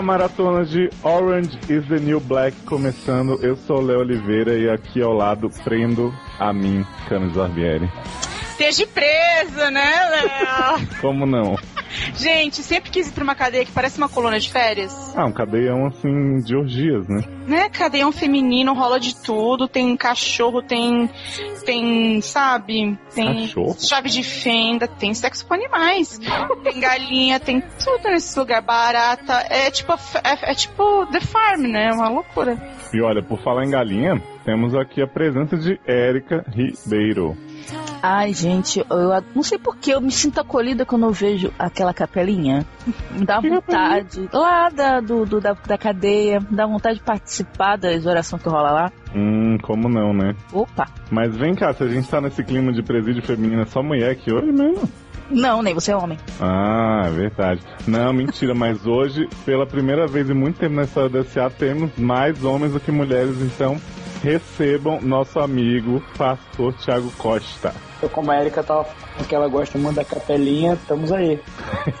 a maratona de Orange is the New Black começando. Eu sou o Léo Oliveira e aqui ao lado prendo a mim, Camis Barbieri. Esteja preso, né, Léo? Como não? Gente, sempre quis ir pra uma cadeia que parece uma colônia de férias. Ah, um cadeião assim de orgias, né? Né? Cadeião feminino, rola de tudo. Tem cachorro, tem. Tem, sabe? Tem Cachorro? chave de fenda, tem sexo com animais. tem galinha, tem tudo nesse lugar. Barata. É tipo, é, é tipo The Farm, né? É uma loucura. E olha, por falar em galinha, temos aqui a presença de Érica Ribeiro. Ai, gente, eu não sei por que eu me sinto acolhida quando eu vejo aquela capelinha. Me dá vontade. Lá da, do, do- da, da cadeia, me dá vontade de participar das orações que rola lá. Hum, como não, né? Opa! Mas vem cá, se a gente tá nesse clima de presídio feminino, é só mulher aqui hoje mesmo? Não, nem você é homem. Ah, é verdade. Não, mentira, mas hoje, pela primeira vez em muito tempo na história da SA, temos mais homens do que mulheres, então recebam nosso amigo, pastor Tiago Costa. Eu, como a Erika tava falando que ela gosta muito da capelinha, estamos aí.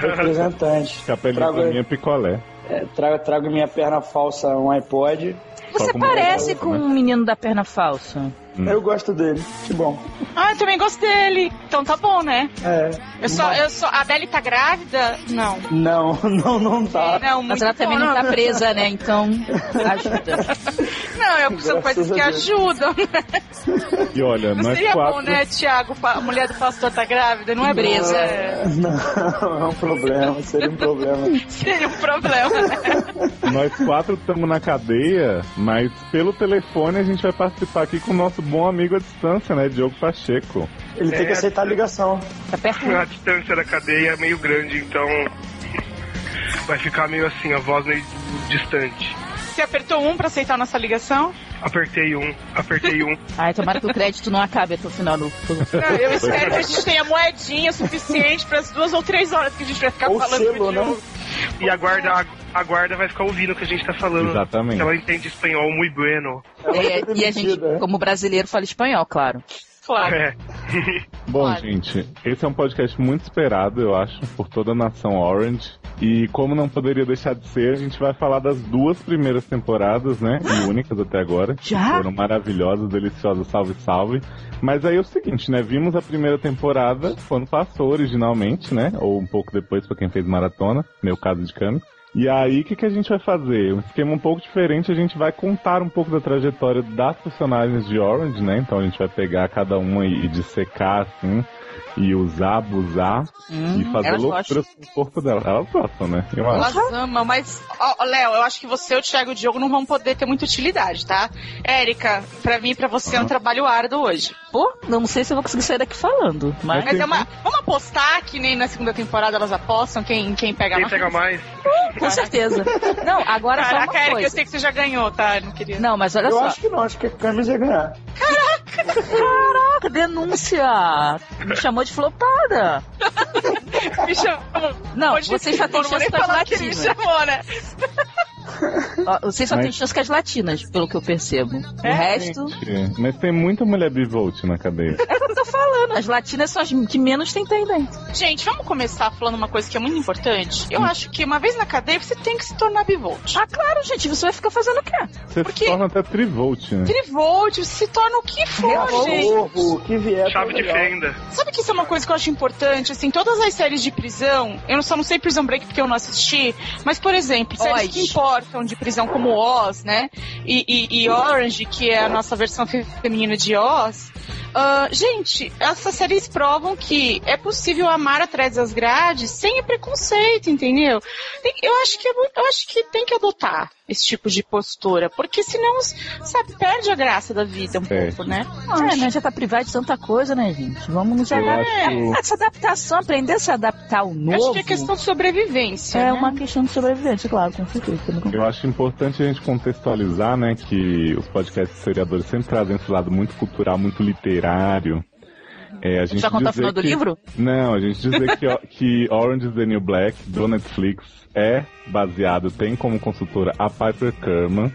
Representante. Capelinha Trago, pra mim é picolé. é, trago, trago minha perna falsa, um iPod. Você parece com né? um menino da perna falsa. Hum. Eu gosto dele, que bom. Ah, eu também gosto dele. Então tá bom, né? É. Eu só, eu só. A Belly tá grávida? Não. Não, não, não tá. Não, Mas ela também bom, não tá presa, né? Então, ajuda. Não, eu, são coisas que ajudam. E olha, Não nós seria quatro. bom, né, Tiago? A mulher do pastor tá grávida? Não é Presa. É, Não, é um problema, seria um problema. seria um problema, né? Nós quatro estamos na cadeia, mas pelo telefone a gente vai participar aqui com o nosso bom amigo à distância, né? Diogo Pacheco. Ele tem que É. aceitar a ligação. Tá perto? A distância da cadeia é meio grande, então vai ficar meio assim, a voz meio distante. Você apertou um pra aceitar a nossa ligação? Apertei um, apertei um. Ai, tomara que o crédito não acabe até o final do. Não, eu espero que a gente tenha moedinha suficiente para as duas ou três horas que a gente vai ficar Ou falando selo, com o né? E a guarda, a, a guarda vai ficar ouvindo o que a gente tá falando. Exatamente. Ela entende espanhol muito bueno. É, e a gente, demitida. como brasileiro, fala espanhol, claro. Claro. É. Bom, Claro. gente, esse é um podcast muito esperado, eu acho, por toda a nação Orange. E como não poderia deixar de ser, a gente vai falar das duas primeiras temporadas, né? E únicas até agora. que Já? Foram maravilhosas, deliciosas, salve, salve. Mas aí é o seguinte, né? Vimos a primeira temporada quando passou originalmente, né? Ou um pouco depois pra quem fez maratona, meu caso de Cami. E aí, o que, que a gente vai fazer? Um esquema um pouco diferente, a gente vai contar um pouco da trajetória das personagens de Orange, né? Então a gente vai pegar cada uma e, e dissecar, assim, e usar, abusar, Hum, e fazer loucuras com o corpo dela. Elas gostam, né? Eu acho. Elas amam, mas, ó, Léo, eu acho que você, o Thiago e o Diogo não vão poder ter muita utilidade, tá? Érica, pra mim e pra você é um trabalho árduo hoje. Pô, não sei se eu vou conseguir sair daqui falando, mas. Mas é uma. Vamos apostar que nem na segunda temporada elas apostam quem, quem pega Quem mais. pega mais? Com certeza. Não, agora só Caraca, uma Érica, eu coisa. sei que você já ganhou, tá? Não queria. Não, mas olha Eu só. acho que não, acho que a Camis ia ganhar. Caraca, denúncia! Me chamou de flopada. Me chamou. Não, Hoje você já tem chance as falar que me chamou, né? Ó, Você só Mas- tem chance com as latinas, pelo que eu percebo. O É? resto. Gente, Mas tem muita mulher bivolt na cadeia. É o que eu tô falando. As latinas são as que menos tem tendência. Gente, vamos começar falando uma coisa que é muito importante. Eu acho que uma vez na cadeia você tem que se tornar bivolt. Ah, claro, gente. Você vai ficar fazendo o quê? Você Porque- se torna até trivolt, né? Trivolt, você se torna o que for, gente. O que vier. Chave de fenda. Sabe que isso é uma coisa que eu acho importante? Assim, todas as séries de prisão, eu só não sei Prison Break porque eu não assisti, mas, por exemplo, séries que importam de prisão como Oz, né? E, e- e Orange, que é a nossa versão fe- feminina de Oz. Ah, gente, essas séries provam que é possível amar atrás das grades sem preconceito, entendeu? Tem- eu, acho que é eu acho que tem que adotar esse tipo de postura, porque senão, sabe, perde a graça da vida um É. pouco, né? É, né? Já tá privado de tanta coisa, né, gente? Vamos nos adaptar. acho- Essa adaptação, aprender a se adaptar ao novo. Acho que é questão de sobrevivência. é né? uma questão de sobrevivência, claro, com certeza. Eu acho importante a gente contextualizar, né, que os podcasts seriadores sempre trazem esse lado muito cultural, muito literário. É, a gente Já contar o final do que- livro? Não, a gente dizer que, que Orange is the New Black, do Netflix, é baseado, tem como consultora a Piper Kerman,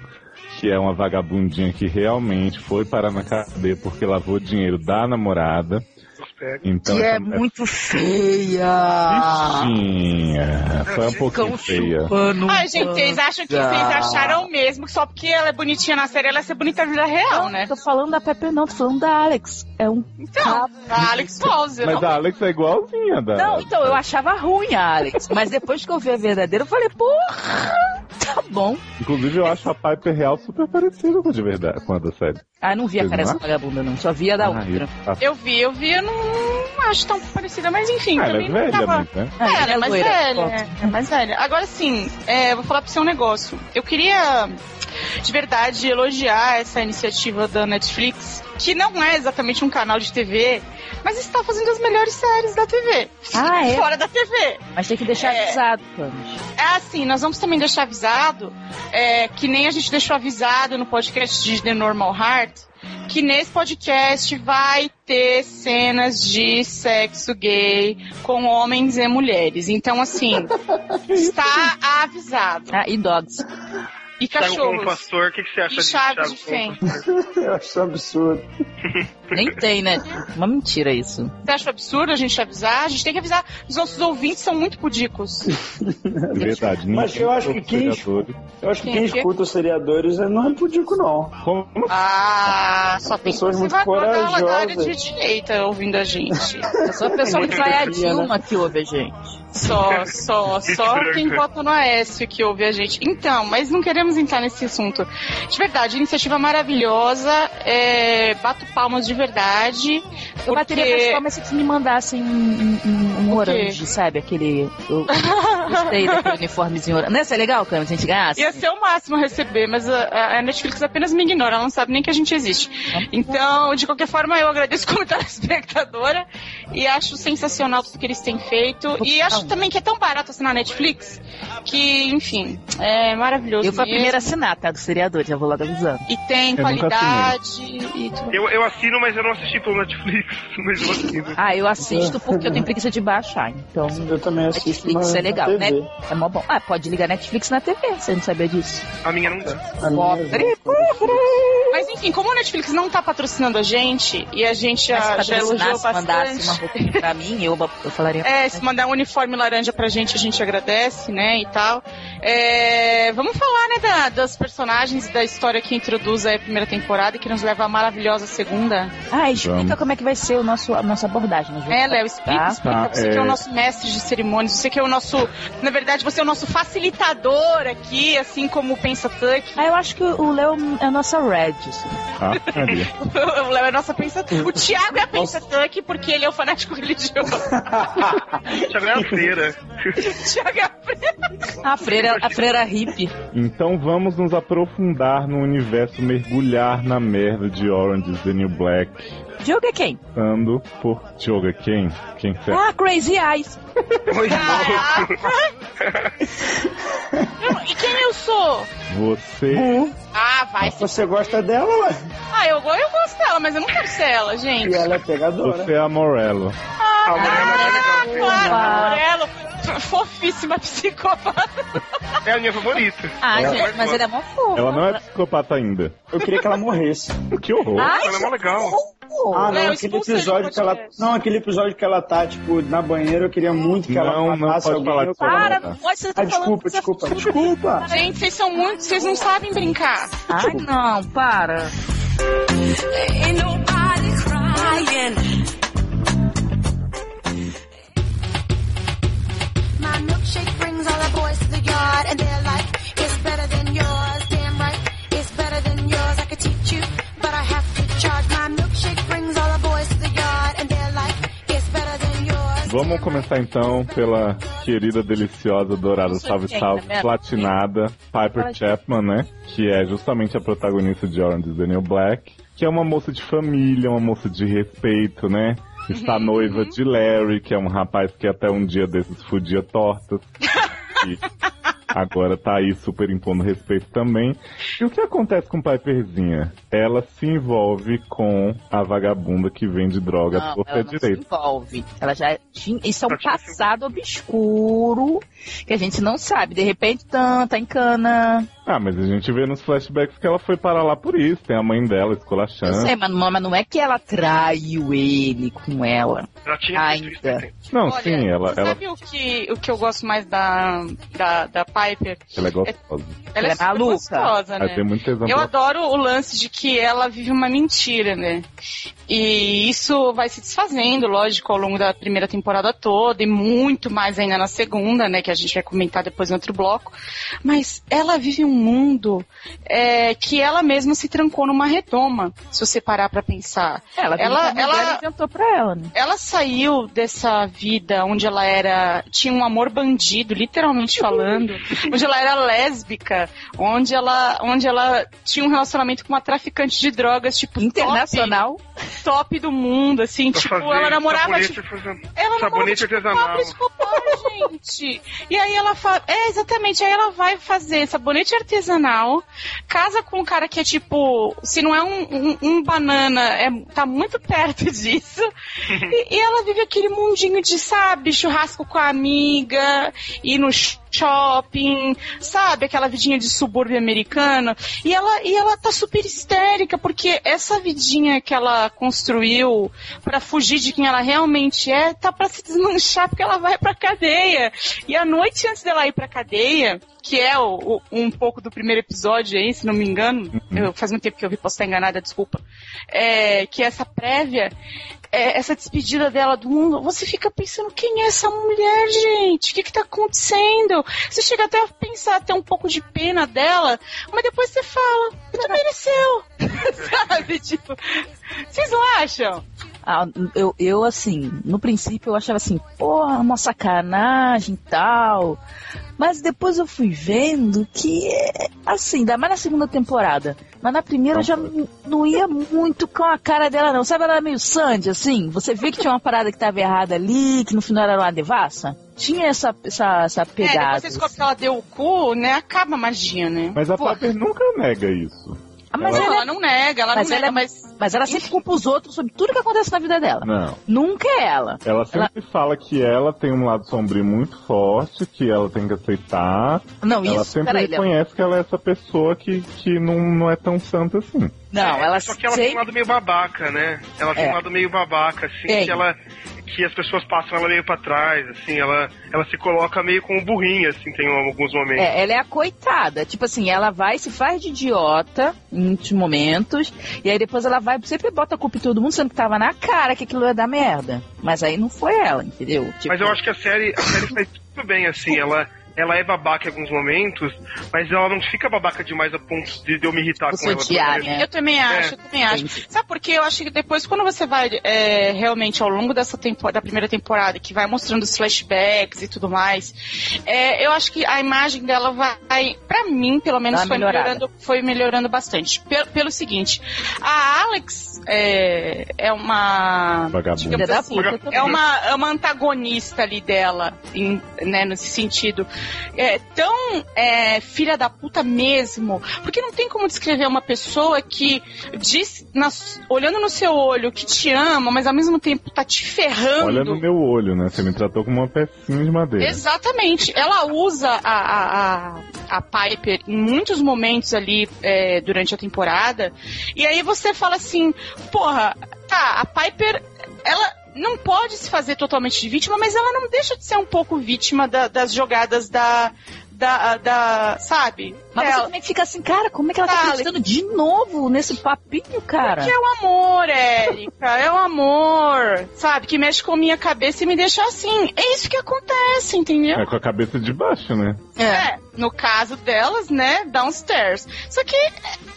que é uma vagabundinha que realmente foi parar na cadeia porque lavou dinheiro da namorada. Então, que é essa- muito feia. Bichinha, foi um pouquinho feia. Ai, gente, vocês acham que vocês acharam mesmo que só porque ela é bonitinha na série, ela ia ser bonita na vida real, Não, né? tô falando da Pepe, não, tô falando da Alex. É um. Então, a Alex Pause. Mas a Alex é igualzinha da. Não, então, eu achava ruim a Alex. Mas depois que eu vi a verdadeira, eu falei, porra, tá bom. Inclusive, eu acho a Piper real super parecida com a de verdade, com a da série. Ah, não vi a cara não dessa vagabunda, não. Só vi a da Ah, outra. eu- Eu vi, eu vi, eu não acho tão parecida, mas enfim, Ah, ela é também velha não tava... muito, né? Ah, É, ela é mais loira, velha, é, é mais velha. Agora sim, é, vou falar pra você um negócio. Eu queria, de verdade, elogiar essa iniciativa da Netflix, que não é exatamente um canal de TV, mas está fazendo as melhores séries da TV. Ah, é? Fora da TV. Mas tem que deixar É. avisado, Camis. É assim, nós vamos também deixar avisado, é, que nem a gente deixou avisado no podcast de The Normal Heart, que nesse podcast vai ter cenas de sexo gay com homens e mulheres. Então, assim, está avisado. Ah, e dogs. E Thiago como cachorros. pastor, o que, que você acha E disso, chaves de como pastor? Eu acho isso absurdo. Nem tem, né? Uma mentira isso. Você acha absurdo a gente avisar? A gente tem que avisar. Os nossos ouvintes são muito pudicos. É verdade. Mas ninguém eu acho que quem. Eu acho que Quem quem é que- escuta os seriadores é- não é pudico, não. Como Ah, só tem Pessoas muito conservador da área corajosas. de direita ouvindo a gente. É só a pessoa que vai a né? Dilma que ouve a gente. Só, só, só quem vota no Aécio que ouve a gente. Então, mas não queremos entrar nesse assunto. De verdade, iniciativa maravilhosa, é, bato palmas de verdade. Eu bateria porque... palmas se eles me mandassem um, um, um, orange, sabe? Aquele. Eu gostei daquele uniformezinho orange. Não ia ser legal, Camis, se a gente ganhasse? Ia ser o máximo receber, mas a, a Netflix apenas me ignora, ela não sabe nem que a gente existe. Então, de qualquer forma, eu agradeço como telespectadora e acho sensacional tudo que eles têm feito. E acho também que é tão barato assinar Netflix que, enfim, é maravilhoso. Eu fui a mesmo. primeira a assinar, tá? Do seriador, já vou lá avisando. E tem Eu qualidade e tudo. Eu, eu assino, mas eu não assisti pelo Netflix, mas eu assino. Ah, eu assisto porque eu tenho preguiça de baixar, então. Eu também assisto Netflix é legal, na né? É mó bom. Ah, pode ligar Netflix na TV, você não sabia disso. A minha não dá. Pobre. Mas enfim, como o Netflix não tá patrocinando a gente e a gente já, já elogiou patrocinasse, mandasse uma bastante. Roupinha pra mim, eu, eu falaria. É, se mandar um uniforme laranja pra gente, a gente agradece, né, e tal. É, vamos falar, né, da- das personagens e da história que introduz a primeira temporada e que nos leva à maravilhosa segunda. Ah, explica Vamos. como é que vai ser o nosso, a nossa abordagem. É, Léo, explica, Tá. explica. Tá, você que é o é. nosso mestre de cerimônias, você que é o nosso, na verdade, você é o nosso facilitador aqui, assim como o Pensa Tuck. Ah, eu acho que o Léo é a nossa Red. assim. Ah. O Léo é a nossa Pensa O Thiago é a Pensa Tuck porque ele é o fanático religioso. Thiago é a feira. O Thiago é a A freira, a freira hippie. Então vamos nos aprofundar no universo, mergulhar na merda de Orange is the New Black. Diogo é quem? Ando por Joga quem? Quem será? Ah, Crazy Eyes. E quem eu sou? Você. Ah, vai. Você gosta dela, ué? Ah, eu, eu gosto dela, mas eu não quero ser ela, gente. E ela é pegadora. Você é a Morello. a mulher é mais legal. Claro, Ah. Morello, fofíssima psicopata. É a minha favorita. Ah, Ela gente, mas ele é mó fofo. Ela não é psicopata ainda. Eu queria que ela morresse. Que horror. Ai, Ela é mó legal. Ah, não, Léo, aquele episódio que ela. Não, aquele episódio que ela tá, tipo, na banheira, eu queria muito que ela Não, não matasse pode alguém. falar disso Para, Tá. não pode ser Ah, desculpa, desculpa, desculpa. Gente, vocês são muito. Vocês não sabem brincar. Ai, não, para. Ain't nobody crying. My Vamos começar então pela querida, deliciosa, dourada, salve, quem, salve, né? platinada, Piper Chapman, né? Que é justamente a protagonista de Orange is the New Black, que é uma moça de família, uma moça de respeito, né? Está Uhum. noiva de Larry, que é um rapaz que até um dia desses fudia tortas. e agora tá aí super impondo respeito também. E o que acontece com Piperzinha? Ela se envolve com a vagabunda que vende droga Não, por ela não se direito. envolve. Ela já tinha. Isso é um passado obscuro que a gente não sabe. De repente, tá, tá em cana. Ah, mas a gente vê nos flashbacks que ela foi parar lá por isso. Tem a mãe dela Eu esculachando. sei, mas não, mas não é que ela traiu ele com ela. Ela tinha Ainda. Não, Olha, sim, ela, você ela, sabe o que, o que eu gosto mais da, da, da Piper? ela é gostosa. Ela é é maluca. gostosa, né? tem muito tesão Eu adoro o lance de que ela vive uma mentira, né? E isso vai se desfazendo, lógico, ao longo da primeira temporada toda e muito mais ainda na segunda, né? Que a gente vai comentar depois em outro bloco. Mas ela vive um mundo é, que ela mesma se trancou numa redoma, se você parar pra pensar. Ela, Ela- ela, ela- ela inventou pra ela, né? Ela saiu dessa vida onde ela era. tinha um amor bandido, literalmente falando. Onde ela era lésbica, onde ela, onde ela tinha um relacionamento com uma traficante de drogas, tipo, Internacional. top, top do mundo, assim, Pra tipo, fazer ela namorava. sabonete, Tipo, ela namorava sabonete tipo, artesanal. Escobar, gente. E aí ela fala. É, exatamente. Aí ela vai fazer sabonete artesanal, casa com um cara que é tipo. Se não é um, um, um banana, é, tá muito perto disso. E, e ela vive aquele mundinho de, sabe, churrasco com a amiga, ir no shopping, sabe, aquela vidinha de subúrbio americano. E ela, e ela tá super histérica, porque essa vidinha que ela construiu pra fugir de quem ela realmente é, tá pra se desmanchar porque ela vai pra cadeia. E a noite antes dela ir pra cadeia, que é o, o- um pouco do primeiro episódio aí, se não me engano, eu, faz muito tempo que eu vi, posso estar enganada, desculpa, é, que é essa prévia, é, essa despedida dela do mundo, você fica pensando, quem é essa mulher, gente? O que que tá acontecendo? Você chega até a pensar, até um pouco de pena dela, mas depois você fala, tu mereceu. Sabe, tipo, vocês não acham? Ah, eu, eu, assim, no princípio eu achava assim, porra, uma sacanagem e tal. Mas depois eu fui vendo que, é, assim, ainda mais na segunda temporada. Mas na primeira eu já não, ia muito com a cara dela, não. Sabe, ela era meio Sandy, assim? Você vê que tinha uma parada que tava errada ali, que no final era uma devassa? Tinha essa, essa, essa É, pegada. depois você descobre que assim. ela deu o cu, né? Acaba a magia, né? Mas a Pô, Piper nunca nega isso. Ah, mas, ela, ela não nega, ela mas não ela nega, é- mas mas ela sempre culpa os outros sobre tudo que acontece na vida dela. Não. Nunca é ela. Ela sempre fala que ela tem um lado sombrio muito forte, que ela tem que aceitar. Não, ela isso, sempre reconhece que ela é essa pessoa que, que não, não é tão santa assim. Não, É, ela Só que ela tem sempre... um lado meio babaca, né? Ela tem É. um lado meio babaca, assim, Tem. que ela. Que as pessoas passam ela meio pra trás, assim, ela, ela se coloca meio como burrinha, assim, tem alguns momentos. É, ela é a coitada. Tipo assim, ela vai, se faz de idiota em muitos momentos, e aí depois ela vai, sempre bota a culpa em todo mundo, sendo que tava na cara que aquilo ia dar merda. Mas aí não foi ela, entendeu? Tipo, Mas eu acho que a série, a série faz tudo bem, assim, ela, ela é babaca em alguns momentos, mas ela não fica babaca demais a ponto de, eu me irritar Você com ela. né? Eu também acho, É. eu também acho. Sabe por quê? Eu acho que depois, quando você vai é, realmente ao longo dessa temporada, da primeira temporada, que vai mostrando os flashbacks e tudo mais, é, eu acho que a imagem dela vai, pra mim, pelo menos, Dá foi melhorada. melhorando, foi melhorando bastante. Pelo, pelo seguinte, a Alex é, é uma. Vagabunda. da assim, puta é uma, é uma antagonista ali dela, em- né, nesse sentido. É tão é, filha da puta mesmo, porque não tem como descrever uma pessoa que diz, nas- olhando no seu olho, que te ama, mas ao mesmo tempo tá te ferrando. Olha no meu olho, né? Você me tratou como uma pecinha de madeira. Exatamente. Ela usa a, a, a, a Piper em muitos momentos ali é, durante a temporada. E aí você fala assim, porra, tá, a Piper, ela não pode se fazer totalmente de vítima, mas ela não deixa de ser um pouco vítima da- das jogadas da. Da, da, sabe? Mas você Ela- também fica assim, cara, como é que ela tá acreditando de novo nesse papinho, cara? Que é o amor, Érica. É o amor, sabe? Que mexe com a minha cabeça e me deixa assim. É isso que acontece, entendeu? É com a cabeça de baixo, né? É, no caso delas, né, downstairs. Só que, é,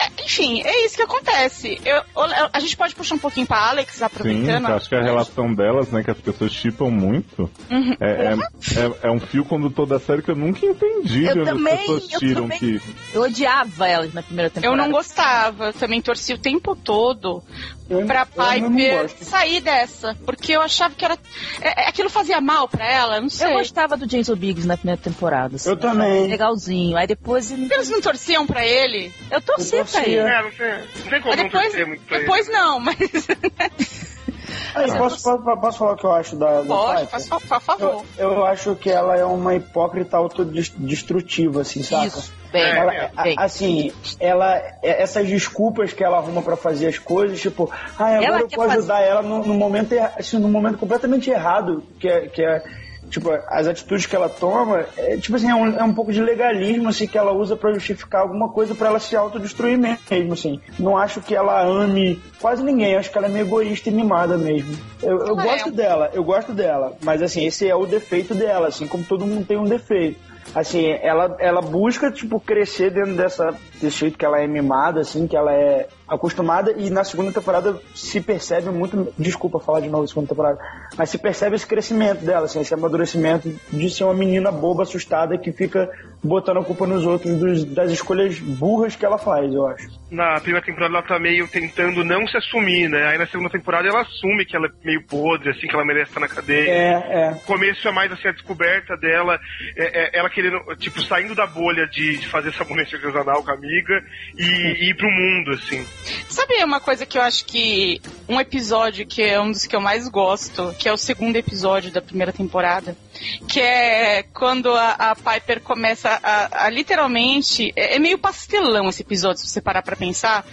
é, enfim, é isso que acontece. Eu, eu- a gente pode puxar um pouquinho pra Alex, Sim, aproveitando. eu acho que a relação delas, né, que as pessoas chipam muito, Uhum. é, é, é- é um fio condutor da série que eu nunca entendi Eu também, as pessoas eu tiram também. que. Eu odiava elas na primeira Eu temporada. não gostava, eu também torci o tempo todo Eu, pra eu Piper sair dessa. Porque eu achava que era. é- é- aquilo fazia mal pra ela, não Eu sei. gostava do Jason Biggs na primeira temporada. assim, Eu também. Legalzinho. Aí depois ele... Eles não torciam pra ele? eu torcia Eu pra torcia. ele. É, não tem, não tem como Mas não depois, torcer muito pra depois ele. não, mas. Aí, posso, posso, posso falar o que eu acho da, Pode, faz, por favor. Eu, eu acho que ela é uma hipócrita autodestrutiva, assim, saca? Isso, bem, É, Ela, é. a- bem. assim, ela, é- essas desculpas que ela arruma pra fazer as coisas, tipo, ah, agora Ela eu vou fazer- ajudar ela no, no momento, erra- assim, no momento completamente errado, que é, que é tipo, as atitudes que ela toma, é, tipo assim, é um, é um pouco de legalismo, assim, que ela usa pra justificar alguma coisa pra ela se autodestruir mesmo, assim. Não acho que ela ame quase ninguém, acho que ela é meio egoísta e mimada mesmo. Eu, eu é gosto dela, eu gosto dela, mas assim, esse é o defeito dela, assim, como todo mundo tem um defeito. Assim, ela, ela busca, tipo, crescer dentro dessa, desse jeito que ela é mimada, assim, que ela é acostumada, e na segunda temporada se percebe muito, desculpa falar de novo da segunda temporada, mas se percebe esse crescimento dela, assim, esse amadurecimento de ser uma menina boba, assustada, que fica botando a culpa nos outros dos- das escolhas burras que ela faz, eu acho. Na primeira temporada ela tá meio tentando não se assumir, né? Aí na segunda temporada ela assume que ela é meio podre, assim, que ela merece estar na cadeia. É, é. O começo é mais assim a descoberta dela, é- é ela querendo, tipo, saindo da bolha de, de fazer sabonete artesanal com a amiga e, e ir pro mundo, assim. Sabe uma coisa que eu acho que. Um episódio que é um dos que eu mais gosto, que é o segundo episódio da primeira temporada, que é quando a, a Piper começa a, a literalmente. É, é meio pastelão esse episódio, se você parar pra pensar.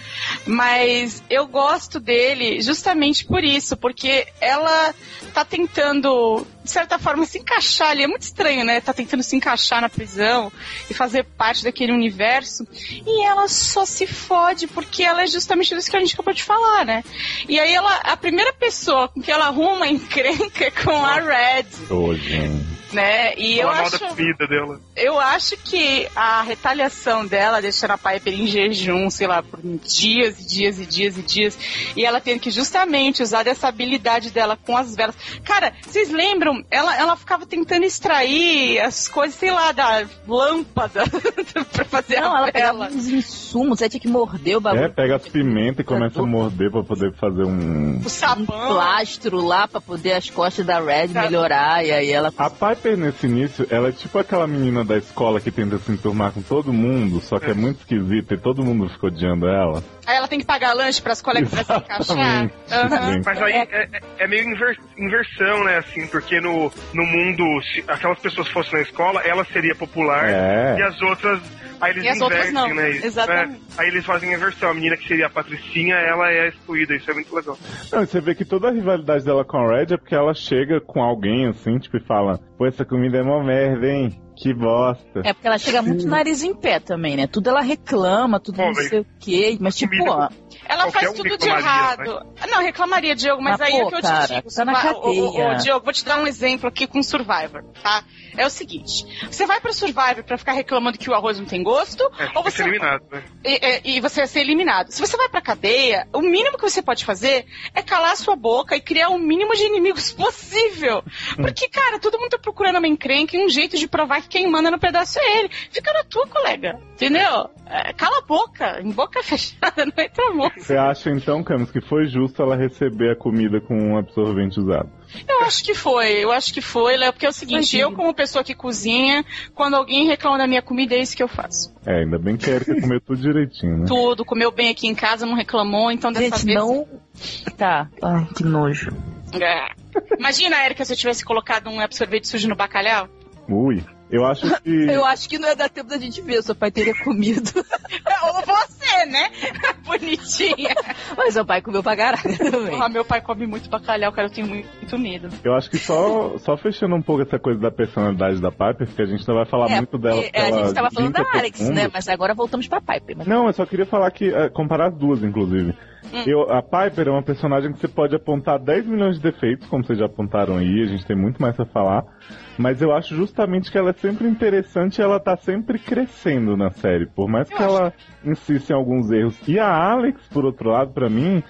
Mas eu gosto dele justamente por isso, porque ela tá tentando, de certa forma, se encaixar ali. É muito estranho, né? Tá tentando se encaixar na prisão e fazer parte daquele universo. E ela só se fode porque ela é justamente isso que a gente acabou de falar, né? E aí ela, a primeira pessoa com que ela arruma encrenca é com a Red, Ô, gente. Né? E eu acho, da comida dela. eu acho que a retaliação dela, deixando a Piper em jejum, sei lá, por dias e dias e dias e dias, e ela tendo que justamente usar dessa habilidade dela com as velas. Cara, vocês lembram? Ela, ela ficava tentando extrair as coisas, sei lá, da lâmpada pra fazer Não, a ela pegava vela. uns insumos, aí tinha que morder o bagulho. É, pega as pimentas e começa a morder pra poder fazer um. O um sabão. plastro lá pra poder as costas da Red melhorar, e aí ela A Piper nesse início, ela é tipo aquela menina da escola que tenta se enturmar com todo mundo, só que é muito esquisita e todo mundo ficou odiando ela. Aí ela tem que pagar lanche pras colegas pra se encaixar. Gente. Mas aí é, é- é meio inver- inversão, né, assim, porque no, no mundo, se aquelas pessoas fossem na escola, ela seria popular É. e as outras. Aí eles E as outras invertem, não. né? Isso, Exatamente. né? Aí eles fazem a inversão. A menina que seria a Patricinha, ela é excluída. Isso é muito legal. Não, e você vê que toda a rivalidade dela com a Red é porque ela chega com alguém assim, tipo, e fala: Pô, essa comida é mó merda, hein? Que bosta. É porque ela chega muito nariz em pé também, né? Tudo ela reclama, tudo Bom, não sei o quê. Mas tipo, ó, Ela faz um tudo de reclamaria, errado. Não, reclamaria, Diogo, mas, Mas, aí é pô, o que eu cara, te digo. tá na Vai- ô, ô, ô, cadeia. Diogo, vou te dar um exemplo aqui com Survivor, tá? É o seguinte: você vai pro Survivor pra ficar reclamando que o arroz não tem gosto, É, ou você. eliminado, né? E, e- e você vai ser eliminado. Se você vai pra cadeia, o mínimo que você pode fazer é calar sua boca e criar o mínimo de inimigos possível. Porque, cara, todo mundo tá procurando uma encrenca e um jeito de provar que quem manda no pedaço é ele. Fica na tua, colega. Entendeu? É, cala a boca. Em boca fechada, não entra moço. Você acha então, Camus, que foi justo ela receber a comida com um absorvente usado? Eu acho que foi, eu acho que foi, Léo, porque é o seguinte, Foi eu como pessoa que cozinha, quando alguém reclama da minha comida, é isso que eu faço. É, ainda bem que a Erika comeu tudo direitinho, né? Tudo, comeu bem aqui em casa, não reclamou, então dessa gente, vez... não. Tá. Ai, que nojo. É. Imagina, Erika, se eu tivesse colocado um absorvente sujo no bacalhau. Ui. Eu acho que. Eu acho que não ia dar tempo da gente ver, seu pai teria comido. Ou você, comer, né? Bonitinha. Mas o pai comeu pra caralho também. Porra, meu pai come muito bacalhau, cara, eu tenho muito, medo. Eu acho que só, só fechando um pouco essa coisa da personalidade da Piper, porque a gente não vai falar É, muito dela. porque porque a gente tava falando da Alex, mundo. né? Mas agora voltamos pra Piper. Mas... Não, eu só queria falar que, é, comparar as duas, inclusive. Hum. Eu, a Piper é uma personagem que você pode apontar 10 milhões de defeitos, como vocês já apontaram aí, a gente tem muito mais a falar. Mas eu acho justamente que ela é sempre interessante e ela tá sempre crescendo na série. Por mais que ela insista em alguns erros. E a Alex, por outro lado, pra mim,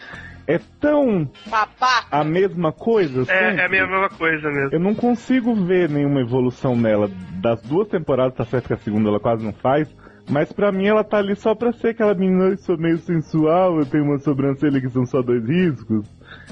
é tão Babaca. a mesma coisa. É, é a mesma coisa mesmo. Eu não consigo ver nenhuma evolução nela. Das duas temporadas, tá certo que a segunda ela quase não faz. Mas pra mim ela tá ali só pra ser aquela menina que sou meio sensual, eu tenho uma sobrancelha que são só dois riscos.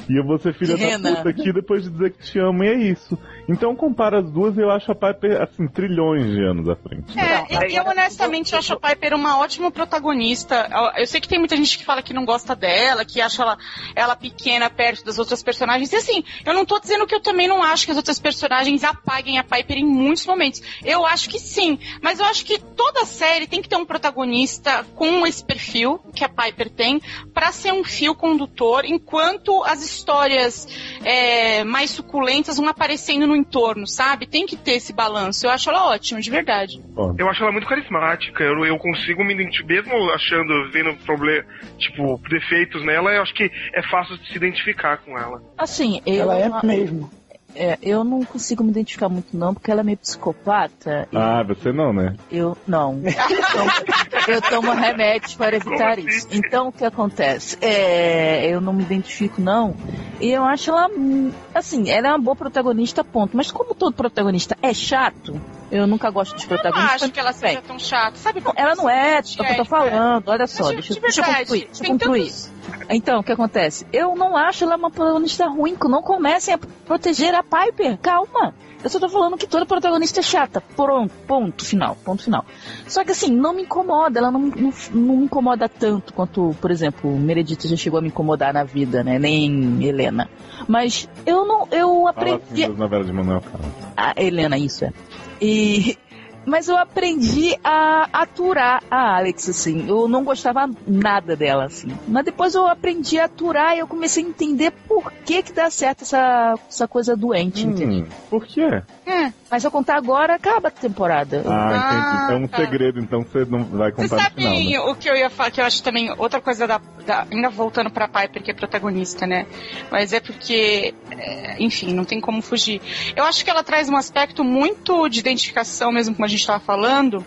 E eu vou ser filha Rena. da puta aqui depois de dizer que te amo, e é isso. Então compara as duas e eu acho a Piper, assim, trilhões de anos à frente. É, Não, eu, eu honestamente acho a Piper uma ótima protagonista. Eu, sei que tem muita gente que fala que não gosta dela, que acha ela, ela pequena perto das outras personagens. E assim, eu não tô dizendo que eu também não acho que as outras personagens apaguem a Piper em muitos momentos. Eu acho que sim, mas eu acho que toda série tem que ter um protagonista com esse perfil que a Piper tem pra ser um fio condutor, enquanto as histórias é, mais suculentas vão aparecendo no entorno, sabe? Tem que ter esse balanço. Eu acho ela ótima, de verdade. Eu acho ela muito carismática. Eu, eu consigo me identificar, mesmo achando, vendo problema, tipo, defeitos nela, eu acho que é fácil de se identificar com ela. Assim, eu, Ela é mesmo. É, eu não consigo me identificar muito não, porque ela é meio psicopata. e Ah, você não, né? Eu não. Eu tomo, eu tomo remédios para evitar Como isso. assim? Então o que acontece? É, eu não me identifico não. E eu acho ela hum, assim, ela é uma boa protagonista, ponto. Mas como todo protagonista é chato, eu nunca gosto dos Eu não protagonistas. acho que ela seja tão chata. Sabe Ela não é, é o que eu tô É, falando. Olha só, Mas, deixa, de deixa eu verdade, concluir. Deixa eu concluir. tantos- Então, o que acontece? Eu não acho ela uma protagonista ruim, que não comecem a proteger a Piper. Calma. Eu só tô falando que toda protagonista é chata. Pronto, ponto final, ponto final. Só que assim, não me incomoda, ela não, não, não me incomoda tanto quanto, por exemplo, Meredith já chegou a me incomodar na vida, né? Nem Helena. Mas eu não, eu Fala aprendi. assim das novelas de Manuel Carlos. A Helena, isso é. E. Mas eu aprendi a aturar a Alex, assim. Eu não gostava nada dela, assim. Mas depois eu aprendi a aturar e eu comecei a entender por que que dá certo essa, essa coisa doente, entendeu? Hum, por quê? É. Mas se eu contar agora, acaba a temporada. Ah, entendi. Ah, É um tá. segredo, então você não vai Você contar no sabe final, né? o que eu ia falar, que eu acho também outra coisa da, da- Ainda voltando pra Piper, que é protagonista, né? Mas é porque, é, enfim, não tem como fugir. Eu acho que ela traz um aspecto muito de identificação, mesmo como a gente estava falando,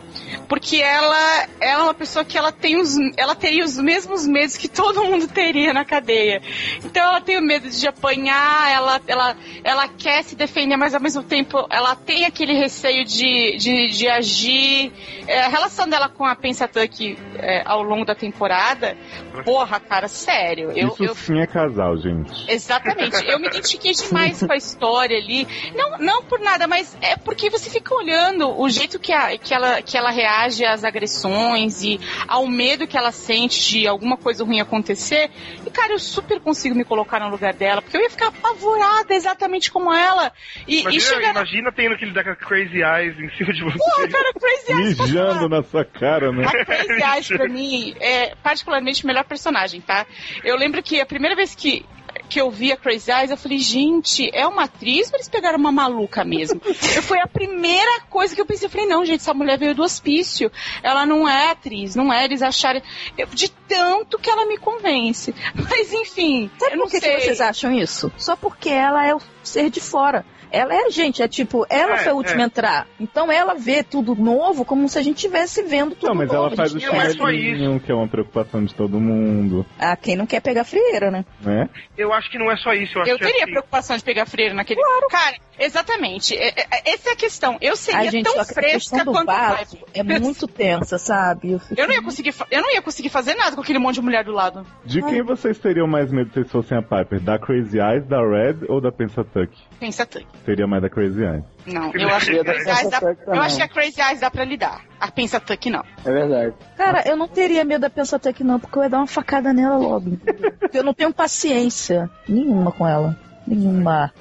porque ela, ela é uma pessoa que ela tem os. Ela teria os mesmos medos que todo mundo teria na cadeia. Então ela tem o medo de apanhar, ela, ela, ela quer se defender, mas ao mesmo tempo ela tem aquele receio de, de, de agir. É, a relação dela com a Pensatuck é, ao longo da temporada, porra, cara, sério. Eu, Isso eu, sim é casal, gente. Exatamente. Eu me identifiquei demais com a história ali. Não, não por nada, mas é porque você fica olhando o jeito que, a, que, ela, que ela reage às agressões e ao medo que ela sente de alguma coisa ruim acontecer. E, cara, eu super consigo me colocar no lugar dela, porque eu ia ficar apavorada exatamente como ela. E, e Imagina, chegar na. imagina tendo aquele daquela crazy eyes em cima de você. Porra, cara, Crazy Eyes. Mijando na sua cara, né? A Crazy Eyes, pra mim, é particularmente o melhor personagem, tá? Eu lembro que a primeira vez que, que eu vi a Crazy Eyes, eu falei, gente, é uma atriz ou eles pegaram uma maluca mesmo? eu, foi a primeira coisa que eu pensei. Eu falei, não, gente, essa mulher veio do hospício. Ela não é atriz, não é. Eles acharam. eu- de tanto que ela me convence. Mas, enfim, Sabe eu não por que, sei. que vocês acham isso? Só porque ela é o ser de fora. Ela é a gente, é tipo, ela É, foi a última é. a entrar. Então ela vê tudo novo como se a gente estivesse vendo tudo Não, mas novo. ela faz o é só chinelinho, que é uma preocupação de todo mundo, Ah, quem não quer pegar frieira, né? né? Eu acho que não é só isso. Eu, acho Eu que teria assim, preocupação de pegar freira naquele. Cara, exatamente. É- é- Essa é a questão. Eu seria a gente, tão a fresca questão do quanto vaso é muito tensa, sabe? Eu, fico- Eu não ia conseguir, fa- eu não ia conseguir fazer nada com aquele monte de mulher do lado. De quem vocês teriam mais medo se vocês fossem a Piper? Da Crazy Eyes, da Red ou da Pensatuck? Pensa tanto. Seria mais da Crazy Eyes. Não, eu acho que Eu a Crazy Eyes dá, eu acho que a Crazy Eyes dá pra lidar. A Pensa Tuck não. É verdade. Cara, eu não teria medo da Pensatec não, porque eu ia dar uma facada nela logo. eu não tenho paciência nenhuma com ela. nenhuma.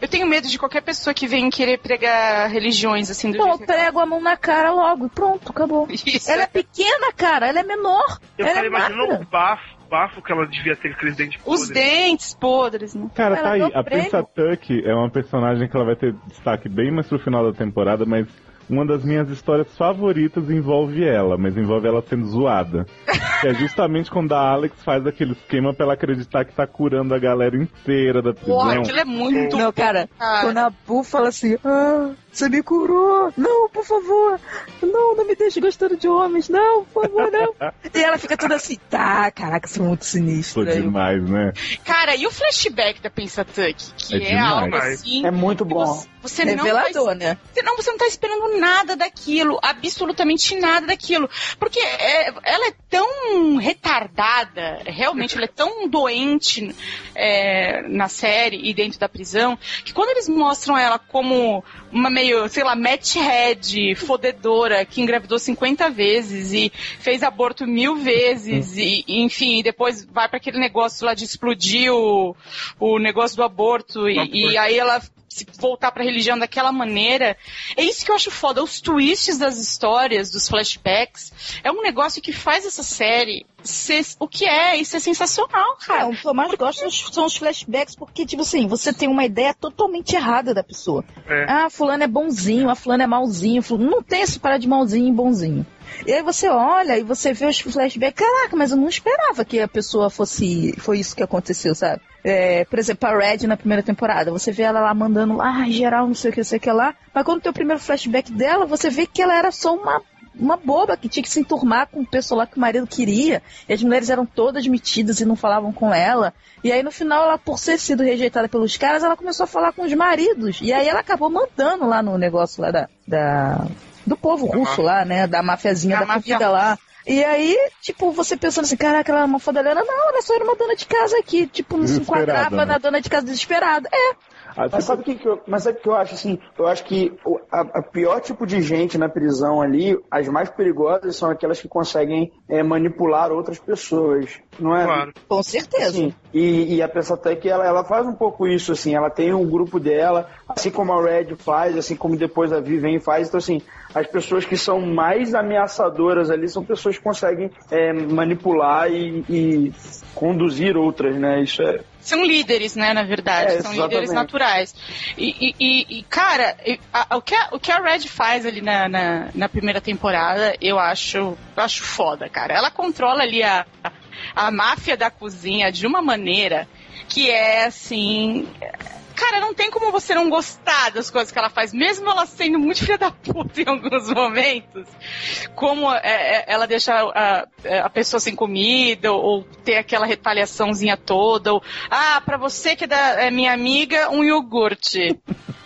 Eu tenho medo de qualquer pessoa que vem querer pregar religiões assim do Não, jeito que prego a mão na cara logo e pronto, acabou. Isso. Ela é pequena, cara, ela é menor. Eu ela falei, é imaginou magra. o bafo, bafo que ela devia ter aqueles dentes Os podres. dentes podres, né? Cara, Ela tá aí. deu A. Prince Tuck é uma personagem que ela vai ter destaque bem mais pro final da temporada, mas uma das minhas histórias favoritas envolve ela, mas envolve ela sendo zoada. que é justamente quando a Alex faz aquele esquema pra ela acreditar que tá curando a galera inteira da prisão. Porra, aquilo é muito. Não, cara, cara. quando a Bu fala assim, ah, você me curou, não, por favor, não, não me deixe gostando de homens, não, por favor, não. e ela fica toda assim, tá, caraca, isso é muito sinistro. Foi demais, né? Cara, e o flashback da Pensatuck? Que É é, algo assim. É muito bom. Você, você não tá Revelador, né? Você não, você não tá esperando nada daquilo, absolutamente nada daquilo. Porque é- ela é tão retardada, realmente ela é tão doente é, na série e dentro da prisão, que quando eles mostram ela como uma meio, sei lá, match head, fodedora, que engravidou 50 vezes e fez aborto mil vezes, e enfim, e depois vai para aquele negócio lá de explodir o, o negócio do aborto, e, e aí ela voltar pra religião daquela maneira. É isso que eu acho foda. Os twists das histórias, dos flashbacks, é um negócio que faz essa série ser o que é. Isso é sensacional, É, cara. o que eu mais gosto são os flashbacks, porque, tipo assim, você tem uma ideia totalmente errada da pessoa. É. Ah, fulano é bonzinho, a fulano é malzinho. fulano- Não tem esse parar de malzinho e bonzinho. E aí você olha e você vê os flashbacks, caraca, mas eu não esperava que a pessoa fosse. Foi isso que aconteceu, sabe? É, por exemplo, a Red na primeira temporada, você vê ela lá mandando lá, ah, geral, não sei o que, não sei o que lá. Mas quando tem o primeiro flashback dela, você vê que ela era só uma uma boba que tinha que se enturmar com o pessoal lá que o marido queria. E as mulheres eram todas metidas e não falavam com ela. E aí no final, ela, por ter sido rejeitada pelos caras, ela começou a falar com os maridos. E aí ela acabou mandando lá no negócio lá da. da- do povo russo lá, né? Da mafiazinha Da da, máfia comida lá. E aí, tipo, você pensando assim, caraca, ela é uma fodalhona. Não, ela só era uma dona de casa aqui. Tipo, não se enquadrava né? na dona de casa desesperada. É. Ah, Mas sabe o que, que eu, mas sabe o que eu acho assim? Eu acho que o a, a pior tipo de gente na prisão ali, as mais perigosas são aquelas que conseguem é, manipular outras pessoas, não é? Claro. Com certeza. Sim. E, e a Pensatec, ela, ela faz um pouco isso, assim, ela tem um grupo dela, assim como a Red faz, assim como depois a Vivian faz, então assim, as pessoas que são mais ameaçadoras ali são pessoas que conseguem é, manipular e, e conduzir outras, né? Isso é. São líderes, né, na verdade. É, São exatamente. líderes naturais. E, e- e- cara, e- a- o, que a, o que a Red faz ali na, na, na primeira temporada, eu acho, eu acho foda, cara. Ela controla ali a, a, a máfia da cozinha de uma maneira que é assim. Cara, não tem como você não gostar das coisas que ela faz, mesmo ela sendo muito filha da puta em alguns momentos. Como é, é, ela deixa a, a pessoa sem comida, ou, ou ter aquela retaliaçãozinha toda, ou, ah, pra você que é, da, é minha amiga, um iogurte.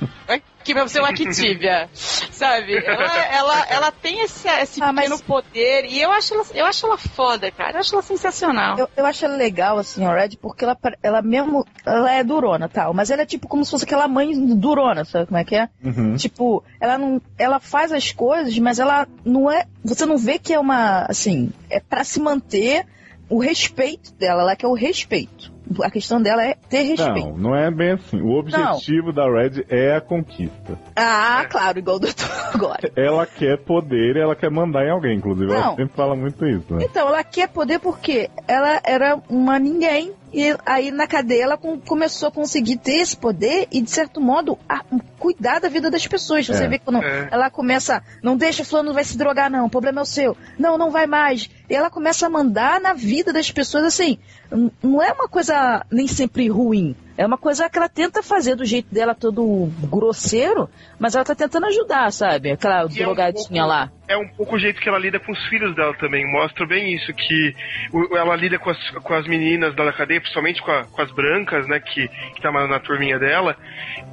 Que é uma Activia, sabe? Ela, ela, ela tem esse, esse Ah, mas- pequeno poder e eu acho, ela, eu acho ela foda, cara. Eu acho ela sensacional. Eu, eu acho ela legal, assim, a Red, porque ela, ela mesmo. Ela é durona tal, mas ela é tipo como se fosse aquela mãe durona, sabe como é que é? Uhum. Tipo, ela não. Ela faz as coisas, mas ela não é. Você não vê que é uma. Assim, é pra se manter o respeito dela. Ela quer o respeito. A questão dela é ter respeito. Não, não é bem assim. O objetivo da Red é a conquista. Ah, claro, igual o doutor agora. Ela quer poder e ela quer mandar em alguém, inclusive. Ela Não. sempre fala muito isso, né? Então, ela quer poder porque ela era uma ninguém. E aí na cadeia ela com- começou a conseguir ter esse poder e, de certo modo, a- cuidar da vida das pessoas. Você É. vê quando É. ela começa, não deixa fulano vai se drogar, não, o problema é o seu. Não, não vai mais. E ela começa a mandar na vida das pessoas assim. Não é uma coisa nem sempre ruim. É uma coisa que ela tenta fazer do jeito dela todo grosseiro, mas ela tá tentando ajudar, sabe? Aquela E é um drogadinha pouco- lá. É um pouco o jeito que ela lida com os filhos dela também. Mostra bem isso, que ela lida com as, com as meninas da cadeia, principalmente com, a- com as brancas, né, que, que tá na, turminha dela,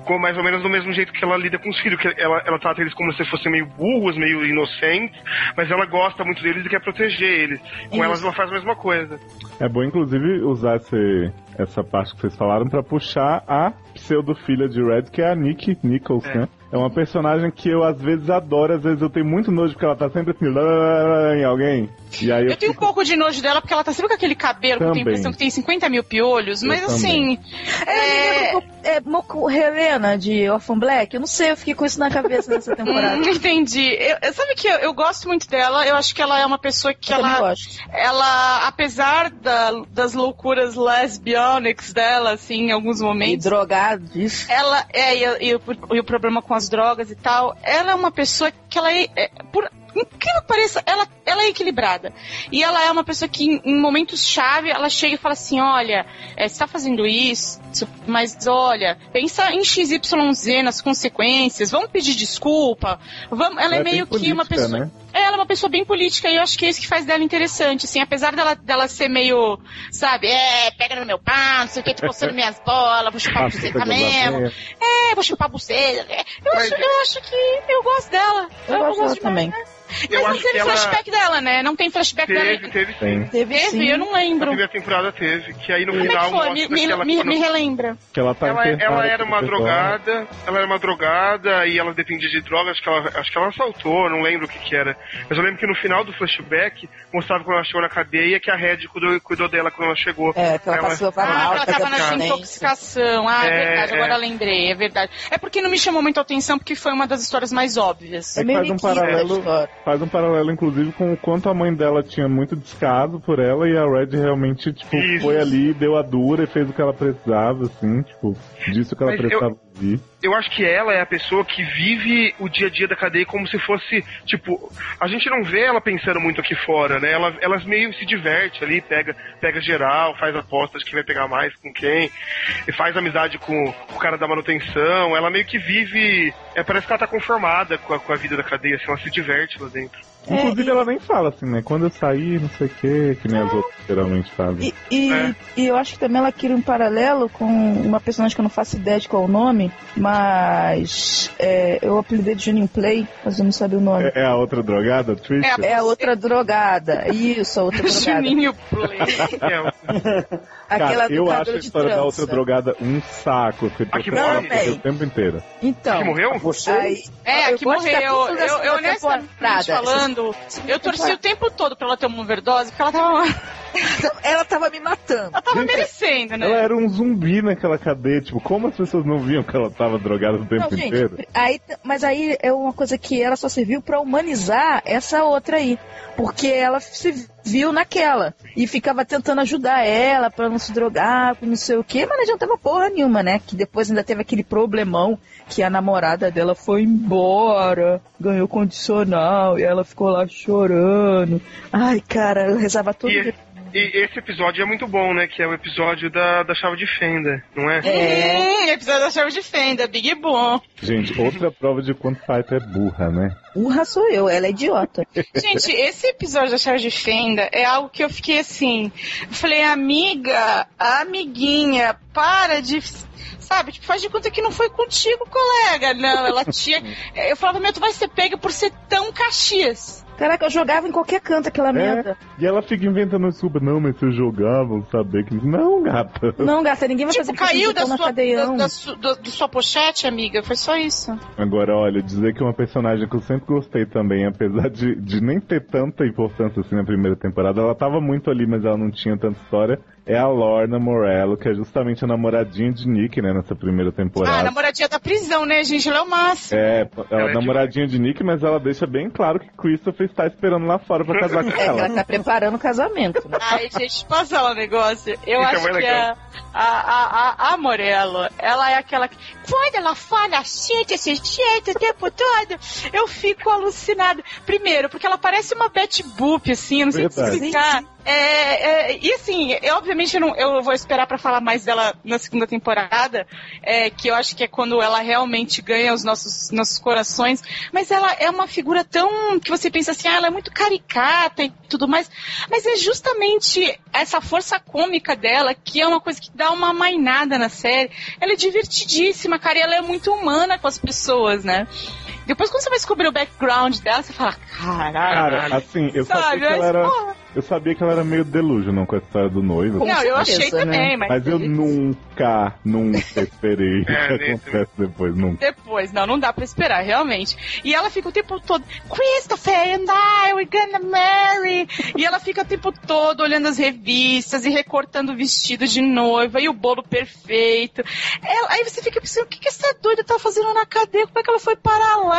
com mais ou menos do mesmo jeito que ela lida com os filhos, que ela, ela trata eles como se fossem meio burros, meio inocentes, mas ela gosta muito deles e quer proteger eles. Com Isso. elas ela faz a mesma coisa. É bom, inclusive, usar esse- essa parte que vocês falaram pra puxar a pseudo-filha de Red, que é a Nick Nichols, É. né? É uma personagem que eu às vezes adoro, às vezes eu tenho muito nojo porque ela tá sempre assim, lá, lá, lá, em alguém. E aí eu, Eu tenho um fico, pouco de nojo dela, porque ela tá sempre com aquele cabelo que eu tenho a Também. impressão que tem 50 mil piolhos, mas Eu assim. É, é, é Moco Helena de Orphan Black? Eu não sei, eu fiquei com isso na cabeça nessa temporada. Hum, entendi. Eu, eu- sabe que eu, eu gosto muito dela, eu acho que ela é uma pessoa que Eu também ela, gosto. ela, apesar da- das loucuras lesbionics dela, assim, em alguns E momentos, drogado disso. ela é, e, e o, e o problema com as drogas e tal, ela é uma pessoa que ela é, é, por incrível que pareça, ela, ela é equilibrada. E ela é uma pessoa que, em, em momentos-chave, ela chega e fala assim: olha, é, você tá fazendo isso, mas olha, pensa em XYZ nas consequências, vamos pedir desculpa. Vamos, ela é, Ela é meio que uma pessoa. né? É, ela é uma pessoa bem política e eu acho que é isso que faz dela interessante, assim, apesar dela, dela ser meio, sabe, é, pega no meu pau, não sei o que, tô coçando minhas bolas, vou chupar a Passa buceta mesmo. geladeira. É, vou chupar a buceta. É, Eu, acho, eu acho que eu gosto dela. Eu gosto dela demais, também. né? Eu Mas não teve ela flashback dela, né? Não tem flashback teve, dela. teve sim. Tem. Teve, Teve, sim. eu não Na lembro. primeira temporada teve, que aí no Como é final que foi? Me, mostra me, que ela me- quando- me relembra. Que ela tá Ela, ela era uma drogada, ela era uma drogada e ela dependia de drogas, acho que ela, acho que ela assaltou, não lembro o que que era. Mas eu lembro que no final do flashback mostrava quando ela chegou na cadeia que a Red cuidou, cuidou dela quando ela chegou. É, que ela Ela- passou Ah, mal, ela tava nessa abstinência. intoxicação. Ah, é, É, verdade, é. agora eu lembrei, é verdade. É porque não me chamou muita atenção, porque foi uma das histórias mais óbvias. É É que meio faz um a paralelo. Faz um paralelo, inclusive, com o quanto a mãe dela tinha muito descaso por ela e a Red realmente, tipo, Isso. foi ali, deu a dura e fez o que ela precisava, assim, tipo, disse o que ela Mas precisava ouvir. Eu acho que ela é a pessoa que vive o dia a dia da cadeia como se fosse, tipo, a gente não vê ela pensando muito aqui fora, né? Ela, elas meio se diverte ali, pega, pega geral, faz apostas de quem vai pegar mais com quem, e faz amizade com, com o cara da manutenção. Ela meio que vive, é, parece que ela tá conformada com a, com a vida da cadeia, assim, ela se diverte lá dentro. Inclusive, É, e- ela nem fala assim, né? Quando eu sair, não sei o que, que nem as outras geralmente fazem. E, e, É. e eu acho que também ela cria um paralelo com uma personagem que eu não faço ideia de qual é o nome, mas é, eu apelidei de Juninho Play, mas eu não sabia o nome. É, é a outra drogada, Trish? É a- É a outra drogada. Isso, a outra drogada. Juninho Play. Aquela Cara, eu acho a história da outra drogada um saco. Eu A que tô falando morre? isso o tempo inteiro. Então, que morreu? Você? aí, É, eu aqui gosto do morreu. Eu, eu segunda honestamente falando, eu torci o tempo todo pra ela ter uma overdose, porque ela tava, ela tava me matando. ela tava Gente, merecendo, né? Ela era um zumbi naquela cadeia. Tipo, como as pessoas não viam que ela tava drogada o tempo Não, gente, inteiro? aí, mas aí é uma coisa que ela só serviu pra humanizar essa outra aí. Porque ela se viu naquela. E ficava tentando ajudar ela pra não se drogar, não sei o quê, mas não adiantava porra nenhuma, né? Que depois ainda teve aquele problemão que a namorada dela foi embora, ganhou condicional, e ela ficou lá chorando. Ai, cara, eu rezava todo dia. E esse episódio é muito bom, né? Que é o episódio da, da chave de fenda, não é? É. Hum, episódio da chave de fenda, Big Boom. Gente, outra prova de quanto Piper é burra, né? Burra sou eu, ela é idiota. Gente, esse episódio da chave de fenda é algo que eu fiquei assim. Eu falei, amiga, amiguinha, para de. Sabe, tipo, faz de conta que não foi contigo, colega. Não, ela tinha. Eu falava, meu, tu vai ser pega por ser tão caxias. Caraca, eu jogava em qualquer canto aquela merda. E ela fica inventando desculpa. Não, mas vocês jogavam, saber que. Não, gata. Não, gata, ninguém vai Tipo, fazer caiu da na sua, cadeião. da, da, su- da- do sua pochete, amiga. Foi só isso. Agora, olha, dizer que uma personagem que eu sempre gostei também, apesar de, de nem ter tanta importância assim na primeira temporada, ela tava muito ali, mas ela não tinha tanta história, é a Lorna Morello, que é justamente a namoradinha de Nick, né, nessa primeira Ah, a temporada. namoradinha da prisão, né, gente? Ela é o máximo. É, ela é é namoradinha de Nick, mas ela deixa bem claro que Christopher está esperando lá fora pra casar com É, que ela ela. tá preparando o casamento, né? Ai, gente, posso falar um negócio? Eu Isso é acho muito que a, a, a, a, a Morello, ela é aquela que. Quando ela fala assim, desse jeito, o tempo todo, eu fico alucinada. Primeiro, porque ela parece uma Betty Boop, assim, eu não sei Verdade. explicar. É, é, e assim, eu, obviamente eu, não, eu vou esperar pra falar mais dela na segunda temporada, é, que eu acho que é quando ela realmente ganha os nossos, nossos corações. Mas ela é uma figura tão que você pensa assim, ah, ela é muito caricata e tudo mais. Mas é justamente essa força cômica dela que é uma coisa que dá uma mainada na série. Ela é divertidíssima, cara, e ela é muito humana com as pessoas, né? Depois, quando você vai descobrir o background dela, você fala, caralho. Cara, assim, eu sabia Sabe? que ela era. porra, Eu sabia que ela era meio delusional com a história do noivo. Não, eu achei né? também, mas, Mas eu nunca, nunca esperei o É, que acontece depois, nunca. Depois, não, não dá pra esperar, realmente. E ela fica o tempo todo, Christopher and I, we're gonna marry. E ela fica o tempo todo olhando as revistas e recortando o vestido de noiva e o bolo perfeito. Ela- aí você fica pensando, o que, que essa doida tá fazendo na cadeia? Como é que ela foi parar lá?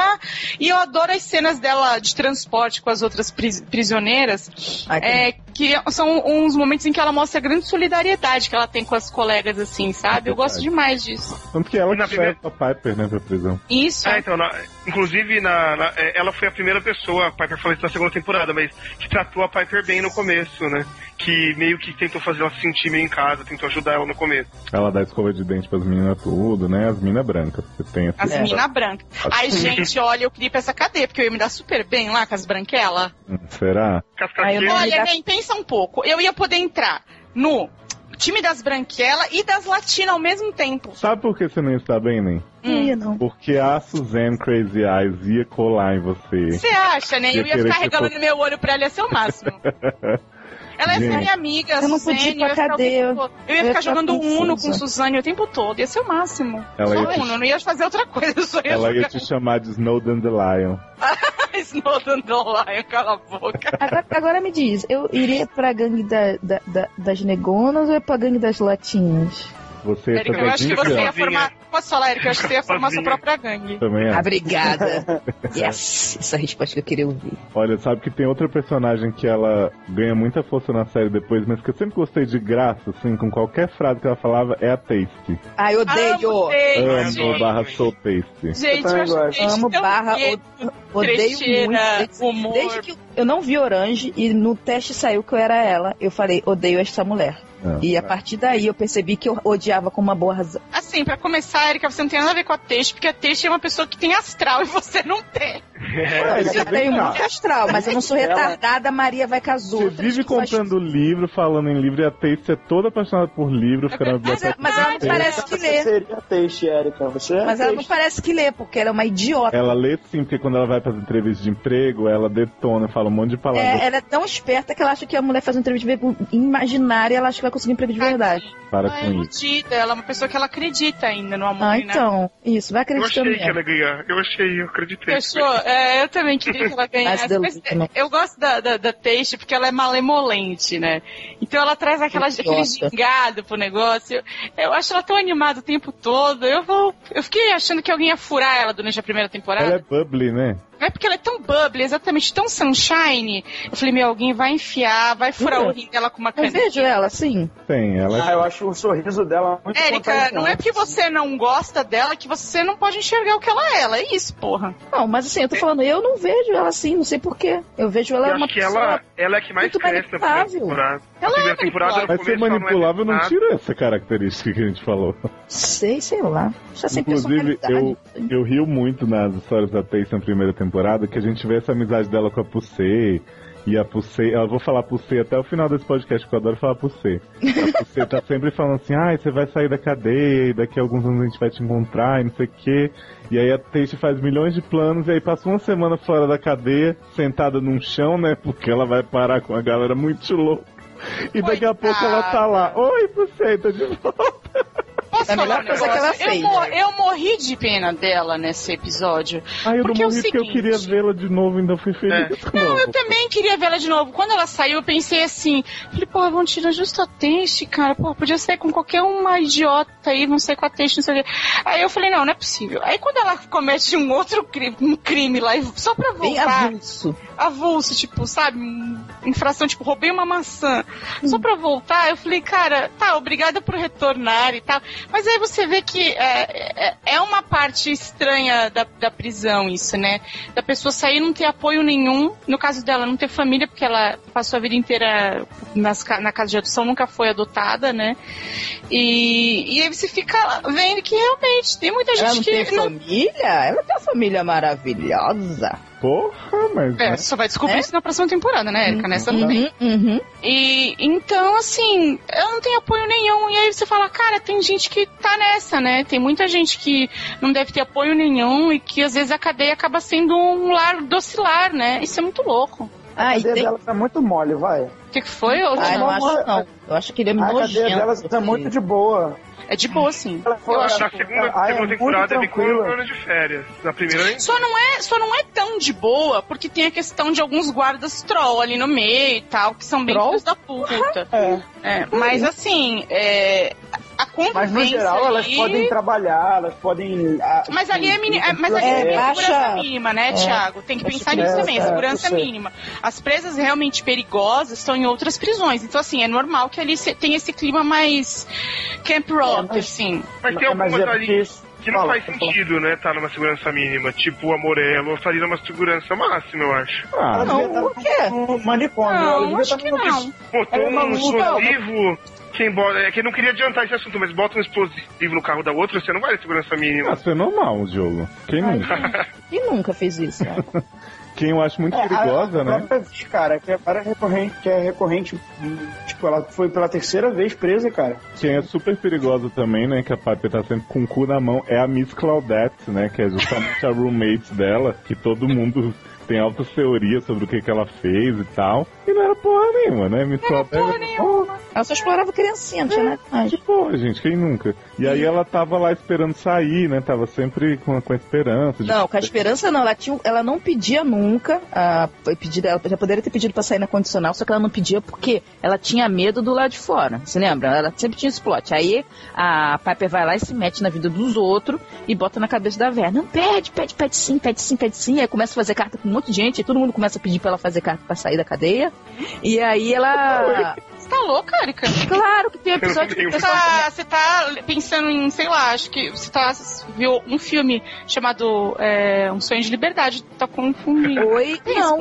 E eu adoro as cenas dela de transporte com as outras pris- prisioneiras. É, que são uns momentos em que ela mostra a grande solidariedade que ela tem com as colegas, assim, sabe? Eu gosto demais disso. Tanto que ela Na que primeira- leva a Piper, né, pra prisão. Isso. É, então, na- inclusive, na, na- é, ela foi a primeira pessoa, a Piper falou isso na segunda temporada, mas que tratou a Piper bem no começo, né? Que meio que tentou fazer ela se sentir meio em casa, tentou ajudar ela no começo. Ela dá escova de dente pras meninas tudo, né? As minas brancas. Você tem essa. As É. meninas brancas. Ai, gente, olha, eu queria ir pra essa cadeia, porque eu ia me dar super bem lá com as branquelas. Será? Não- Olha, dá- nem pensa um pouco. Eu ia poder entrar no time das branquelas e das latinas ao mesmo tempo. Sabe por que você não está bem, nem? Não. Porque a Suzanne Crazy Eyes ia colar em você. Você acha, né? Eu Ia ia ficar regalando meu olho pra ela, ia ser o máximo. Ela ia ser Gente. minha amiga, Eu não Suzane, podia ir pra eu ia ficar Eu ia Eu ia ficar jogando Uno com confusa. Suzane o tempo todo, ia ser o máximo. Ela Só ia te- Uno, não ia fazer outra coisa, ia Ela ia jogar te chamar de Snowden the Lion. Snowden do Lion, cala a boca. Agora, agora me diz, eu iria pra gangue da- da- da- das negonas ou ia pra gangue das latinhas? Você Érica, eu acho que você ia Sozinha. formar. Posso falar, Erika? Eu acho que você ia formar sua própria gangue. também é. Obrigada. yes, essa é a resposta que eu queria ouvir. Olha, sabe que tem outra personagem que ela ganha muita força na série depois, mas que eu sempre gostei de graça, assim, com qualquer frase que ela falava, é a Tasty. Ai, odeio. Amo. Amo barra sou Tasty. Gente, eu também acho Amo barra, odeio muito. Desde, humor. desde que eu não vi Orange e no teste saiu que eu era ela, eu falei, odeio esta mulher. Ah. E a partir daí eu percebi que eu odiava com uma boa razão. Assim, pra começar, Erika, você não tem nada a ver com a Teixe, porque a Teixe é uma pessoa que tem astral e você não tem. É, eu vem tenho muito astral, mas eu não sou Ela- retardada, Maria vai as Você vive que faz- comprando livro, falando em livro, e a Tasty é toda apaixonada por livro, fica na Mas biblioteca. mas ela não parece que Você lê. seria texto, Erika. Você é Mas ela não parece que lê, porque ela é uma idiota. Ela lê sim, porque quando ela vai para as entrevistas de emprego, ela detona, fala um monte de palavras. É, ela é tão esperta que ela acha que a mulher faz uma entrevista de emprego imaginária e ela acha que vai conseguir emprego de verdade. Para Ela é com isso. iludida, ela é uma pessoa que ela acredita ainda no Ah, né? então. Isso, vai Eu acreditando achei que nela. ela ia ganhar. Eu achei, eu acreditei. Fechou? É, eu também queria que ela ganhasse. Mas eu gosto da, da, da Teixe porque ela é malemolente, né? Então ela traz aquela, aquele gingado pro negócio. Eu, eu acho ela tão animada o tempo todo. Eu vou. Eu fiquei achando que alguém ia furar ela durante a primeira temporada. Ela é bubbly, né? É porque ela é tão bubbly, exatamente, tão sunshine. Eu falei, meu, alguém vai enfiar, vai furar Uhum. o rim dela com uma Eu caneta. vejo ela assim. Tem, ela Ah, eu acho o sorriso dela muito Érica, não é porque você não gosta dela que você não pode enxergar o que ela é. Ela é isso, porra. Não, mas assim, eu tô falando, eu não vejo ela assim, não sei porquê. Eu vejo ela Eu uma acho que pessoa... ela, ela é que mais muito cresce na temporada. Ela é primeira temporada, Mas ser ela manipulável não nada. tira essa característica que a gente falou. Sei, sei lá. Já sem Inclusive, eu, eu rio muito nas histórias da Tace na primeira temporada, que a gente vê essa amizade dela com a Pussy. E a Pussy, eu vou falar Pussy até o final desse podcast, porque eu adoro falar Pussy. A Pussy tá sempre falando assim, ai, você vai sair da cadeia, e daqui a alguns anos a gente vai te encontrar, e não sei o quê. E aí a Tace faz milhões de planos, e aí passa uma semana fora da cadeia, sentada num chão, né, porque ela vai parar com a galera muito louca. E daqui a pouco ela tá lá, oi Pussy, tô de volta. Posso É a falar melhor um coisa que ela negócio? fez. Eu, mor- eu morri de pena dela nesse episódio. Aí eu Porque é não o morri porque eu queria vê-la de novo, ainda fui feliz. É. Não, eu também queria vê-la de novo. Quando ela saiu, eu pensei assim, falei, pô, vão tirar justo a Teixe, cara. Pô, podia ser com qualquer uma idiota aí, não sei com a Teixe, não sei o quê. Aí eu falei, não, não é possível. Aí quando ela comete um outro crime, um crime lá, só pra Bem voltar, avulso. avulso, tipo, sabe? Infração, tipo, roubei uma maçã. Só pra voltar, eu falei, cara, tá, obrigada por retornar e tal. Mas aí você vê que é, é, é uma parte estranha da, da prisão, isso, né? Da pessoa sair e não ter apoio nenhum. No caso dela, não ter família, porque ela passou a vida inteira nas, na casa de adoção, nunca foi adotada, né? E, e aí você fica vendo que realmente tem muita Ela gente não que. tem família? Ela tem uma família maravilhosa. Porra, mas. É, né? só vai descobrir É? isso na próxima temporada, né, Erika? Nessa não tem. Uhum, uhum. E então, assim, ela não tem apoio nenhum. E aí você fala, cara, tem gente que tá nessa, né? Tem muita gente que não deve ter apoio nenhum e que às vezes a cadeia acaba sendo um lar docilar, né? Isso é muito louco. A Ah, e cadeia tem... dela tá muito mole, vai. O que, que foi? ô, Ah, não acho não. Eu acho que ele é A cadeia dela tá muito de boa. É de boa, sim. Ela foi- Eu acho Na segunda, Ah, é segunda temporada ficou tranquila. no ano de férias. Na primeira nem. Só não, é, só não é tão de boa, porque tem a questão de alguns guardas troll ali no meio e tal, que são bem filhos da puta. É. É, mas assim, é, a convivência Mas no geral elas ali- podem trabalhar, elas podem. ah, Mas ali é, mini, é- mas ali É, é, baixa- segurança mínima, né, Thiago? Tem que Acho pensar que nisso é, também, é, segurança mínima. As presas realmente perigosas estão em outras prisões. Então, assim, é normal que ali tenha esse clima mais camp rock, mas- assim. Mas tem Mas algumas é ali que não Fala, faz sentido, né? Tá numa segurança mínima. Tipo o Amorello estaria numa segurança máxima, eu acho. Ah, Não, estar por quê? no manicômio. Não, devia acho que não. Botou É um maluco, explosivo. Quem bota, é que eu não queria adiantar esse assunto, mas bota um explosivo no carro da outra, você não vai na segurança mínima. isso é normal o jogo. Quem nunca? Quem nunca fez isso? né? Quem eu acho muito É, perigosa, a, né? A própria Viz, cara, que é, para recorrente, que é recorrente, tipo, ela foi pela terceira vez presa, cara. Quem é super perigosa também, né? Que a Piper tá sempre com o cu na mão, é a Miss Claudette, né? Que é justamente a roommate dela, que todo mundo tem altas teorias sobre o que, que ela fez e tal. E não era porra nenhuma, né? Miss Claudette. porra nenhuma. Ela só explorava criancinha, não tinha nada mais. Que porra, gente, quem nunca? E aí ela tava lá esperando sair, né? Tava sempre com, com a esperança. De... Não, com a esperança não. Ela, tinha, ela não pedia nunca. A, foi pedido, ela já poderia ter pedido pra sair na condicional, só que ela não pedia porque ela tinha medo do lado de fora. Você lembra? Ela sempre tinha esse plot. Aí a Piper vai lá e se mete na vida dos outros e bota na cabeça da Vera. Não, pede, pede, pede sim, pede sim, pede sim. Aí começa a fazer carta com um monte de gente, e todo mundo começa a pedir pra ela fazer carta pra sair da cadeia. E aí ela. Você tá louca, Erika? Claro que tem episódio que Você pessoal. tá, você tá pensando em, sei lá, acho que você tá, viu um filme chamado é, Um Sonho de Liberdade. Tá confundindo. Oi? Não,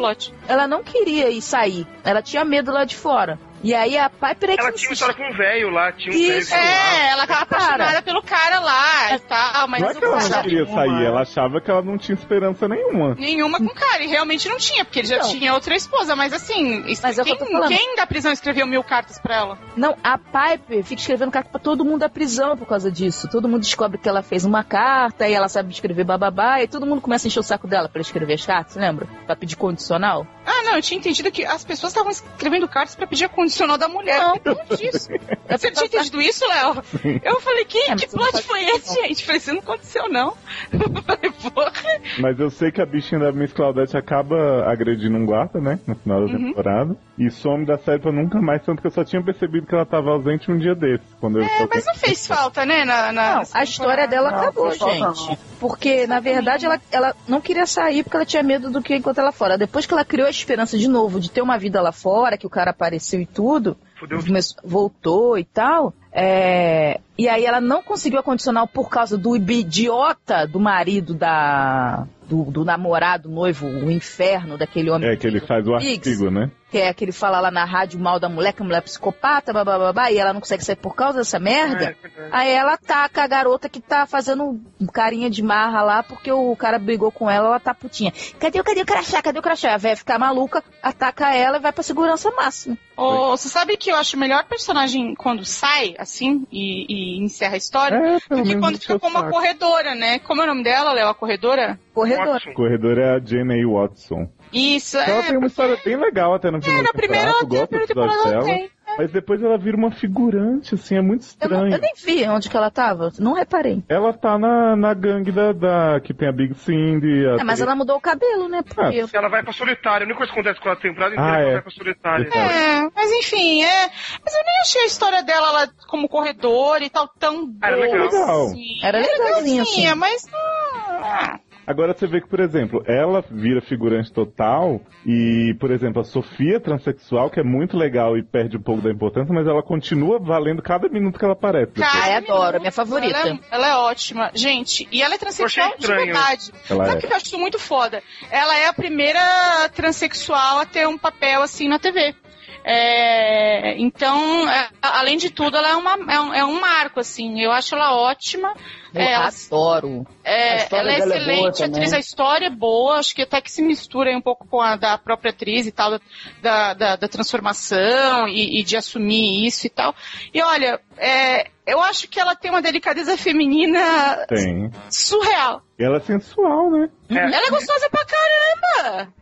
ela não queria ir sair. Ela tinha medo lá de fora. E aí a Piper é que Ela tinha história com um velho lá, tinha um Isso, velho. É, ela tava apaixonada pelo cara lá e tal, mas Não é que ela não queria nenhuma, sair, ela achava que ela não tinha esperança nenhuma. Nenhuma com o cara, e realmente não tinha, porque ele já Não. tinha outra esposa, mas assim, Mas quem, quem da prisão escreveu mil cartas pra ela? Não, a Piper fica escrevendo carta pra todo mundo da prisão por causa disso. Todo mundo descobre que ela fez uma carta e ela sabe escrever bababá, e todo mundo começa a encher o saco dela pra escrever as cartas, lembra? Pra pedir condicional. Ah, não, eu tinha entendido que as pessoas estavam escrevendo cartas pra pedir a condicional da mulher. Não. Não disso. Você tinha entendido isso, Léo? Eu falei, que, É, que não plot foi esse, gente? Falei, isso não aconteceu, não. Eu falei, porra. Mas eu sei que a bichinha da Miss Claudette acaba agredindo um guarda, né? No final da Uhum. temporada. E some da série pra nunca mais, tanto que eu só tinha percebido que ela tava ausente um dia desses. Quando eu É, mas não fez falta, né? Na, na- Não, a história dela Não, acabou, falta gente. não. Porque, na verdade, ela, ela não queria sair porque ela tinha medo do que enquanto ela fora. Depois que ela criou a esperança de novo de ter uma vida lá fora, que o cara apareceu e tudo, Fudeu começou- voltou e tal. é, E aí ela não conseguiu a condicional por causa do idiota do marido da. Do, do namorado, noivo, o inferno daquele homem. É, que ele faz o artigo, né? Que é que ele fala lá na rádio mal da mulher, que a mulher é psicopata, babá, e ela não consegue sair por causa dessa merda. É. Aí ela ataca a garota que tá fazendo um carinha de marra lá, porque o cara brigou com ela, ela tá putinha. Cadê, o- cadê o crachá? Cadê o crachá? A véia fica maluca, ataca ela e vai pra segurança máxima. Ô, você sabe que eu acho o melhor personagem quando sai, assim, e, e encerra a história? É, do que quando fica o como uma saco. corredora, né? Como é o nome dela, Léo? A corredora? Corredor. Watson. O corredor é a Jane A. Watson. Isso, Ela é. tem uma história bem legal até no primeiro na primeira, temporada. Eu gosto temporada ela dela. tem. Mas depois ela vira uma figurante, assim, é muito Eu, não- estranho. eu nem vi onde que ela tava, não reparei. Ela tá na, na gangue da, da- que tem a Big Cindy. A É, mas ela mudou o cabelo, né? Porque Ela vai pra solitária. A única coisa que acontece com a temporada inteira Ah, é que ela é. vai pra solitária. É, mas enfim, é. Mas eu nem achei a história dela lá como corredora e tal tão boa. Era legal. Assim. Era legalzinha, assim. legalzinha, mas. hum, ah, Agora você vê que, por exemplo, ela vira figurante total e, por exemplo, a Sofia é transexual, que é muito legal e perde um pouco da importância, mas ela continua valendo cada minuto que ela aparece. Cara, eu adoro, é minha favorita. Ela é, ela é ótima. Gente, e ela é transexual achei de verdade. Ela Sabe é. o que eu acho isso muito foda? Ela é a primeira transexual a ter um papel assim na TV. É, então, é, além de tudo, ela é, uma, é, um, é um marco, assim. Eu acho ela ótima. eu É, ela, adoro. A é, ela é é excelente, também. atriz, a história é boa, acho que até que se mistura aí um pouco com a da própria atriz e tal, da, da, da transformação e, e de assumir isso e tal. E olha, é, eu acho que ela tem uma delicadeza feminina Tem. surreal. E ela é sensual, né? É. Ela é gostosa pra caramba!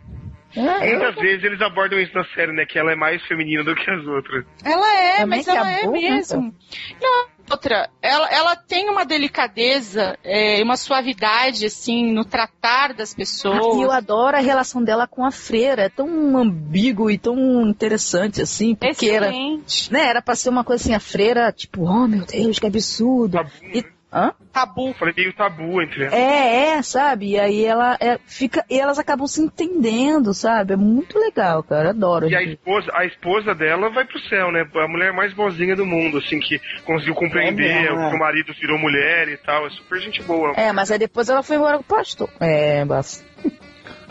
É, eu- Muitas vezes eles abordam isso na série, né? Que ela é mais feminina do que as outras. Ela é, Também mas ela é é boa, mesmo. Não, outra, ela, ela tem uma delicadeza, é, uma suavidade, assim, no tratar das E eu pessoas. adoro a relação dela com a freira. É tão ambíguo e tão interessante, assim, porque era, Excelente. né, era pra ser uma coisa assim, a freira, tipo, oh meu Deus, que absurdo. Tabu, E- né? Hã? Tabu. Falei meio tabu entre elas. É, é, sabe? E aí ela é, fica. E elas acabam se entendendo, sabe? É muito legal, cara. Adoro. E a esposa, a esposa dela vai pro céu, né? A mulher mais boazinha do mundo, assim, que conseguiu compreender É mesmo, é. que o marido virou mulher e tal. É super gente boa. É, mas aí depois ela foi embora com o pastor. É, basta.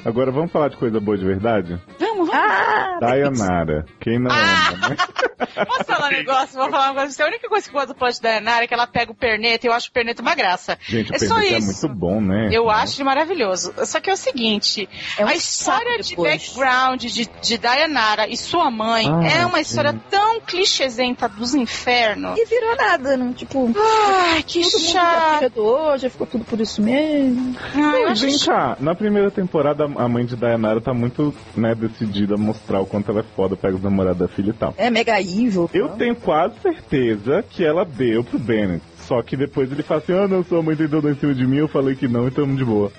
Agora vamos falar de coisa boa de verdade? Vamos, vamos. Ah! Dayanara. Quem não Ah! ama, né? Posso falar um negócio? Vou falar uma coisa. A única coisa que eu gosto do plot da Yanara é que ela pega o perneta e eu acho o perneta uma graça. Gente, o É só Perneta é isso. muito bom, né? Eu acho ele maravilhoso. Só que é o seguinte, É um a história de depois. background de, de Dayanara e sua mãe Ah, é uma sim. história tão clichêsenta dos infernos. E virou nada, não? Tipo, Ai, que todo mundo já chato. perdoou, já ficou tudo por isso mesmo. Ai, Não, acho vem chato. cá, na primeira temporada a mãe de Dayanara tá muito, né, decidida a mostrar o quanto ela é foda, pega os namorados da filha e tal. É mega evil. Eu tenho quase certeza que ela deu pro Bennett. Só que depois ele fala assim, ah não, sua mãe tentou dar em cima de mim, eu falei que não, então de boa.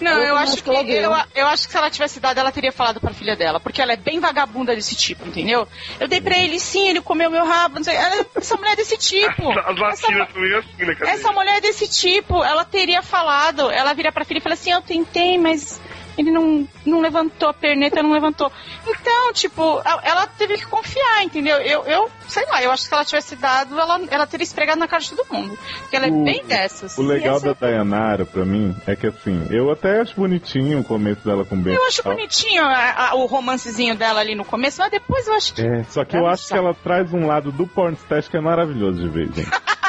Não, Eu eu acho que que eu, eu acho que se ela tivesse dado, ela teria falado pra filha dela, porque ela é bem vagabunda desse tipo, entendeu? Eu dei pra ele sim, ele comeu meu rabo, não sei. Ela- Essa mulher é desse tipo. Assim, né, cara? Essa mulher é desse tipo, ela teria falado, ela vira pra filha e fala assim, eu tentei, mas ele não, não levantou, a perneta não levantou. Então, tipo, ela teve que confiar, entendeu? Eu, eu sei lá, eu acho que se ela tivesse dado, ela, ela teria esfregado na cara de todo mundo. Porque ela é O- bem dessas. O legal essa- da Dayanara, pra mim, é que assim, eu até acho bonitinho o começo dela com o Bennett. Eu acho bonitinho a- a- o romancezinho dela ali no começo, mas depois eu acho que. É, só que É eu acho que ela traz um lado do pornstash que é maravilhoso de ver, gente.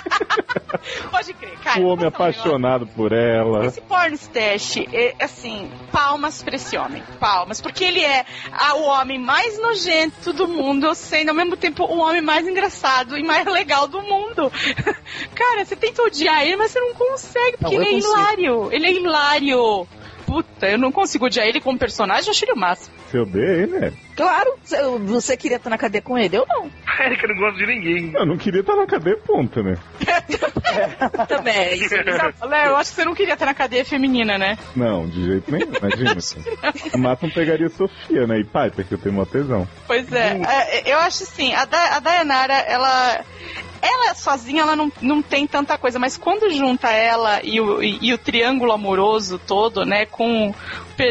Pode crer, cara. o homem um apaixonado por ela. Esse pornstash, é, assim, palmas pra esse homem. Palmas. Porque ele é a- o homem mais nojento do mundo, sendo ao mesmo tempo o homem mais engraçado e mais legal do mundo. Cara, você tenta odiar ele, mas você não consegue, porque Não, ele é consigo. hilário. Ele é hilário. Puta, eu não consigo odiar ele como personagem, eu acho ele o máximo. Se eu dei, né? Claro, você- queria estar na cadeia com ele, eu não. A Erika não gosta de ninguém. Eu não queria estar na cadeia, ponto, né? Também. Isso, Léo, eu acho que você não queria estar na cadeia feminina, né? Não, de jeito nenhum, imagina. assim. O máximo pegaria Sofia, né? E Piper, que eu tenho uma tesão. Pois é, é, eu acho assim, a, da, a Dayanara, ela. Ela sozinha, ela não, não tem tanta coisa, mas quando junta ela e o, e, e o triângulo amoroso todo, né, com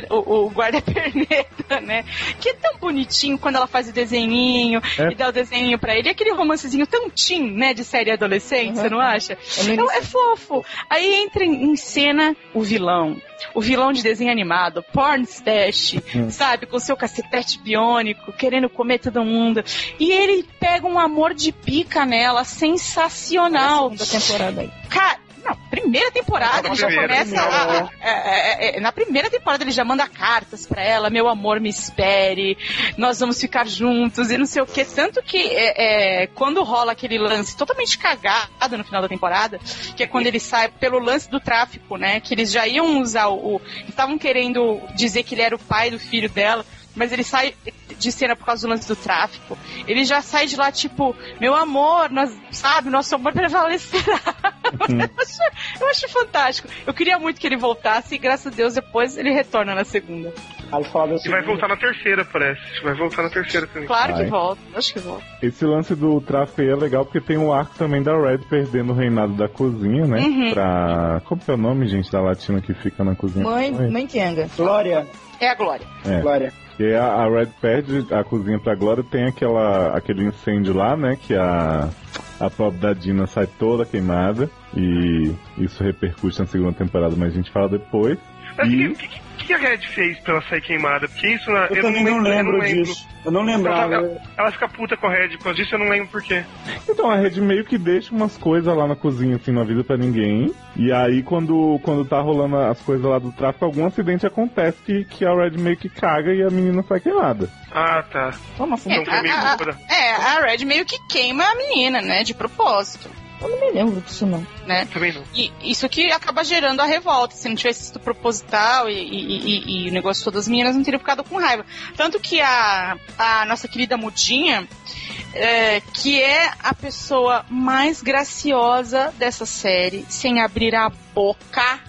o- o guarda-perneta, né, que é tão bonitinho quando ela faz o desenhinho É. e dá o desenho pra ele, e aquele romancezinho tão teen, né, de série adolescente, você não acha? no Então é fofo. Aí entra em cena o vilão. O vilão de desenho animado, Porn Stash, sabe? Com seu cacetete biônico, querendo comer todo mundo. E ele pega um amor de pica nela, sensacional. segunda temporada aí. Cara, não, primeira temporada ele já começa. a- a- é, é, é, na primeira temporada ele já manda cartas pra ela, meu amor, me espere, nós vamos ficar juntos e não sei o que. Tanto que é, é, quando rola aquele lance totalmente cagado no final da temporada, que é quando ele sai pelo lance do tráfico, né? Que eles já iam usar o. o- Estavam querendo dizer que ele era o pai do filho dela. Mas ele sai de cena por causa do lance do tráfico. Ele já sai de lá, tipo, meu amor, nós, sabe, nosso amor prevalecerá. eu, acho, eu acho fantástico. Eu queria muito que ele voltasse e, graças a Deus, depois ele retorna na segunda. Aí fala E vai voltar na terceira, parece. Vai voltar na terceira também. Claro que volta, acho que volta. Esse lance do tráfico aí é legal porque tem um arco também da Red perdendo o reinado da cozinha, né? Uhum. Pra. Como que é o nome, gente, da latina que fica na cozinha? Mãe, Oi. mãe Kenga. Glória, É a Glória. É. Glória. E aí a, a Red perde a cozinha pra Glória, tem aquela, aquele incêndio lá, né? Que a, a pobre da Dina sai toda queimada. E isso repercute na segunda temporada, mas a gente fala depois. Mas E- que, que, que a Red fez pra ela sair queimada? Porque isso na, Eu, também não lembro, eu não lembro. disso. Eu não Ela, lembrava. ela- ela fica puta com a Red por causa disso, eu não lembro por quê. Então a Red meio que deixa umas coisas lá na cozinha, assim, não avisa pra ninguém. E aí quando, quando tá rolando as coisas lá do tráfico, algum acidente acontece que, que a Red meio que caga e a menina sai queimada. Ah, tá. Toma, assim. É, Então a, a- é, a Red meio que queima a menina, né? De propósito. Eu não me lembro disso, não. né? Também não. E isso que acaba gerando a revolta. Se não tivesse sido proposital e, e- e- e o negócio todas as meninas não teriam ficado com raiva. Tanto que a, a nossa querida Mudinha, é, que é a pessoa mais graciosa dessa série, sem abrir a boca.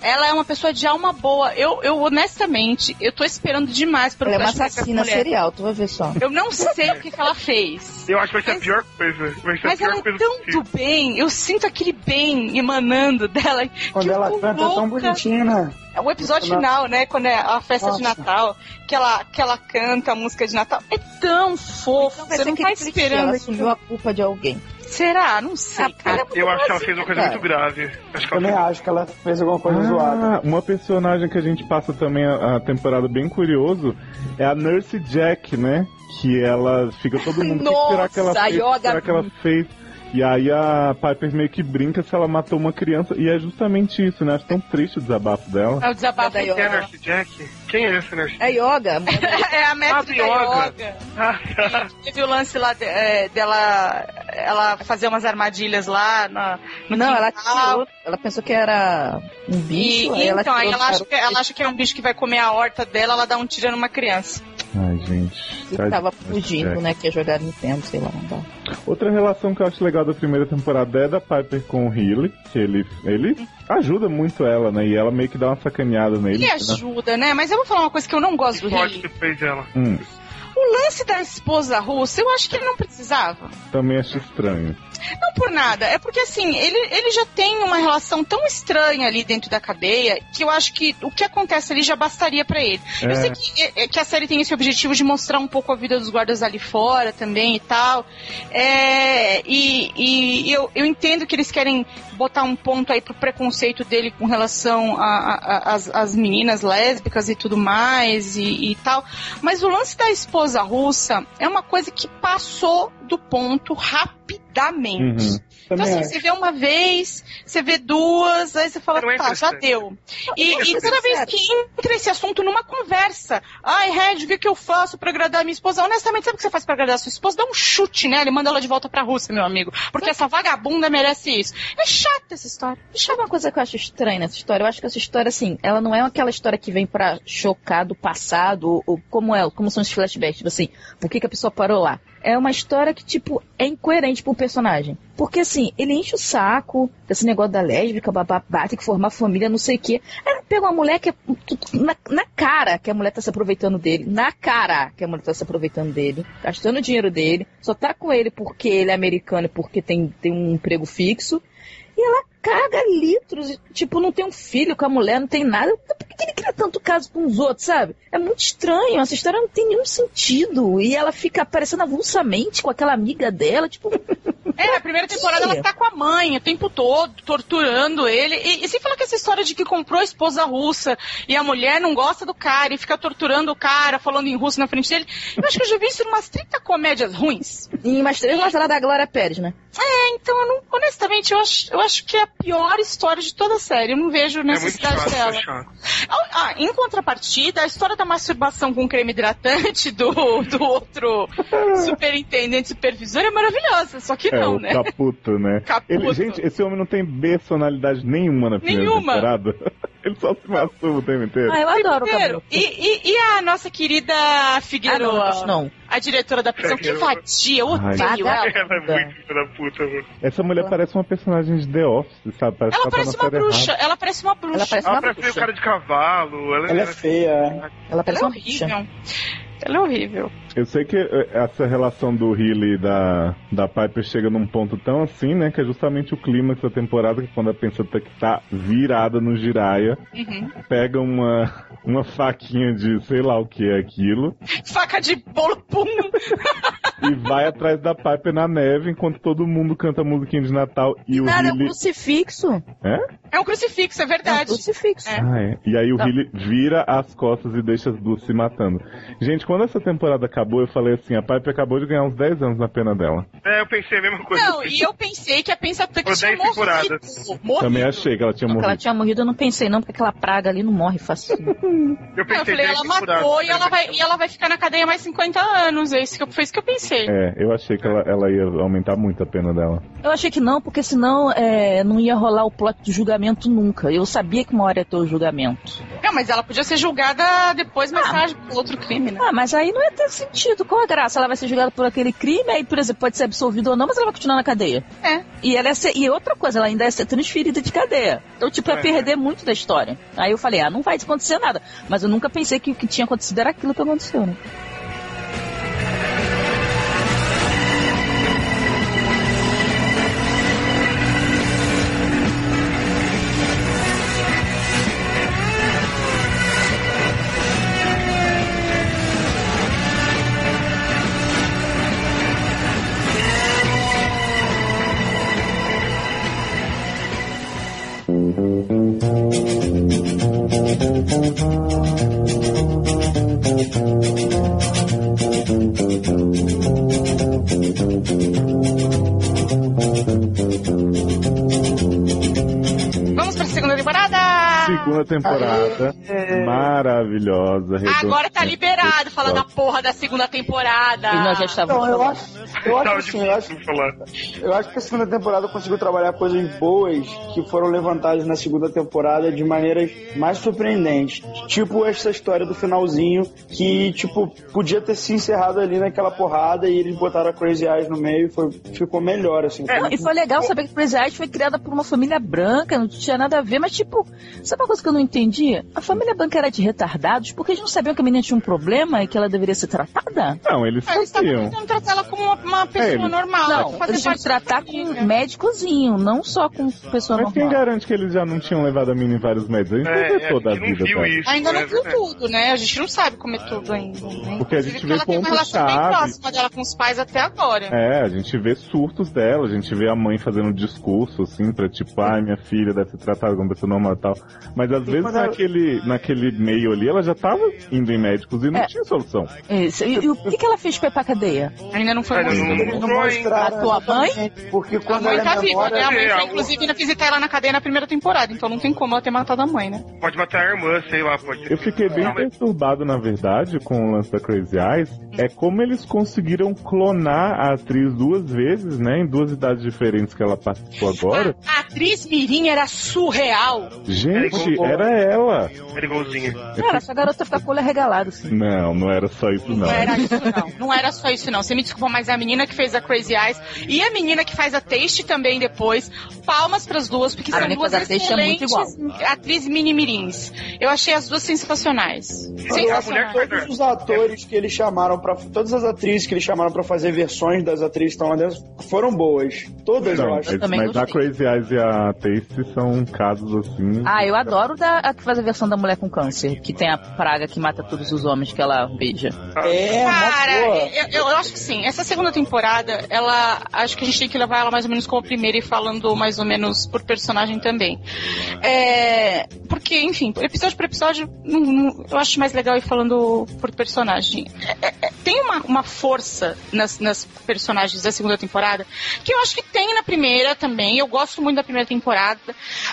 Ela é uma pessoa de alma boa. Eu, eu honestamente, eu tô esperando demais pelo Ela é uma assassina serial, tu vai ver só. Eu não sei o que, que ela fez. Eu acho que vai ser Mas- a pior coisa. Vai ser Mas a pior ela é coisa tão possível. do bem, eu sinto aquele bem emanando dela. Quando ela canta é tão louca. bonitinha, né? É o episódio final, né? Quando é a festa de Nossa. Natal, que ela, que ela canta a música de Natal. É tão fofo. Então você não tá esperando. Ela assumiu a culpa de alguém. Será? Não sei, Ah, cara. é Eu acho que ela boazinha, fez uma coisa cara. muito grave. Acho que ela Também fez... acho que ela fez alguma coisa zoada. Ah, uma personagem que a gente passa também a, a temporada bem curioso é a Nurse Jack, né? Que ela fica todo mundo. O que será que ela Nossa, fez? Yoga- será que ela fez? E aí a Piper meio que brinca se ela matou uma criança. E é justamente isso, né? Acho tão triste o desabafo dela. É o desabafo É da Quem é a dela. Nurse Jack? Quem é essa Nurse É yoga. É a mestre Ah, da yoga. yoga. Ah, tá. Teve o lance lá de- é, dela ela fazer umas armadilhas lá na, no Não, ela tirou. Ela pensou que era um bicho. e aí ela então, aí tirou ela acha, que, ela acha que é um bicho que vai comer a horta dela, ela dá um tiro numa criança. Ai, gente. que Tadinha tava fugindo, né? Que ia jogar Nintendo, sei lá. Não dá. Outra relação que eu acho legal da primeira temporada é da Piper com o Healy, que ele, ele ajuda muito ela, né? E ela meio que dá uma sacaneada nele. Ele né? ajuda, né? Mas eu vou falar uma coisa que eu não gosto do Riley. que fez ela. Hum, O lance da esposa russa, eu acho que ele não precisava. também acho estranho. Não por nada, é porque assim, ele, ele já tem uma relação tão estranha ali dentro da cadeia que eu acho que o que acontece ali já bastaria pra ele. Eu É. sei que, é- é que a série tem esse objetivo de mostrar um pouco a vida dos guardas ali fora também e tal. É, e e eu, eu entendo que eles querem botar um ponto aí pro preconceito dele com relação às meninas lésbicas e tudo mais e, e tal. Mas o lance da esposa russa é uma coisa que passou do ponto rapidamente. Uhum. Então, assim, acho. você vê uma vez, você vê duas, aí você fala, é tá, já deu. E, Não, e toda é vez que entra esse assunto numa conversa, ai, Red, o que, que eu faço pra agradar a minha esposa? Honestamente, sabe o que você faz pra agradar a sua esposa? Dá um chute nela e manda ela de volta pra Rússia, meu amigo. Porque essa vagabunda merece isso. É chata essa história. É Sabe chata. uma coisa que eu acho estranha nessa história? Eu acho que essa história, assim, ela não é aquela história que vem pra chocar do passado, ou, ou como é, como são os flashbacks, tipo assim, por que, que a pessoa parou lá? É uma história que, tipo, é incoerente pro personagem. Porque, assim, ele enche o saco desse negócio da lésbica, bababá, tem que formar família, não sei o quê. Ela pega uma mulher que é na, na cara que a mulher tá se aproveitando dele, na cara que a mulher tá se aproveitando dele, gastando o dinheiro dele, só tá com ele porque ele é americano e porque tem, tem um emprego fixo. E ela caga litros, tipo, não tem um filho com a mulher, não tem nada. Por que ele cria tanto caso com os outros, sabe? É muito estranho, essa história não tem nenhum sentido. E ela fica aparecendo avulsamente com aquela amiga dela, tipo, É, na primeira temporada ela tá com a mãe o tempo todo, torturando ele. E, e sem falar que essa história de que comprou a esposa russa e a mulher não gosta do cara e fica torturando o cara, falando em russo na frente dele. Eu acho que eu já vi isso em umas 30 comédias ruins. em mais três novela da Glória Pérez, né? É, então eu não, honestamente, eu acho, eu acho que é a pior história de toda a série. Eu não vejo É necessidade chato, dela. é chato. Ah, em contrapartida, a história da masturbação com creme hidratante do, do outro superintendente supervisor é maravilhosa. Só que É, não, o né? Caputo, né? Caputo. Ele, gente, esse homem não tem personalidade nenhuma na primeira Nenhuma. temporada. Ele só se masturba o tempo inteiro. Ah, eu adoro o Primeiro, cabelo. e, e, e a nossa querida Ah, Figueiredo, não, não. a diretora da prisão, que vadia, eu odeio ela. Ela é muito filha da puta, mano. Essa mulher parece uma personagem de The Office, sabe? Parece Ela que parece tá uma bruxa, errada. ela parece uma bruxa. Ela parece Ela uma parece bruxa. cara de cavalo. Ela, Ela é ela- feia. Ela Ela parece é uma bruxa. Ela é horrível. Eu sei que eh, essa relação do Healy e da, da Piper chega num ponto tão assim, né? Que é justamente o clímax da temporada, que quando a pensa tá, que tá virada no giraia, Uhum. pega uma, uma faquinha de sei lá o que é aquilo Faca de bolo, pum. E vai atrás da Piper na neve enquanto todo mundo canta musiquinha de Natal e o Nada, é um crucifixo. É? É um crucifixo, é É um verdade. crucifixo. É. Ah, é. E aí o Não. Healy vira as costas e deixa as duas se matando. Gente, quando essa temporada acabou, eu falei assim, a Piper acabou de ganhar uns 10 anos na pena dela. É, eu pensei a mesma coisa. Não, e eu pensei que a Pensa Tuck Por tinha 10 morrido. morrido. Também achei que ela tinha Não, que ela morrido. tinha morrido, eu não pensei não, porque aquela praga ali não morre fácil. Eu Não, eu pensei falei, 10 ela matou e ela, vai, e ela vai ficar na cadeia mais 50 anos. É isso que eu, foi isso que eu pensei. Achei. É, eu achei que ela, ela ia aumentar muito a pena dela. Eu achei que não, porque senão é, não ia rolar o plot do julgamento nunca. Eu sabia que uma hora ia ter o julgamento. Não, mas ela podia ser julgada depois mais tarde por outro crime, né? Ah, mas aí não ia ter sentido. Qual a graça? Ela vai ser julgada por aquele crime, aí, por exemplo, pode ser absolvida ou não, mas ela vai continuar na cadeia. É. E ela ia ser, e outra coisa, ela ainda ia ser transferida de cadeia. Então, tipo, ia É. perder muito da história. Aí eu falei, ah, não vai acontecer nada. Mas eu nunca pensei que o que tinha acontecido era aquilo que aconteceu, né? Agora tá redondinha, liberado falar da gostosa. porra da segunda temporada. E nós já estávamos Então, eu falando. acho, eu acho Tava assim, eu acho, eu acho que a segunda temporada conseguiu trabalhar coisas boas que foram levantadas na segunda temporada de maneiras mais surpreendentes. Tipo essa história do finalzinho que, tipo, podia ter se encerrado ali naquela porrada e eles botaram a Crazy Eyes no meio e foi, ficou melhor, assim. Não, e foi legal saber que Crazy Eyes foi criada por uma família branca, não tinha nada a ver, mas tipo, sabe uma coisa que eu não entendi? A família branca era de retardados porque eles não sabiam que a menina tinha um problema e que ela deveria ser tratada? Não, eles Ah, Eles estavam sabiam. tentando tratar ela como uma, uma pessoa É, eles- normal. Não, fazer parte tratar com um médicozinho, não só com pessoa Mas quem normal. garante que eles já não tinham levado a mina em vários médicos? A gente É, não vê é, toda a a vida viu isso. Ainda não né? viu tudo, né? A gente não sabe como é tudo ainda. né? Porque a gente vê ela tem uma relação bem próxima dela com os pais até agora. É, a gente vê surtos dela, a gente vê a mãe fazendo discurso, assim, pra tipo, ai, minha filha deve ser tratada como pessoa normal e tal. Mas às vezes naquele, naquele meio ali, ela já tava indo em médicos e não É. tinha solução. Isso, E, e o que, que ela fez pra ir pra cadeia? Ainda não foi Ainda. Não- Eles não Não mostraram A tua mãe? Porque A quando mãe ela tá é viva, né? A mãe É, foi, a- inclusive, ainda visitar ela na cadeia na primeira temporada, então não tem como ela ter matado a mãe, né? Pode matar a irmã, sei lá, pode Eu fiquei bem Não, mas- perturbado, na verdade, com o lance da Crazy Eyes. É como eles conseguiram clonar a atriz duas vezes, né? Em duas idades diferentes que ela participou agora. A atriz Mirim era surreal. Gente, igual- era ela. Era igualzinho. Cara, essa garota fica com o olho arregalado, assim. Não, não era só isso, não. Não era isso, não. Não era só isso, não. Você me desculpa, mas a menina que fez a Crazy Eyes e a menina que faz a Taste também depois. Palmas pras duas, porque A são menina duas a é muito excelentes atrizes mini-mirins. Eu achei as duas sensacionais. Eu acho Sensacionais. todos os atores que eles chamaram para todas as atrizes que eles chamaram pra fazer versões das atrizes que estão lá dentro foram boas. Todas, eu Não, acho. mas, também mas a gostei. Crazy Eyes e a Taste são casos assim. Ah, eu adoro da, a que faz a versão da mulher com câncer, que tem a praga que mata todos os homens que ela beija. É, Cara, boa. eu, eu- eu acho que sim. Essa segunda temporada, ela. Acho que a gente tem que levar ela mais ou menos como a primeira e falando mais ou menos por personagem também. É, porque, enfim, episódio por episódio, não- não- eu acho mais legal ir falando por personagem. É, é, é, tem uma, uma força nas, nas personagens da segunda temporada que eu acho que tem na primeira também. Eu gosto muito da primeira temporada.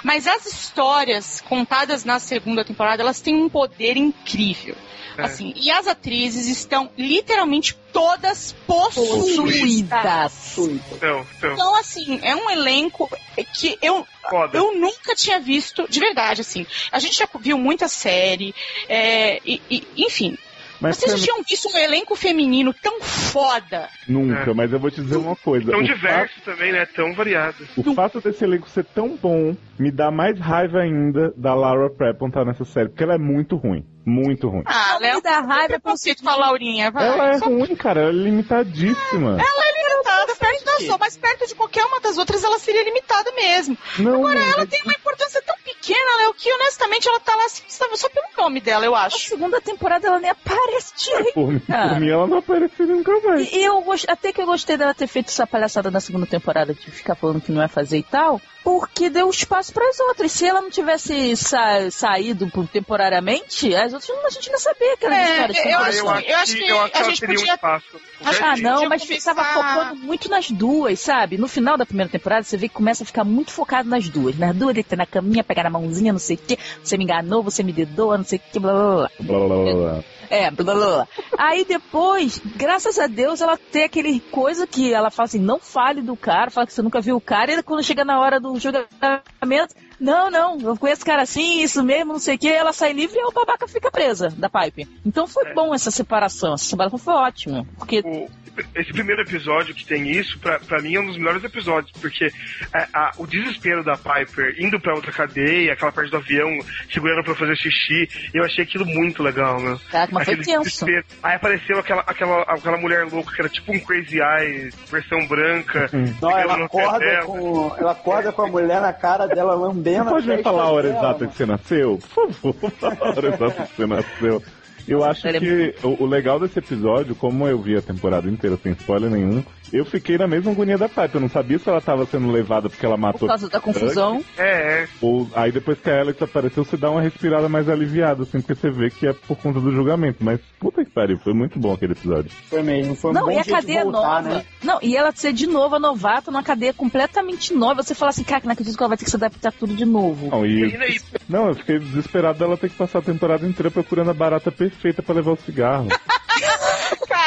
Mas as histórias contadas na segunda temporada, elas têm um poder incrível. É. Assim, e as atrizes estão literalmente todas possuídas. Suíta. Então, então, Então, assim, é um elenco que eu, foda. eu nunca tinha visto, de verdade, assim. A gente já viu muita série, é, e, e- enfim. Mas Vocês tinham visto um elenco feminino tão foda? Nunca, É. mas eu vou te dizer uma coisa. Tão o diverso também, né? Tão variado. fato, o fato desse elenco ser tão bom me dá mais raiva ainda da Laura Prepon estar nessa série, porque ela é muito ruim. Muito ruim. Ah, me dá raiva preconceito com a Laurinha, vai. Ela é Só ruim, cara. Ela é limitadíssima. limitada, perto das outras, mas perto de qualquer uma das outras ela seria limitada mesmo. Não, Agora, ela mas- tem uma importância tão pequena, Léo, que honestamente ela tá lá assim, só pelo nome dela, eu A acho. segunda temporada ela nem aparece direito. por, mim, Ah. por mim ela não apareceu nunca mais. E, e eu gost- até que eu gostei dela ter feito essa palhaçada na segunda temporada de ficar falando que não ia fazer e tal, porque deu espaço para as outras. Se ela não tivesse sa- saído por- temporariamente, as outras não- a gente não sabia que era É, história. eu tinha acho- eu acho que eu acho que a gente teria podia- um espaço. Ah, não, mas começar- estava focando muito nas duas, sabe? No final da primeira temporada, você vê que começa a ficar muito focado nas duas. Nas duas, ele tá na caminha, pegar na mãozinha, não sei o quê. Você me enganou, você me dedou, não sei o quê, blá blá blá. Blá, blá, blá, blá. É, blá blá blá. Aí depois, graças a Deus, ela tem aquele coisa que ela fala assim, não fale do cara, fala que você nunca viu o cara, e quando chega na hora do julgamento, não, não, eu conheço cara assim, isso mesmo, não sei o que, ela sai livre e o babaca fica presa da Pipe. Então foi bom essa separação, essa separação foi ótima, porque O- esse primeiro episódio que tem isso, pra, pra mim é um dos melhores episódios, porque é, a- o desespero da Piper indo pra outra cadeia, aquela parte do avião segurando pra fazer xixi, eu achei aquilo muito legal, né? Caraca, mas foi Aquele tenso. desespero. Aí apareceu aquela, aquela, aquela mulher louca que era tipo um Crazy Eyes, versão branca. Não, chegando ela acorda, com, ela acorda com a mulher na cara dela lambendo Você pode a me falar a hora dela, exata que você nasceu? Por favor, fala a hora exata que você nasceu. Eu acho é que o, o legal desse episódio, como eu vi a temporada inteira sem spoiler nenhum, eu fiquei na mesma agonia da Piper. Eu não sabia se ela tava sendo levada porque ela por matou. causa da confusão. É, é. Ou aí depois que a Alex apareceu, você dá uma respirada mais aliviada, assim, porque você vê que é por conta do julgamento. Mas puta que pariu, foi muito bom aquele episódio. Foi mesmo, foi um Não, e a cadeia voltar, nova. né? Não, e ela ser de novo a novata numa cadeia completamente nova. Você fala assim, cara, não acredito que ela vai ter que se adaptar tudo de novo. Não, e, não, eu fiquei desesperado dela ter que passar a temporada inteira procurando a barata perfeita pra levar o cigarro.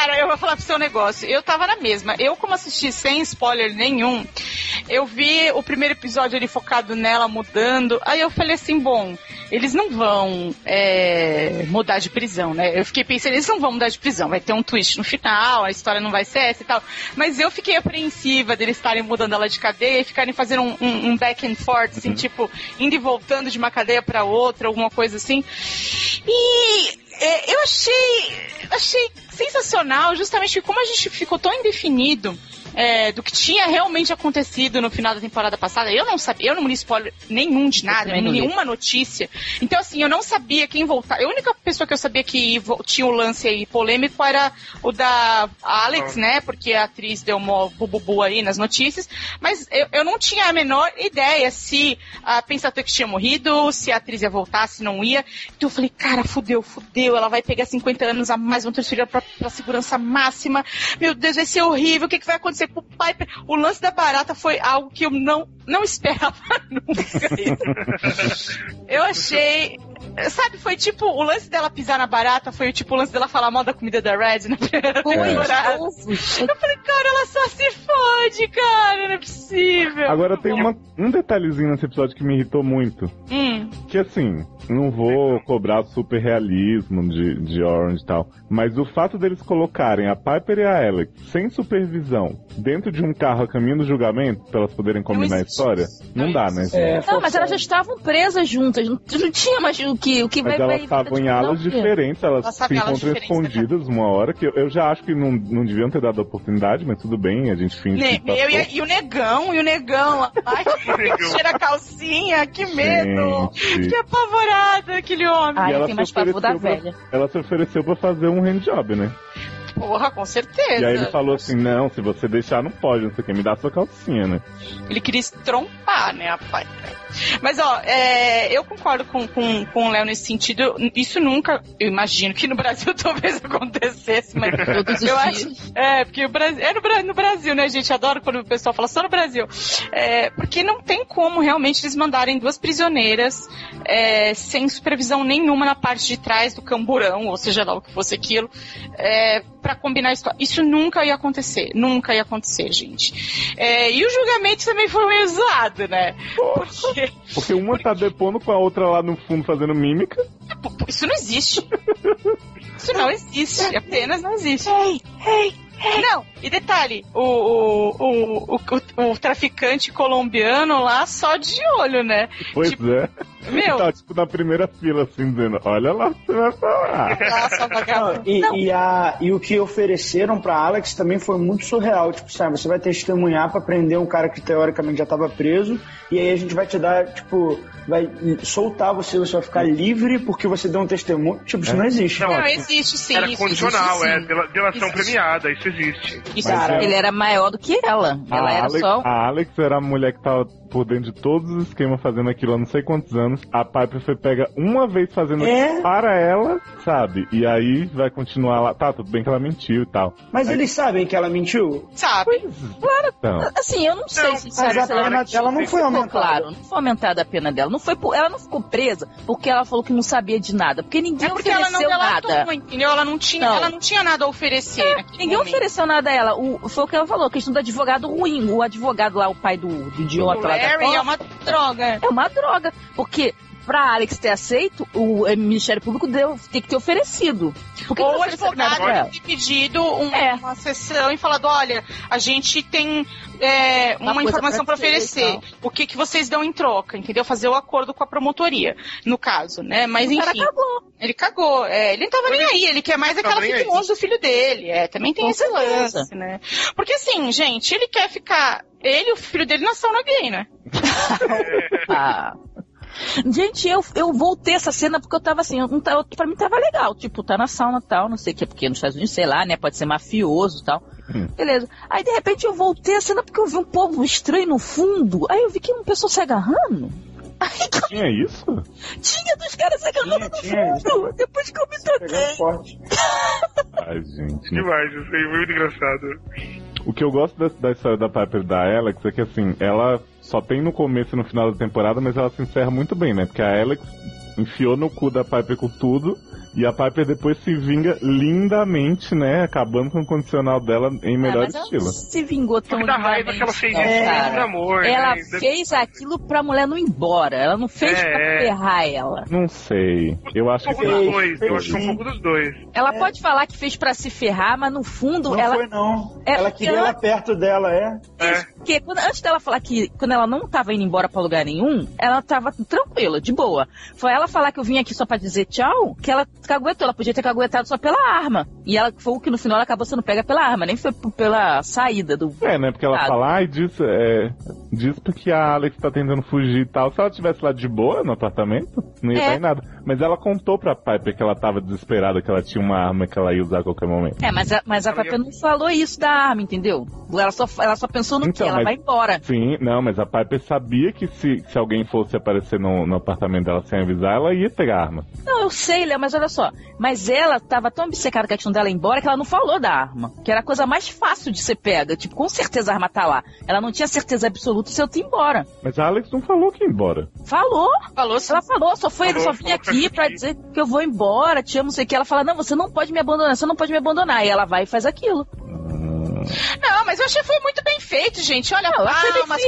Cara, eu vou falar pro seu negócio. Eu tava na mesma. Eu, como assisti sem spoiler nenhum, eu vi o primeiro episódio ali focado nela mudando. Aí eu falei assim, bom, eles não vão é, mudar de prisão, né? Eu fiquei pensando, eles não vão mudar de prisão. Vai ter um twist no final, a história não vai ser essa e tal. Mas eu fiquei apreensiva deles estarem mudando ela de cadeia e ficarem fazendo um, um- um back and forth, assim, tipo, indo e voltando de uma cadeia pra outra, alguma coisa assim. E eu achei, achei sensacional, justamente como a gente ficou tão indefinido é, do que tinha realmente acontecido no final da temporada passada, eu não sabia, eu não li spoiler nenhum de nada, não li. nenhuma notícia. Então, assim, eu não sabia quem voltar. A única pessoa que eu sabia que tinha o lance aí polêmico era o da Alex, né? Porque a atriz deu uma bububu aí nas notícias. Mas eu, eu não tinha a menor ideia se a Pensatex tinha morrido, se a atriz ia voltar, se não ia. Então eu falei, cara, fudeu, fudeu. Ela vai pegar 50 anos a mais, vão transferir pra, pra segurança máxima. Meu Deus, vai ser horrível. O que, que vai acontecer Piper? O lance da barata foi algo que eu não, não esperava nunca. Eu achei. Sabe, foi tipo, o lance dela pisar na barata foi tipo o lance dela falar mal da comida da Red na primeira temporada. Eu falei, cara, ela só se fode, cara, não é possível. Agora tem uma, um detalhezinho nesse episódio que me irritou muito. Hum, Que assim, não vou cobrar super realismo de, de Orange e tal, mas o fato deles colocarem a Piper e a Alex sem supervisão dentro de um carro a caminho do julgamento, pra elas poderem combinar a história, não Não dá, né, gente? É, Não, mas elas já estavam presas juntas. Não, não tinha mais o que, o que Mas vai elas vai- estavam em alas diferentes, elas Elas se encontram escondidas uma hora, que eu, eu já acho que não, não deviam ter dado a oportunidade, mas tudo bem, a gente finge Ne- que passou. eu e, a- e o negão, e o negão. Ai, que cheira a calcinha, que medo. Gente. Que apavorada aquele homem. Ai, ela tem se mais pavor da ofereceu pra- velha. Ela se ofereceu pra fazer um handjob, né? Porra, com certeza. E aí ele falou assim, não, se você deixar não pode, não sei o que, me dá sua calcinha, né? Ele queria estrombar, né, a Piper. Mas, ó, é, eu concordo com, com, com o Léo nesse sentido. Isso nunca, eu imagino que no Brasil talvez acontecesse, mas Todos os eu dias. acho. É, porque o Brasil. É no, no Brasil, né, gente? Adoro quando o pessoal fala só no Brasil. É, porque não tem como realmente eles mandarem duas prisioneiras é, sem supervisão nenhuma na parte de trás do camburão, ou seja lá o que fosse aquilo, é, para combinar a história. Isso nunca ia acontecer. Nunca ia acontecer, gente. É, e o julgamento também foi meio zoado, né? Porque Porque uma tá depondo com a outra lá no fundo fazendo mímica. isso não existe. Isso não existe. Apenas não existe. Não, e detalhe, o, o, o, o, o traficante colombiano lá só de olho, né? Pois Tipo, é. Meu, Tá, tipo, na primeira fila, assim, dizendo, olha lá o que você vai falar. nossa, vagabundo. e, Não, e a, e o que ofereceram pra Alex também foi muito surreal. Tipo, sabe, você vai testemunhar pra prender um cara que teoricamente já tava preso, e aí a gente vai te dar, tipo, vai soltar você, você vai ficar livre porque você deu um testemunho. Tipo, isso não existe. Não, não, existe sim. Era condicional, existe, é, delação Existe. premiada, isso existe. Cara, Ele era maior do que ela. Ela a, era Alex, só. a Alex era a mulher que tava por dentro de todos os esquemas fazendo aquilo há não sei quantos anos. A Piper foi pega uma vez fazendo É? aquilo para ela, sabe? E aí vai continuar lá. Tá, tudo bem que ela mentiu e tal. Mas eles sabem que ela mentiu? Sabe? Então, Assim, eu não sei, Não, sinceramente. Mas a pena dela não foi aumentada. claro, não foi aumentada a pena dela. Não foi por- ela não ficou presa porque ela falou que não sabia de nada. Porque ninguém É porque ela não ofereceu nada. delatou, entendeu? Ela não tinha, Não. ela não tinha nada a oferecer naquele Ninguém momento. ofereceu nada a ela. O, foi o que ela falou, a questão do advogado ruim. O advogado lá, o pai do, do idiota lá Copa, é uma droga. é uma droga. Porque pra Alex ter aceito, o eh, Ministério Público deu, tem que ter oferecido. Ou o advogado ter pedido um- É. uma sessão e falado, olha, a gente tem é, Uma uma, informação pra para oferecer. O que, que vocês dão em troca, entendeu? Fazer o acordo com a promotoria, no caso, né? Mas O cara enfim, cagou. ele cagou. É, ele não tava nem aí, ele quer mais aquela nem fique longe do filho dele. É, também tem Com esse certeza. lance, né? Porque assim, gente, ele quer ficar. Ele e o filho dele na sauna gay, né? Ah. Gente, eu, eu voltei essa cena porque eu tava assim, eu, eu- pra mim tava legal. Tipo, tá na sauna e tal, não sei o que, porque nos Estados Unidos, sei lá, né? Pode ser mafioso e tal. Hum. Beleza. Aí de repente eu voltei a cena porque eu vi um povo estranho no fundo. Aí eu vi que uma pessoa se agarrando. Aí tinha isso? tinha dos caras se agarrando Tinha, no tinha. fundo. Depois que eu me toquei. Ai, gente. não Demais, isso aí, muito engraçado. O que eu gosto da, da história da Piper e da Alex é que, assim, ela só tem no começo e no final da temporada, mas ela se encerra muito bem, né? Porque a Alex enfiou no cu da Piper com tudo, e a Piper depois se vinga lindamente, né? Acabando com o condicional dela em melhor Ah, mas ela estilo. não se vingou tão Porque da raiva que ela fez isso não, é, cara. amor. Ela né? fez aquilo pra mulher não ir embora. Ela não fez É, pra é. ferrar ela. Não sei. Eu acho Um que. pouco dos Fez, dois, eu acho que é um pouco dos dois. Ela pode falar que fez pra se ferrar, mas no fundo Não ela foi, não. É, ela queria ela- ela perto dela, é. É. Porque quando- antes dela falar que quando ela não tava indo embora pra lugar nenhum, ela tava tranquila, de boa. Foi ela falar que eu vim aqui só pra dizer tchau, que ela caguetou. Ela podia ter caguetado só pela arma. E ela foi o que no final ela acabou sendo pega pela arma, nem foi pela saída do. É, né? Porque ela Ah. fala, ai, diz, é, diz porque a Alex tá tentando fugir e tal. Se ela tivesse lá de boa no apartamento, não ia É. dar em nada. Mas ela contou pra Piper que ela tava desesperada, que ela tinha uma arma que ela ia usar a qualquer momento. É, mas a, mas a Pepe não falou isso da arma, entendeu? Ela só, ela só pensou no Então, que? Ela mas- vai embora. Sim, não, mas a Piper sabia que se, se alguém fosse aparecer no, no apartamento dela sem avisar, ela ia pegar a arma. Não, eu sei, Léo, mas olha só. Mas ela tava tão obcecada com a questão dela ir embora que ela não falou da arma. Que era a coisa mais fácil de ser pega. Tipo, com certeza a arma tá lá. Ela não tinha certeza absoluta se eu ia embora. Mas a Alex não falou que ia embora. Falou. Falou assim. Ela falou, só foi, Falou, só vim aqui pra dizer que eu vou embora, te amo, não sei o que. Ela fala, não, você não pode me abandonar, você não pode me abandonar. E ela vai e faz aquilo. Não, mas eu achei que foi muito bem feito, gente. Olha, Não, eu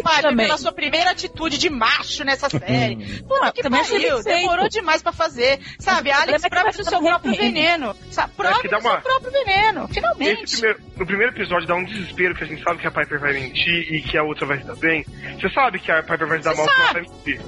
palmas, também. pela sua primeira atitude de macho nessa série. Puta Ah, que também pariu, demorou demais pra fazer. Sabe, a Alex é prova vai do seu próprio veneno. Sabe, prova do dá seu próprio veneno, finalmente. primeiro, no primeiro episódio dá um desespero que a gente sabe que a Piper vai mentir e que a outra vai se dar bem. Você sabe que a Piper vai se dar Você mal que ela sabe. vai mentir.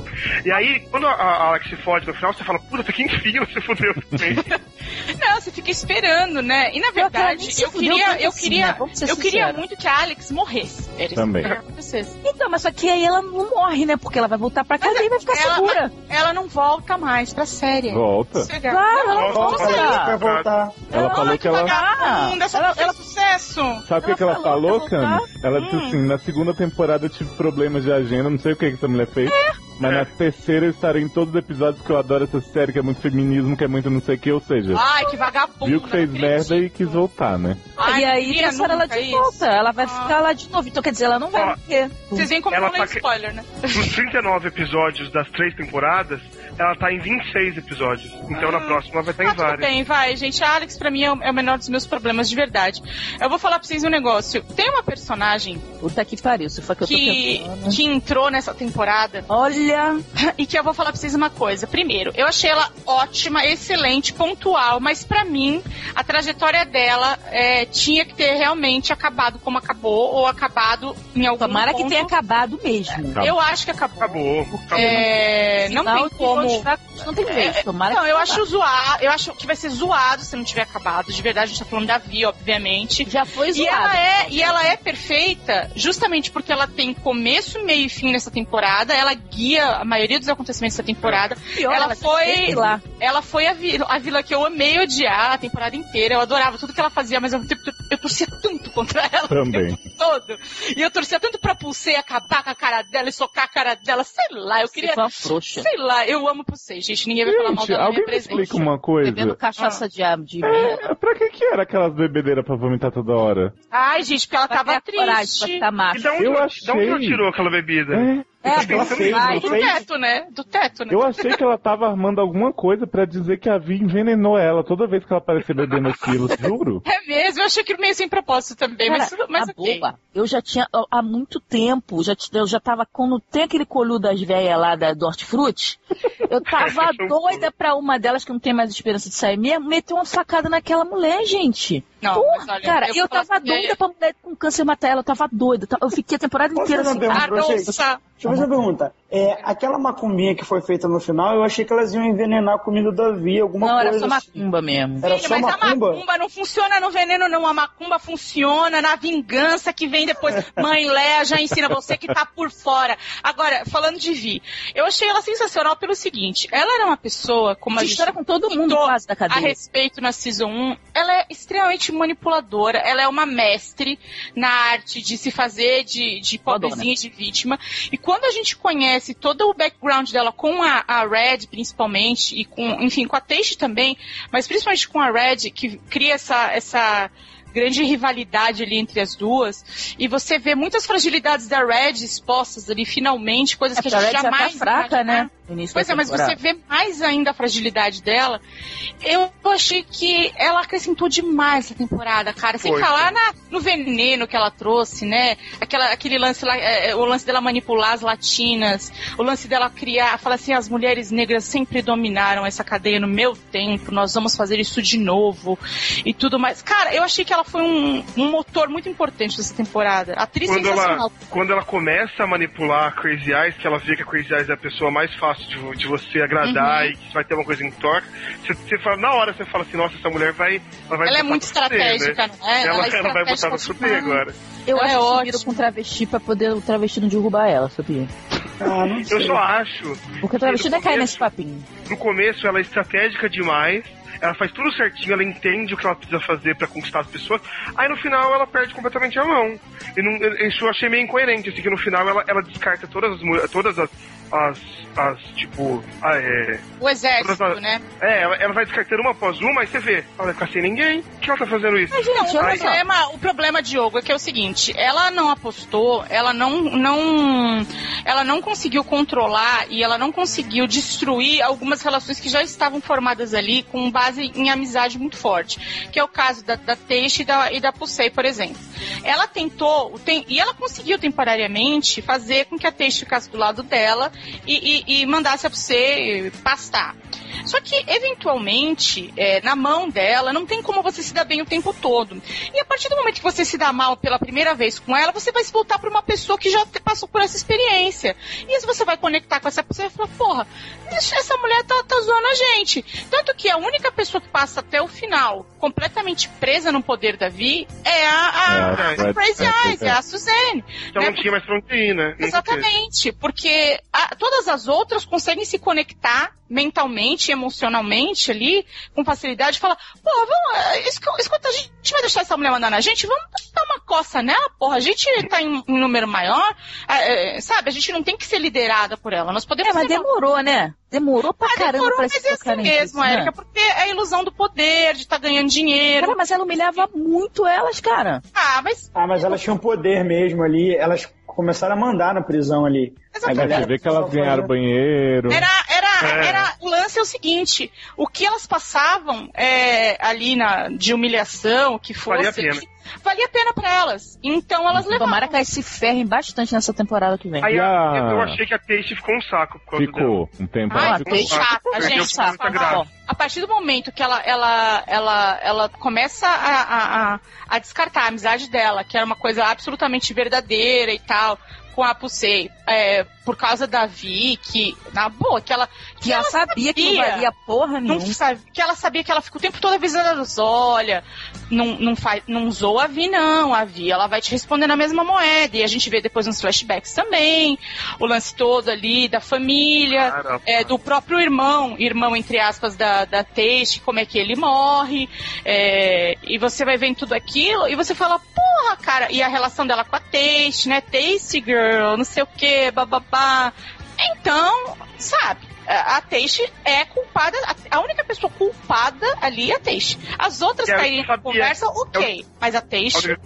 E aí, quando a, a Alex se fode no final, você fala, puta, que enfim você fudeu também. Não, você fica esperando, né? E na ela verdade, se eu fudeu queria, tanto eu assim, queria, né? Vamos ser eu queria muito que a Alex morresse. Era isso Também. que acontecesse. Então, mas só que aí ela não morre, né? Porque ela vai voltar pra casa Mas e vai ficar ela- segura. Ela não volta mais pra série. Volta. Chega. Claro, ela não Volta, volta. Vai voltar. Ela falou Ai, que ela. vagabunda, essa Ela- ela, ela sucesso. Sabe o que, Ela que ela falou falou, Cami? Ela disse Hum. assim, na segunda temporada eu tive problemas de agenda, não sei o que, que essa mulher fez. Mas na terceira eu estarei em todos os episódios que eu adoro essa série, que é muito feminismo, que é muito não sei o que, ou seja, Ai, que vagabunda. viu que fez merda e quis voltar, né? Ai, e aí trouxeram ela de isso. volta. Ela vai Ah. ficar lá de novo. Então quer dizer, ela não vai morrer. Vocês veem como Ela não é tá que- spoiler, né? Nos 39 episódios das três temporadas, ela tá em 26 episódios. Então na próxima vai estar Ah, em tudo várias. bem, vai, gente. A Alex, pra mim, é o, é o menor dos meus problemas de verdade. Eu vou falar pra vocês um negócio. Tem uma personagem Puta que pariu. Se for que eu tô que, pensando. que entrou nessa temporada Olha, e que eu vou falar pra vocês uma coisa. Primeiro, eu achei ela ótima, excelente, pontual, mas pra mim, a trajetória dela é, tinha que ter realmente acabado como acabou ou acabado em algum tomara que ponto. tenha acabado mesmo. Acabou. Eu acho que acabou. Acabou. acabou. É, não tem como. vai- Não tem vez. Tomara Não, que eu tenha acho zoado, eu acho que vai ser zoado se não tiver acabado. De verdade, a gente tá falando da Vi, obviamente. Já foi E zoado. ela, é, e ela é perfeita justamente porque ela tem começo, meio e fim nessa temporada. Ela guia a maioria dos acontecimentos dessa temporada. Pior, ela ela foi- sei lá. Ela foi a, vi- a vila que eu amei odiar a temporada inteira. Eu adorava tudo que ela fazia, mas eu tempo eu torcia tanto contra ela. Também. o tempo Todo. E eu torcia tanto pra Pulsei acabar com a cara dela e socar a cara dela. Sei lá, eu queria. Foi. Sei lá, eu amo Pulsei, gente. Ninguém vai falar mal dela alguém minha me explica uma coisa? Bebendo cachaça de, de merda. É, pra que que era aquelas bebedeiras pra vomitar toda hora? Ai, gente, porque ela Pra tava ter coragem, pra triste. ficar E macho. da onde, Eu da achei- onde ela tirou aquela bebida? É. É, Acho que ela fez, vai. não Do fez? teto, né? Do teto, né? Eu achei que ela tava armando alguma coisa pra dizer que a Vi envenenou ela toda vez que ela aparecia bebendo aquilo, juro. É mesmo, eu achei que meio sem propósito também, Cara, mas, mas a ok. boba, eu já tinha, há muito tempo, já, eu já tava, quando tem aquele colhu das velhas lá da, do Hortifruti, eu tava doida pra uma delas que não tem mais esperança de sair mesmo, meter uma facada naquela mulher, gente. Não, Porra, mas olha, cara, eu eu, tava assim, doida pra mulher com câncer matar ela, eu tava doida. Eu fiquei a temporada Posso inteira assim. Ah, nossa. Deixa eu fazer uma pergunta. É, aquela macumbinha que foi feita no final, eu achei que elas iam envenenar a comida da Vi, alguma Não, coisa era só assim. macumba mesmo. Era Filho, só mas macumba? a macumba não funciona no veneno, não. A macumba funciona na vingança que vem depois. Mãe Léa já ensina você que tá por fora. Agora, falando de Vi, eu achei ela sensacional pelo seguinte: ela era uma pessoa, como a gente história com todo mundo quase da a cadeia. respeito na Season 1, ela é extremamente manipuladora. Ela é uma mestre na arte de se fazer de, de pobrezinha e de vítima. E quando a gente conhece todo o background dela com a, a Red, principalmente, e com, enfim, com a Teixe também, mas principalmente com a Red, que cria essa, essa grande rivalidade ali entre as duas, e você vê muitas fragilidades da Red expostas ali, finalmente, coisas É, que a gente a Red já jamais tá fraca, né? Pois é, mas você vê mais ainda a fragilidade dela. Eu achei que ela acrescentou demais essa temporada, cara. Sem Foi, falar na- no veneno que ela trouxe, né? Aquela, aquele lance lá, é, é, o lance dela manipular as latinas, o lance dela criar, falar assim, as mulheres negras sempre dominaram essa cadeia no meu tempo, nós vamos fazer isso de novo e tudo mais. Cara, eu achei que ela foi um, um motor muito importante dessa temporada. A atriz Quando ela, sensacional. quando ela começa a manipular a Crazy Eyes, que ela vê que a Crazy Eyes é a pessoa mais fácil de, de você agradar Uhum. e que vai ter uma coisa em troca, você, você fala, na hora você fala assim, nossa, essa mulher vai. Ela, vai Ela é muito fuder, estratégica, né? não é? Ela, é ela vai botar pra fuder demais. agora. Eu Ela acho é viram com travesti pra poder o travesti não derrubar ela, sabia? Ah, não Eu sei. só acho Porque o travesti não cai nesse papinho. no começo ela é estratégica demais, ela faz tudo certinho, ela entende o que ela precisa fazer pra conquistar as pessoas, aí no final ela perde completamente a mão. E não, isso eu achei meio incoerente, assim, que no final ela, ela descarta todas as todas as, as, as, tipo, ah, é, O exército, Todas- né? é, ela, ela vai descartando uma após uma, aí você vê, ela vai ficar sem ninguém, por que ela tá fazendo isso? Não, o olha só. problema, o problema, Diogo, é que é o seguinte, ela não apostou, ela não, não, ela não conseguiu controlar e ela não conseguiu destruir algumas relações que já estavam formadas ali com base em amizade muito forte, que é o caso da, da Teixe e da, e da Pusei, por exemplo. Ela tentou, tem, e ela conseguiu temporariamente fazer com que a Teixe ficasse do lado dela e, e, e mandasse a Pusei pastar. Só que, eventualmente, é, na mão dela, não tem como você se dar bem o tempo todo. E a partir do momento que você se dá mal pela primeira vez com ela, você vai se voltar para uma pessoa que já passou por essa experiência. E aí você vai conectar com essa pessoa e falar, porra, essa mulher tá, tá zoando a gente. Tanto que a única pessoa que passa até o final, completamente presa no poder da Vi, é a, a, É, a a Crazy é, Eyes, é. é a Suzanne. Então né? não tinha mais pra onde ir, né? Exatamente, porque a- todas as outras conseguem se conectar mentalmente, emocionalmente ali, com facilidade, e falar, pô, vamos, eh, escu- escuta, a gente vai deixar essa mulher mandar na gente, vamos dar uma coça nela, porra, a gente tá em um número maior, eh, sabe, a gente não tem que ser liderada por ela, nós podemos É, mas demorou, né? Demorou pra Ah, caramba demorou, pra mas se é assim mesmo, né? Érica, porque é a ilusão do poder, de estar ganhando dinheiro. Cara, mas ela humilhava muito elas, cara. Ah, mas Ah, mas elas tinham poder mesmo ali, elas começaram a mandar na prisão ali. A Exatamente. galera Você vê que elas ganharam banheiro. Era, era, É. era, o lance é o seguinte, o que elas passavam é, ali na, de humilhação, o que fosse, Valia a pena. que- valia a pena pra elas. Então elas levavam. Tomara que elas se ferrem bastante nessa temporada que vem. Aí a- a- eu achei que a Taste ficou um saco por causa dela. Ficou um tempo. Ela Ah, ficou tem- chata, Perdeu gente. Ó, A partir do momento que ela, ela, ela, ela começa a, a, a, a descartar a amizade dela, que era uma coisa absolutamente verdadeira e tal, com a Pusei, é, por causa da Vi, que, na boa, que ela. Que ela sabia que não sabia. valia porra Não nenhuma. sabe, que ela sabia que ela fica o tempo todo avisando, olha, não, não, faz, não usou a Vi, não. A Vi, ela vai te responder na mesma moeda. E a gente vê depois nos flashbacks também, o lance todo ali da família, é, do próprio irmão, irmão, entre aspas, da, da Teixe, como é que ele morre. é, E você vai vendo tudo aquilo e você fala, porra, cara, e a relação dela com a Taste, né? Taste Girl, não sei o que, bababá. Então, sabe, a Teixe é culpada, a- única pessoa culpada ali é a Teixe. As outras caírem na sabia. conversa, ok, mas a Teixe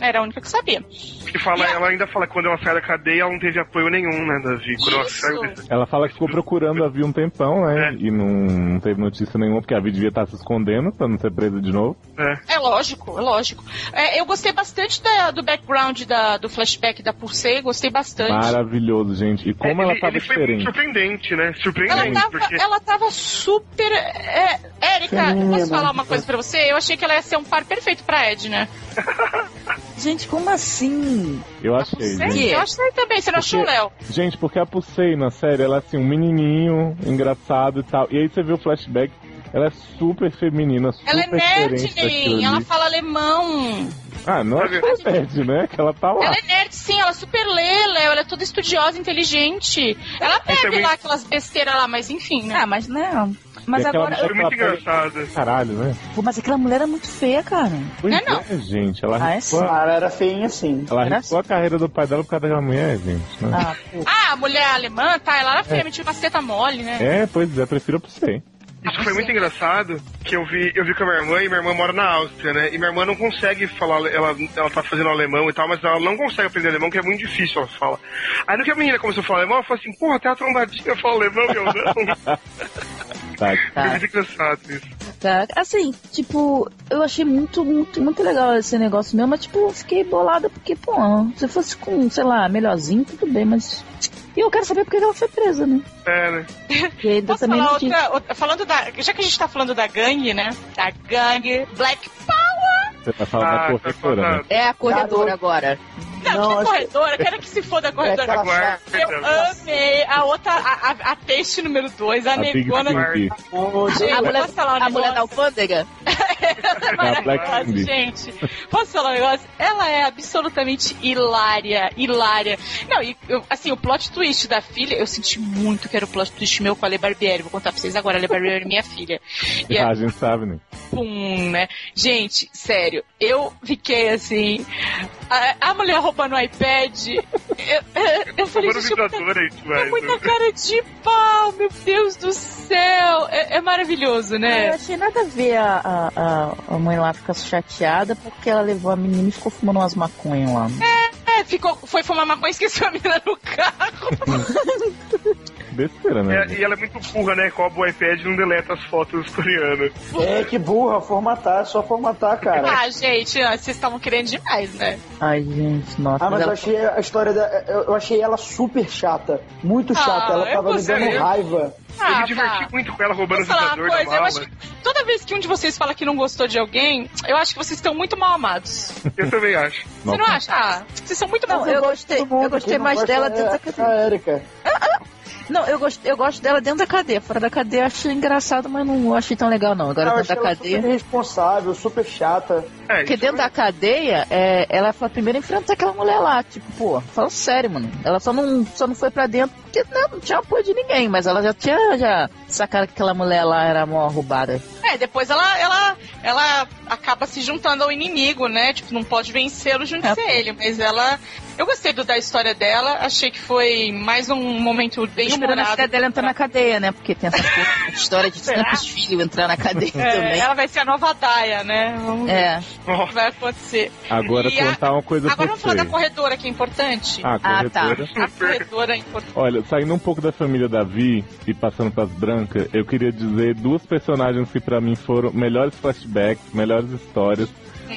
era a única que sabia. Que fala, E a- ela ainda fala que quando ela sai da cadeia, ela não teve apoio nenhum, né, Davi? Ela saiu desse- Ela fala que ficou procurando a Vi um tempão, né? É. E não, não teve notícia nenhuma, porque a Vi devia estar se escondendo pra não ser presa de novo. É. É lógico, é lógico. É, eu gostei bastante da- do background da- do flashback da Pulsei, gostei bastante. Maravilhoso, gente. E como É, ela ele, tava ele diferente. surpreendente, né? Ela tava, porque... ela tava super. É, Érica, posso falar uma coisa pra você? Eu achei que ela ia ser um par perfeito pra Ed, né? Gente, como assim? Eu achei, gente. eu achei também, você não achou, Porque- Léo? Gente, porque a Pusei na série, ela é assim, um menininho, engraçado e tal. E aí você vê o flashback, ela é super feminina, super Ela é nerd, nem. Ela fala alemão. Ah, não é é nerd, né? Que ela tá lá. Ela é nerd, sim, ela super lê, Léo. Ela é toda estudiosa, inteligente. Ela perde também- lá aquelas besteiras lá, mas enfim, né? Ah, mas não. Mas agora. Foi muito pega- engraçado. Caralho, né? Pô, mas aquela mulher é muito feia, cara. Pois Não é não. é, gente. Ela Ah, é arriscou, a- ela era feinha assim. ela Era arriscou a carreira do pai dela por causa daquela mulher, gente. né? Ah, pô. Ah, a mulher alemã, tá? Ela era feia, metia uma seta mole, né? É, pois é, prefiro a Pusei. Isso foi muito engraçado, que eu vi, eu vi com a minha irmã, e minha irmã mora na Áustria, né? E minha irmã não consegue falar, ela, ela tá fazendo alemão e tal, mas ela não consegue aprender alemão, que é muito difícil, ela fala. Aí no que a menina começou a falar alemão, ela falou assim, porra, tem uma trombadinha, fala alemão, eu não. Tá. Tá. muito engraçado isso. Tá, assim, tipo, eu achei muito, muito, muito legal esse negócio mesmo, mas tipo, eu fiquei bolada porque, pô, se fosse com, sei lá, melhorzinho, tudo bem, mas. E eu quero saber porque ela foi presa, né? É, né? Posso também falar outra, outra- Falando da. Já que a gente tá falando da gangue, né? Da gangue Black Power! Você vai falar Ah, da tá corretora, né? falando. É a corredora agora. Não, Não, que corredora, quero que se foda a corredora. Aguarda. Eu amei a outra, a, a, a peixe número 2, a, A Big negona. Gente, A mulher, posso falar um a mulher da alfândega? É Maravilhosa, gente. Posso falar um negócio? Ela é absolutamente hilária, hilária. Não, e eu- assim, o plot twist da filha, eu senti muito que era o plot twist meu com a Le Barbieri. Vou contar pra vocês agora, a Le Barbieri é minha filha. E Ah, a a gente sabe, né? pum, né? Gente, sério, eu fiquei assim. A, a mulher roubando o iPad. Eu, eu, eu falei, gente, eu- é muita cara de pau, meu Deus do céu. É, é maravilhoso, Eu né? achei nada a ver a, a, a, a mãe lá ficar chateada porque ela levou a menina e ficou fumando umas maconhas lá. É, ficou, foi fumar maconha e esqueceu a menina no carro. Besteira, né? É, e ela é muito burra, né? Rouba o iPad e não deleta as fotos coreanas. É, que burra, formatar, é só formatar, cara. Ah, gente, ah, vocês estavam querendo demais, né? Ai, gente, nossa. Ah, mas eu ela- achei a história da. Eu eu achei ela super chata. Muito Ah, chata. ela eu tava me dando raiva. eu Ah, me diverti pá. muito com ela roubando o Vou falar uma vibrador da eu mala. acho que toda vez que um de vocês fala que não gostou de alguém, eu acho que vocês estão muito mal amados. Eu também acho. Você não acha? Ah, vocês são muito mal Não, eu gostei, eu gostei que mais dela é dentro da A. Erika. Não, eu gosto, eu gosto dela dentro da cadeia. Fora da cadeia eu achei engraçado, mas não achei tão legal, não. Agora eu dentro da cadeia. super irresponsável, super chata. É, Porque dentro da cadeia, é, ela foi a primeira a enfrentar aquela mulher lá. Tipo, pô, fala sério, mano. Ela só não, só não foi pra dentro porque né, não tinha apoio de ninguém, mas ela já tinha já sacado que aquela mulher lá era mó roubada. É, depois ela, ela, ela acaba se juntando ao inimigo, né? Tipo, não pode vencê-lo junto É. a ele. Mas ela. Eu gostei do, da história dela, achei que foi mais um momento bem Tô esperando a filha dela entrar na cadeia, né? Porque tem essa história de tantos filhos entrar na cadeia É, também. ela vai ser a nova Daya, né? Vamos ver É. o que vai acontecer. Agora E a- contar uma coisa Agora pra vamos falar da corredora, que é importante. Ah, Ah, tá. A corredora é importante. Olha, saindo um pouco da família Davi e passando pras brancas, eu queria dizer duas personagens que pra mim foram melhores flashbacks, melhores histórias,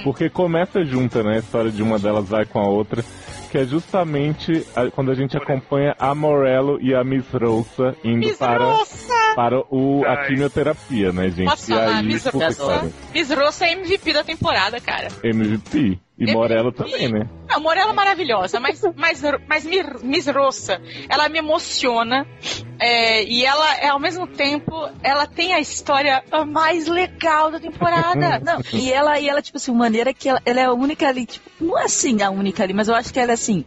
porque começa junta, né? A história de uma delas vai com a outra, que é justamente a- quando a gente acompanha a Morello e a Miss Rosa indo Miss para, Rosa! para o, a quimioterapia, né, gente? Posso e falar, aí, Miss Rosa? Miss Rosa é MVP da temporada, cara. MVP. E Morello também, né? A Morella é maravilhosa, mas, mas, mas Miss Roça, ela me emociona. é, e ela, é, ao mesmo tempo, ela tem a história mais legal da temporada. Não, e ela, e ela, tipo assim, maneira que ela, ela é a única ali, tipo, não é assim a única ali, mas eu acho que ela é assim.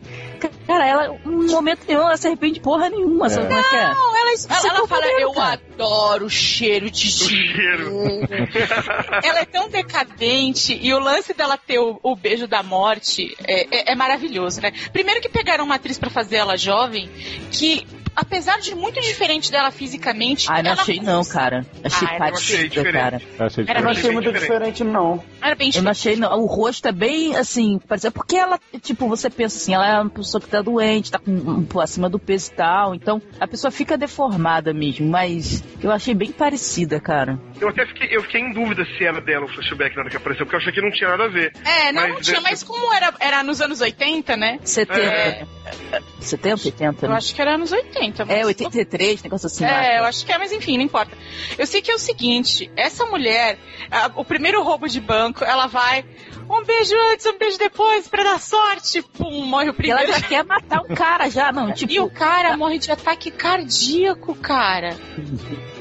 Cara, ela, um momento nenhum, ela se arrepende de porra nenhuma, sabe é que é? Não, ela, ela, Você ela tá fala, eu cara?" adoro o cheiro de cheiro. ela é tão decadente e o lance dela ter o, o beijo da morte é, é- é maravilhoso, né? Primeiro que pegaram uma atriz pra fazer ela jovem que, apesar de muito diferente dela fisicamente, Ai, não achei não, cara. Achei Ah, parecida, achei diferente. cara. Eu achei Era Eu não diferente. achei muito Diferente. diferente, não. era bem Eu não achei, não. O rosto é bem assim, parece porque ela, tipo, você pensa assim, ela é uma pessoa que tá doente, tá com um acima do peso e tal, então a pessoa fica deformada mesmo, mas eu achei bem parecida, cara. Eu até fiquei, eu fiquei em dúvida se era dela o flashback na hora que apareceu, porque eu achei que não tinha nada a ver. É, não, Mas não tinha, mas como era, era nos anos 80, né? 70, É. né? 70, 80, Eu né? acho que era anos 80. É, mas- 83, negócio assim. É, eu acho que é, mas enfim, não importa. Eu sei que é o seguinte, essa mulher, a- o primeiro roubo de banco, ela vai, um beijo antes, um beijo depois, pra dar sorte, pum, morre o E ela primeiro. já quer matar um cara já, não, tipo... E o cara morre de ataque cardíaco, cara.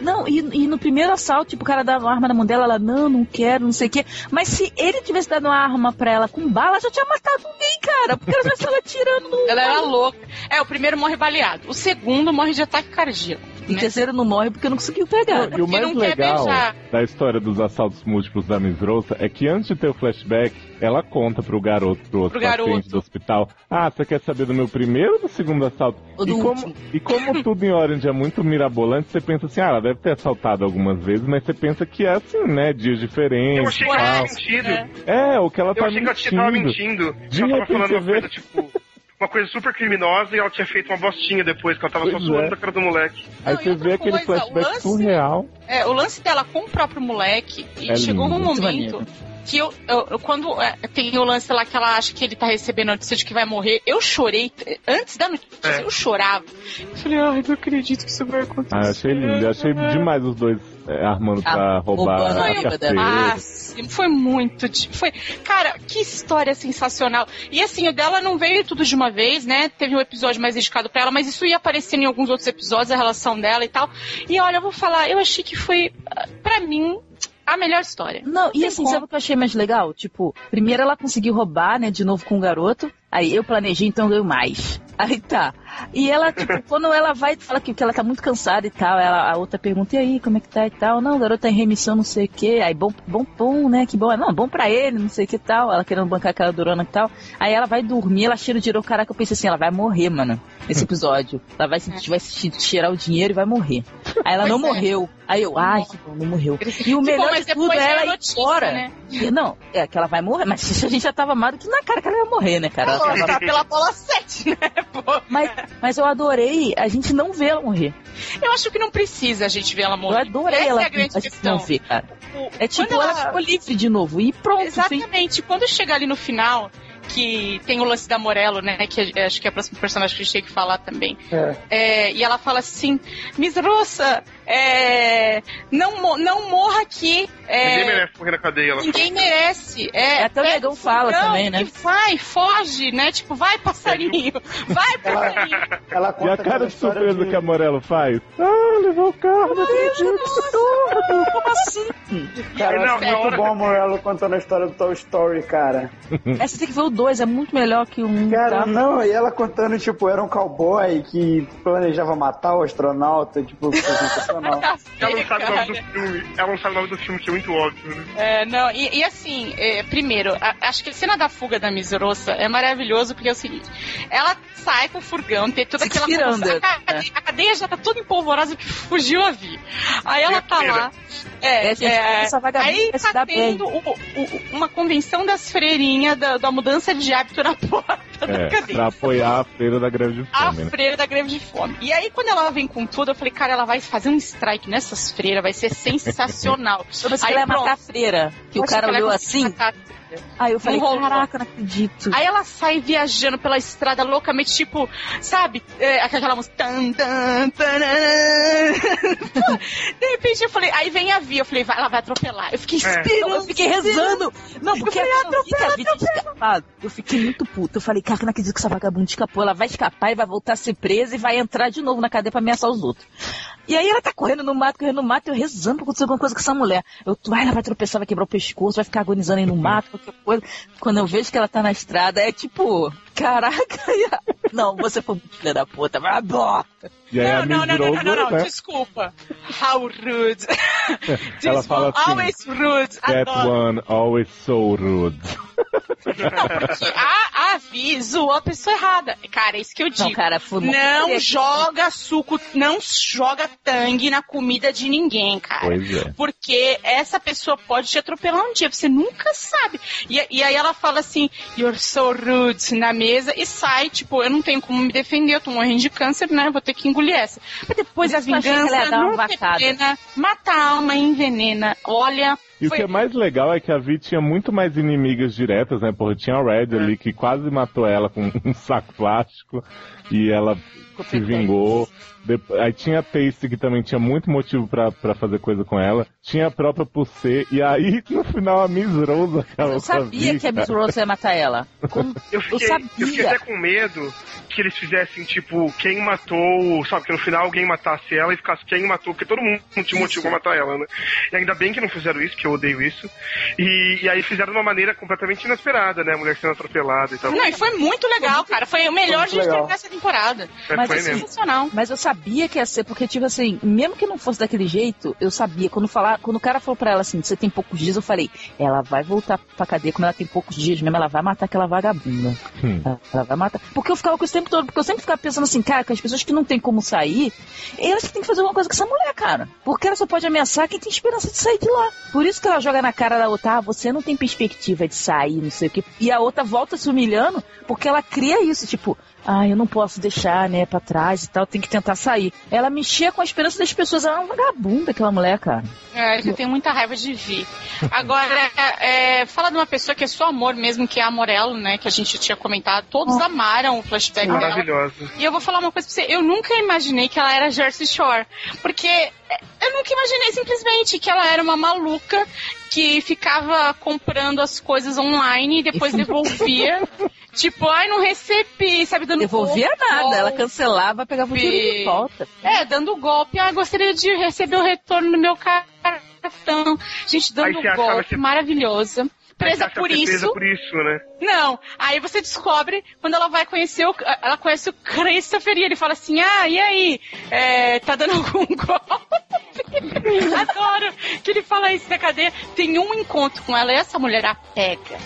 Não, e, e no primeiro assalto, tipo, o cara dava uma arma na mão dela, ela, não, não quero, não sei o quê. Mas se ele tivesse dado uma arma pra ela com bala, já tinha matado alguém, cara. Porque ela já estava atirando no... Ela era louca. É, o primeiro morre baleado. O segundo morre de ataque cardíaco. E o né? terceiro não morre porque não conseguiu pegar. E o Porque mais não quer legal beijar. da história dos assaltos múltiplos da Miss Rosa é que antes de ter o flashback, ela conta pro garoto, pro outro Pro paciente garoto. do hospital, ah, você quer saber do meu primeiro ou do segundo assalto? Ou E do como, último. e como tudo em Orange é muito mirabolante, você pensa assim, ah, ela deve ter assaltado algumas vezes, mas você pensa que é assim, né, dias Eu diferentes achei e que ela tinha mentido. É, o que ela Eu tá achei que ela mentindo. tava mentindo. De ela tava falando uma coisa, tipo, uma coisa super criminosa e ela tinha feito uma bostinha depois, que ela tava só Pois suando é. da cara do moleque. Aí Não, você vê aquele coisa, flashback lance- surreal. É, o lance dela com o próprio moleque, e É chegou lindo. num Muito momento maneiro. que eu, eu- eu- quando é, tem o lance lá que ela acha que ele tá recebendo a notícia de que vai morrer, eu chorei, antes da notícia, É. eu chorava. Eu falei, ai, não acredito que isso vai acontecer. Ah, achei lindo. Achei demais os dois é, armando pra Ah, roubar roubando a carteira. Ah, sim, foi muito. Foi, cara, que história sensacional. E assim, o dela não veio tudo de uma vez, né? Teve um episódio mais dedicado pra ela, mas isso ia aparecendo em alguns outros episódios, a relação dela e tal. E olha, eu vou falar, eu achei que foi, ah, pra mim, a melhor história. Não, e Tem assim, como. sabe o que eu achei mais legal? Tipo, primeiro ela conseguiu roubar, né, de novo com o garoto. Aí eu planejei, então eu ganho mais. Aí tá. E ela, tipo, quando ela vai fala que, que ela tá muito cansada e tal, ela, a outra pergunta, e aí, como é que tá e tal? Não, tá em remissão, não sei o quê. Aí, bom, bom, bom, né? Que bom. Não, bom pra ele, não sei o que e tal. Ela querendo bancar aquela durona e tal. Aí ela vai dormir, ela cheira o dinheiro. Caraca, eu pensei assim, ela vai morrer, mano, nesse episódio. Ela vai, se- vai cheirar o dinheiro e vai morrer. Aí ela não é. morreu. Aí eu, ai, que bom, não morreu. E o bom, melhor de tudo é ela ir notícia, embora. né? Não, é que ela vai morrer, mas a gente já tava amado que na cara que ela ia morrer, né, cara? Ela Ela tava- tá pela bola 7, né? Pô. Mas, mas eu adorei a gente não ver ela morrer. Eu acho que não precisa a gente ver ela Eu morrer. adorei Essa ela é a grande a gente questão. não ver, cara. O- É tipo, quando ela... ficou livre de novo. E pronto, fim. Exatamente. Quando chega ali no final, que tem o lance da Morello, né? Que é- acho que é a próxima personagem que a gente tem que falar também. É. É, e ela fala assim: Miss Rossa, é, não, não morra aqui. é, Ninguém merece morrer na cadeia. Ela Ninguém merece. É, Até o negão fala também, né? E vai, foge, né? Tipo, vai, passarinho. Vai, passarinho. Ela E conta a cara de surpresa de- que a Morello faz? Ah, levou o carro, não acredito. Como assim? Cara, Não, acho na muito bom a Morello contando a história do Toy Story, cara. Essa tem que ver o 2, é muito melhor que o 1. Cara, tá? não, e ela contando, tipo, era um cowboy que planejava matar o astronauta, tipo, sensacional. Ela não sabe o nome do filme. Ela não sabe o nome do filme, que é muito óbvio, né? É, não, e, e assim, é, primeiro, a- acho que a cena da fuga da Miss Rossa é maravilhoso, porque é o seguinte, ela sai com o furgão, tem toda Se aquela tirando, confusão, a, né? cadeia, a cadeia já tá toda empolvorosa que fugiu a vir. Aí ela tá lá. É, É, gente, é, aí tá tendo o- o- uma convenção das freirinhas da, da mudança de hábito na porta da É, cadeia. pra apoiar a feira da greve de A fome, né? freira da greve de fome. E aí, quando ela vem com tudo, eu falei, cara, ela vai fazer um strike nessas freiras, vai ser sensacional. Eu pensei que Aí, ela ia pronto. matar a freira. Que Eu o cara que olhou assim. Aí eu falei, Não caraca, não acredito. Aí ela sai viajando pela estrada loucamente, tipo, sabe? É, aquela música. Tan, tan, taran. De repente eu falei, aí vem a Via, eu falei, vai, ela vai atropelar. Eu fiquei É. esperando. eu fiquei rezando. Não, porque falei, quando eu vi que a vida tinha escapado, eu fiquei muito puta. Eu falei, cara, eu não acredito que essa vagabunda escapou. Ela vai escapar e vai voltar a ser presa e vai entrar de novo na cadeia pra ameaçar os outros. E aí ela tá correndo no mato, correndo no mato, eu rezando pra acontecer alguma coisa com essa mulher. Eu, ai, ela vai tropeçar, vai quebrar o pescoço, vai ficar agonizando aí no mato, qualquer coisa. Quando eu vejo que ela tá na estrada, é tipo, caraca, a- não, você foi muito filha da puta, vai embora. E aí a Não, não, não, não, não, não, né? desculpa. How rude. This Ela fala assim, always rude. That Adoro. one always so rude. A, a Vi zoou a pessoa errada. Cara, é isso que eu digo. Não, cara, Não joga suco, não joga tangue na comida de ninguém, cara. Pois é. Porque essa pessoa pode te atropelar um dia, você nunca sabe. E, e aí ela fala assim, you're so rude na mesa e sai, tipo, eu não tenho como me defender, eu tô morrendo de câncer, né? Vou ter que engolir essa. Mas depois Por a vingança vacada. envenena, mata a alma e envenena. Olha, E o Foi- que é mais legal é que a Vi tinha muito mais inimigas diretas, né? Porque tinha a Red ali que quase matou ela com um saco plástico e ela se vingou. Aí tinha a Taste que também tinha muito motivo pra, pra fazer coisa com ela. Tinha a própria Pussy. E aí, no final, a Miss Rose acabou Eu com a sabia Vi, que a Miss. Rose ia matar ela. Como- Eu Eu fiquei, sabia. eu fiquei até com medo que eles fizessem, tipo, quem matou, sabe, que no final alguém matasse ela e ficasse quem matou, porque todo mundo tinha motivo pra matar ela, né? E ainda bem que não fizeram isso, que eu odeio isso. E, e aí fizeram de uma maneira completamente inesperada, né? A mulher sendo atropelada e tal. não, e foi muito legal, cara. Foi o melhor muito de legal. nessa temporada. É, mas foi assim, mesmo. Sensacional. Mas eu sabia que ia ser, porque, tipo assim, mesmo que não fosse daquele jeito, eu sabia. Quando, falar, quando o cara falou pra ela assim, você tem poucos dias, eu falei, ela vai voltar pra cadeia, como ela tem poucos dias mesmo, ela vai matar aquela vagabunda. Hum. Ela, ela vai matar. Porque eu ficava com isso o tempo todo, porque eu sempre ficava pensando assim, cara, que as pessoas que não têm como sair, elas que têm que fazer alguma coisa com essa mulher, cara. Porque ela só pode ameaçar quem tem esperança de sair de lá. Por isso que ela joga na cara da outra, ah, você não tem perspectiva de sair, não sei o quê. E a outra volta se humilhando, porque ela cria isso, tipo, ah, eu não posso deixar, né, pra trás e tal, tem que tentar sair. Ela mexia com a esperança das pessoas, ela é uma vagabunda, aquela mulher, cara. É, eu tenho muita raiva de Vi. Agora, é, fala de uma pessoa que é só amor mesmo, que é a Morello, né? Que a gente tinha comentado. Todos amaram o flashback dela. Maravilhosa. E eu vou falar uma coisa pra você. Eu nunca imaginei que ela era Jersey Shore. Porque eu nunca imaginei simplesmente que ela era uma maluca que ficava comprando as coisas online e depois devolvia. tipo, ai, não recebi, sabe? Dando Devolvia golpe, nada, ela golpe. cancelava, pegava o dinheiro de volta. É, dando golpe. Ah, gostaria de receber o retorno do meu cartão. Gente, dando achava golpe, Presa por é isso. Presa por isso, né? Não. Aí você descobre quando ela vai conhecer o. Ela conhece o Christopher e ele fala assim: Ah, e aí? É, tá dando algum golpe? Adoro que ele fala isso na cadeia. Tem um encontro com ela e essa mulher a pega.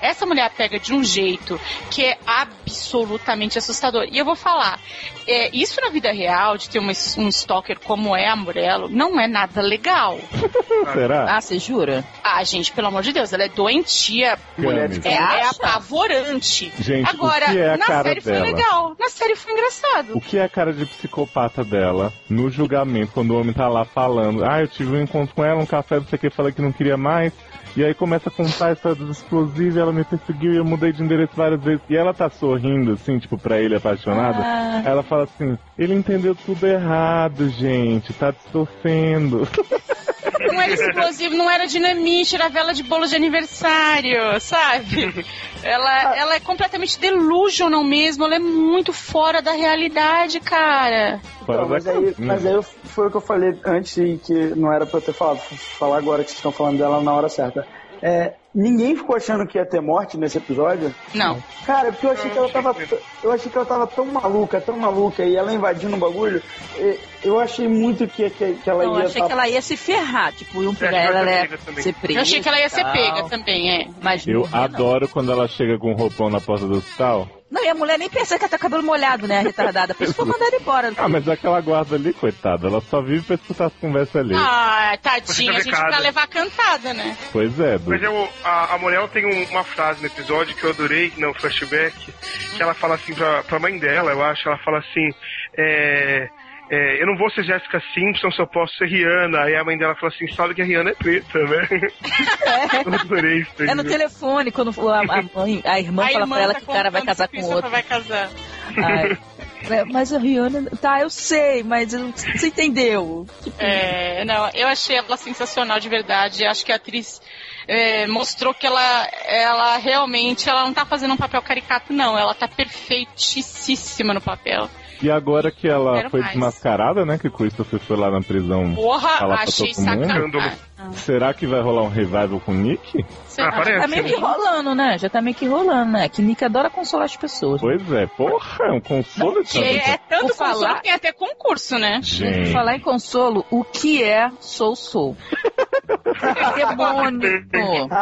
Essa mulher a pega de um jeito que é absolutamente assustador. E eu vou falar: é, isso na vida real, de ter uma- um stalker como é a Morello, não é nada legal. Será? Ah, você jura? Ah, gente, pelo amor de Deus, ela é doentia. Mulher É, é apavorante. Gente, Agora, o que é a na cara série dela? foi legal. Na série foi engraçado. O que é a cara de psicopata dela no julgamento, quando o homem tá lá falando, ah, eu tive um encontro com ela, um café, não sei o que, falei que não queria mais. E aí começa a contar a história dos explosivos, ela me perseguiu e eu mudei de endereço várias vezes. E ela tá sorrindo, assim, tipo, pra ele apaixonada. Ah. Ela fala assim, ele entendeu tudo errado, gente, tá distorcendo. Não era explosivo, não era dinamite, era vela de bolo de aniversário, sabe? Ela, ela é completamente delusional mesmo, ela é muito fora da realidade, cara. Então, mas, aí, mas aí foi o que eu falei antes e que não era pra eu ter falado. Falar agora que vocês estão falando dela na hora certa. É, ninguém ficou achando que ia ter morte nesse episódio. Não. Cara, porque eu achei que ela tava. Eu achei que ela tava tão maluca, tão maluca, e ela invadindo o bagulho. e- Eu achei muito que, que, que ela Eu ia. achei tá- que ela ia se ferrar, tipo, iam pegar ela, ia ser presa. Eu achei que ela ia ser pega também, é. Mas Eu morrer, não. adoro quando ela chega com um roupão na porta do hospital. Não, e a mulher nem pensa que ela tá com o cabelo molhado, né, a retardada. Por isso foi mandar ela embora. Ah, mas aquela guarda ali, coitada, ela só vive pra escutar as conversas ali. Ah, tadinha, a gente pra levar cantada, né? Pois é, Du. Mas eu, a, a Morel tem um- uma frase no episódio que eu adorei, no flashback, que ela fala assim pra, pra mãe dela, eu acho, ela fala assim, é, é, eu não vou ser Jessica Simpson, só posso ser Rihanna. Aí a mãe dela falou assim, sabe que a Rihanna é preta, né? Eu adorei isso. É no telefone, quando a, a mãe, a irmã A fala irmã pra ela tá que o cara vai casar com o outro. Vai casar. Ai, é, mas a Rihanna. Tá, eu sei, mas você entendeu. É, não, eu achei ela sensacional de verdade. Acho que a atriz é, mostrou que ela, ela realmente ela não tá fazendo um papel caricato, não. Ela tá perfeitíssima no papel. E agora que ela foi mais. desmascarada, né? Que o Christopher foi lá na prisão. Porra, Fala pra achei todo sacanagem. Será que vai rolar um revival com o Nick? Ah, parece. Tá meio que rolando, né? Já tá meio que rolando, né? Que Nick adora consolar as pessoas. Pois é, porra, é um consolo de Que é tanto Por falar- consolo que tem até concurso, né? Gente, Falar em consolo, o que é Sou Sou? Demônio!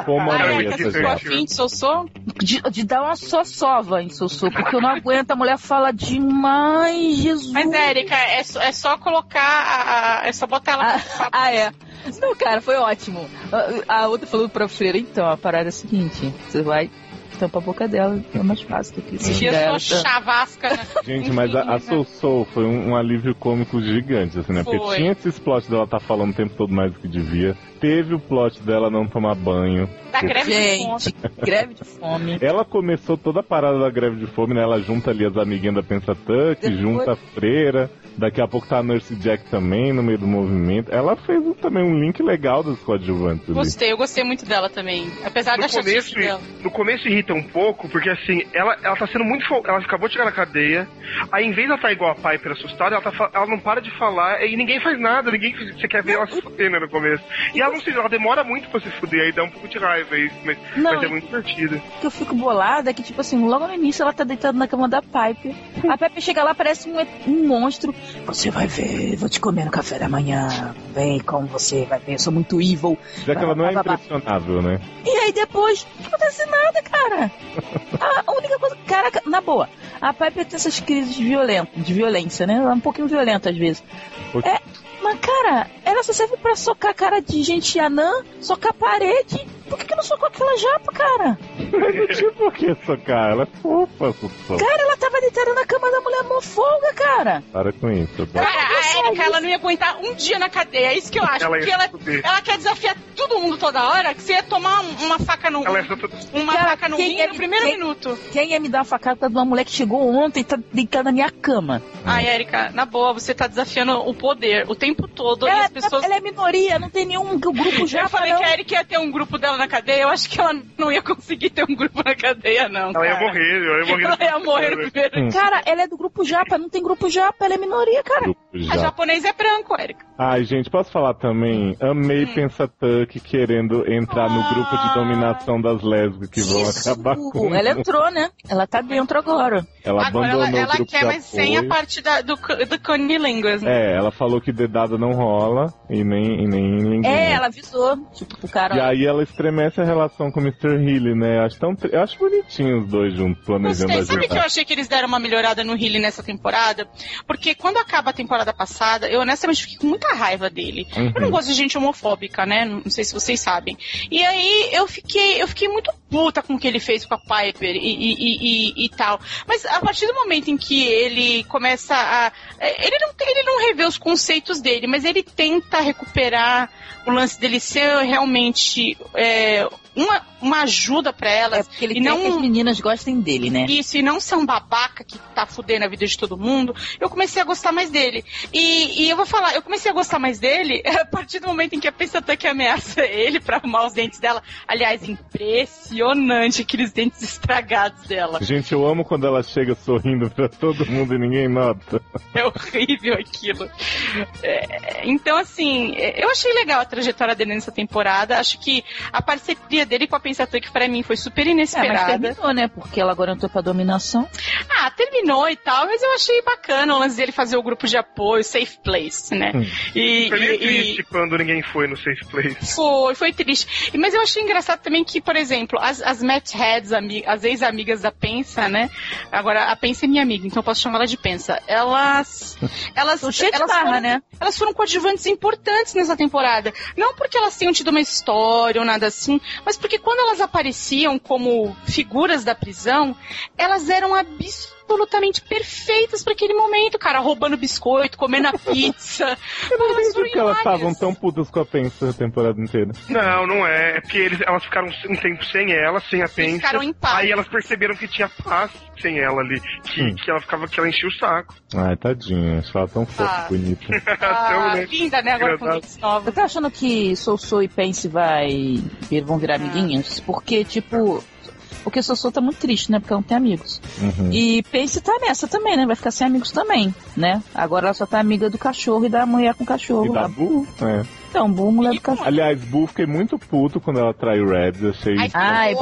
como Érica, essa gente. afim de Sossô? De, de dar uma sossova em Sou Sou, porque eu não aguento, a mulher fala demais, Jesus! Mas, Érica, é, só- é só colocar. a- a- é só botar ela Ah, ah, é. Não, cara, foi ótimo. A, a outra falou pra freira, então, a parada é a seguinte, você vai tampa a boca dela, é mais fácil do que se dela. sua chavasca, né? Gente, mas a, a Soul Soul foi um, um alívio cômico gigante, assim, né? Porque Foi. tinha esses plots dela tá falando o tempo todo mais do que devia. Teve o plot dela não tomar banho. Da greve de fome. Greve de fome. Ela começou toda a parada da greve de fome, né? Ela junta ali as amiguinhas da Pensa Tuck, Depois- junta a freira. Daqui a pouco tá a Nurse Jack também no meio do movimento. Ela fez também um link legal dos coadjuvantes ali. Gostei, eu gostei muito dela também. Apesar da No chatice começo, dela. no começo irrita um pouco, porque assim, ela, ela tá sendo muito. fo- Ela acabou de chegar na cadeia, aí em vez de ela tá igual a Piper assustada, ela, tá, fa- ela não para de falar e ninguém faz nada, ninguém. Você quer ver ela se fudendo no começo. E ela não se, ela demora muito pra se fuder, aí dá um pouco de raiva isso, mas, Não, mas é muito divertido. O que eu fico bolada é que, tipo assim, logo no início ela tá deitada na cama da Pipe. A Pipe chega lá, parece um, um monstro. Você vai ver, vou te comer no café da manhã. Vem como você vai ver, eu sou muito evil. Já que ela não é impressionável, né? E aí depois, não acontece nada, cara. A única coisa. Caraca, na boa, a Piper tem essas crises de, violenta, de violência, né? Ela é um pouquinho violenta às vezes. É, mas, cara, ela só serve pra socar a cara de gente anã, socar a parede. Por que, que não socou aquela japa, cara? Não tinha por que socar. Ela é fofa, Soul. Cara, ela tava deitada na cama da mulher mofolga, cara. Para com isso. Cara, a Erika, ela não ia aguentar um dia na cadeia. É isso que eu acho. Ela porque ela, ela quer desafiar todo mundo toda hora, que você ia tomar um- uma faca no. Ela é Uma Cara, faca no rim é- no primeiro quem- minuto. Quem ia me dar uma facada de uma mulher que chegou ontem e tá deitada na minha cama? Ai, Erika, na boa, você tá desafiando o poder o tempo todo. e Ela, as pessoas. ela é minoria, não tem nenhum que o grupo já eu falei não. que a Erika ia ter um grupo dela na cadeia. Eu acho que ela não ia conseguir ter um grupo na cadeia, não. Ela ia cara. morrer, ela ia morrer. Ela ia morrer no primeiro. Cara, ela é do grupo Japa, não tem grupo Japa, ela é minoria, cara. Grupo A japonês é branco, Erika. Ai, gente, posso falar também? Amei Hum. Pensa Tuck querendo entrar no grupo de Ah. dominação das lésbicas que vão Isso! acabar com. Ela entrou, né? Ela tá dentro agora. Ela Agora abandonou ela, o ela grupo quer, de mas sem a parte da, do, do conilinguas, né? É, ela falou que dedada não rola e nem, e nem ninguém. É, ela avisou, tipo, pro cara. E aí ela estremece a relação com o Mr. Healy, né? Acho, tão, eu acho bonitinho os dois juntos, planejando Gostei. Sabe que eu achei que eles deram uma melhorada no Healy nessa temporada? Porque quando acaba a temporada passada, eu honestamente fiquei com muita raiva dele. Eu não Uhum. gosto de gente homofóbica, né? Não sei se vocês sabem. E aí eu fiquei, eu fiquei muito puta com o que ele fez com a Piper e, e, e, e- tal. Mas a partir do momento em que ele começa a. é, Ele não, ele não revê os conceitos dele, mas ele tenta recuperar o lance dele ser realmente é, uma, uma ajuda pra É elas. porque ele e não que as meninas gostem dele, né? isso, e não ser um babaca que tá fudendo a vida de todo mundo, eu comecei a gostar mais dele. E, e eu vou falar, eu comecei a gostar mais dele a partir do momento em que a Pensatank ameaça ele pra arrumar os dentes dela. Aliás, impressionante aqueles dentes estragados dela. Gente, eu amo quando ela chega sorrindo pra todo mundo e ninguém nota. É horrível aquilo. É, então, assim, é, eu achei legal a trajetória dele nessa temporada. Acho que a parceria dele com a Pensatank, pra mim, foi super É, mas inesperada. terminou, né? Porque ela agora entrou pra dominação. Ah, terminou e tal, mas eu achei bacana o lance dele fazer o grupo de apoio, Safe Place, né? Hum. E, Foi meio e- triste quando ninguém foi no Safe Place. foi, foi triste. E- Mas eu achei engraçado também que, por exemplo, as, as Matt Heads, as ex-amigas da Pensa, né? Agora, a Pensa é minha amiga, então eu posso chamar ela de Pensa. Elas. Elas, elas barra, foram, né? elas foram coadjuvantes importantes nessa temporada. Não porque elas tenham tido uma história ou nada assim, mas porque quando elas apareciam como figuras da prisão, elas eram absurdas absolutamente perfeitas para aquele momento, cara. Roubando biscoito, comendo a pizza. Eu não entendi foram que elas estavam tão putas com a Pensa a temporada inteira. Não, não é. É porque eles, elas ficaram um tempo sem ela, sem a Pensa. ficaram em paz. Aí elas perceberam que tinha paz sem ela ali. Que, Hum. que ela ficava, que ela enchia o saco. Ai, tadinha, acho ela tão fofa, Ah. bonita. Ah, Então, né? linda, né? Agora com Engraçado. dentes novos. Você tá achando que Sossô e Pense vai vão virar amiguinhos? Porque, tipo. Porque Sossô tá muito triste, né? Porque ela não tem amigos. Uhum. E Pense tá nessa também, né? Vai ficar sem amigos também, né? Agora ela só tá amiga do cachorro e da mulher com cachorro E da lá. Bu, é. Então, boa mulher do cachorro. Aliás, Bu, fiquei muito puto quando ela traiu Reds. Achei, Ai.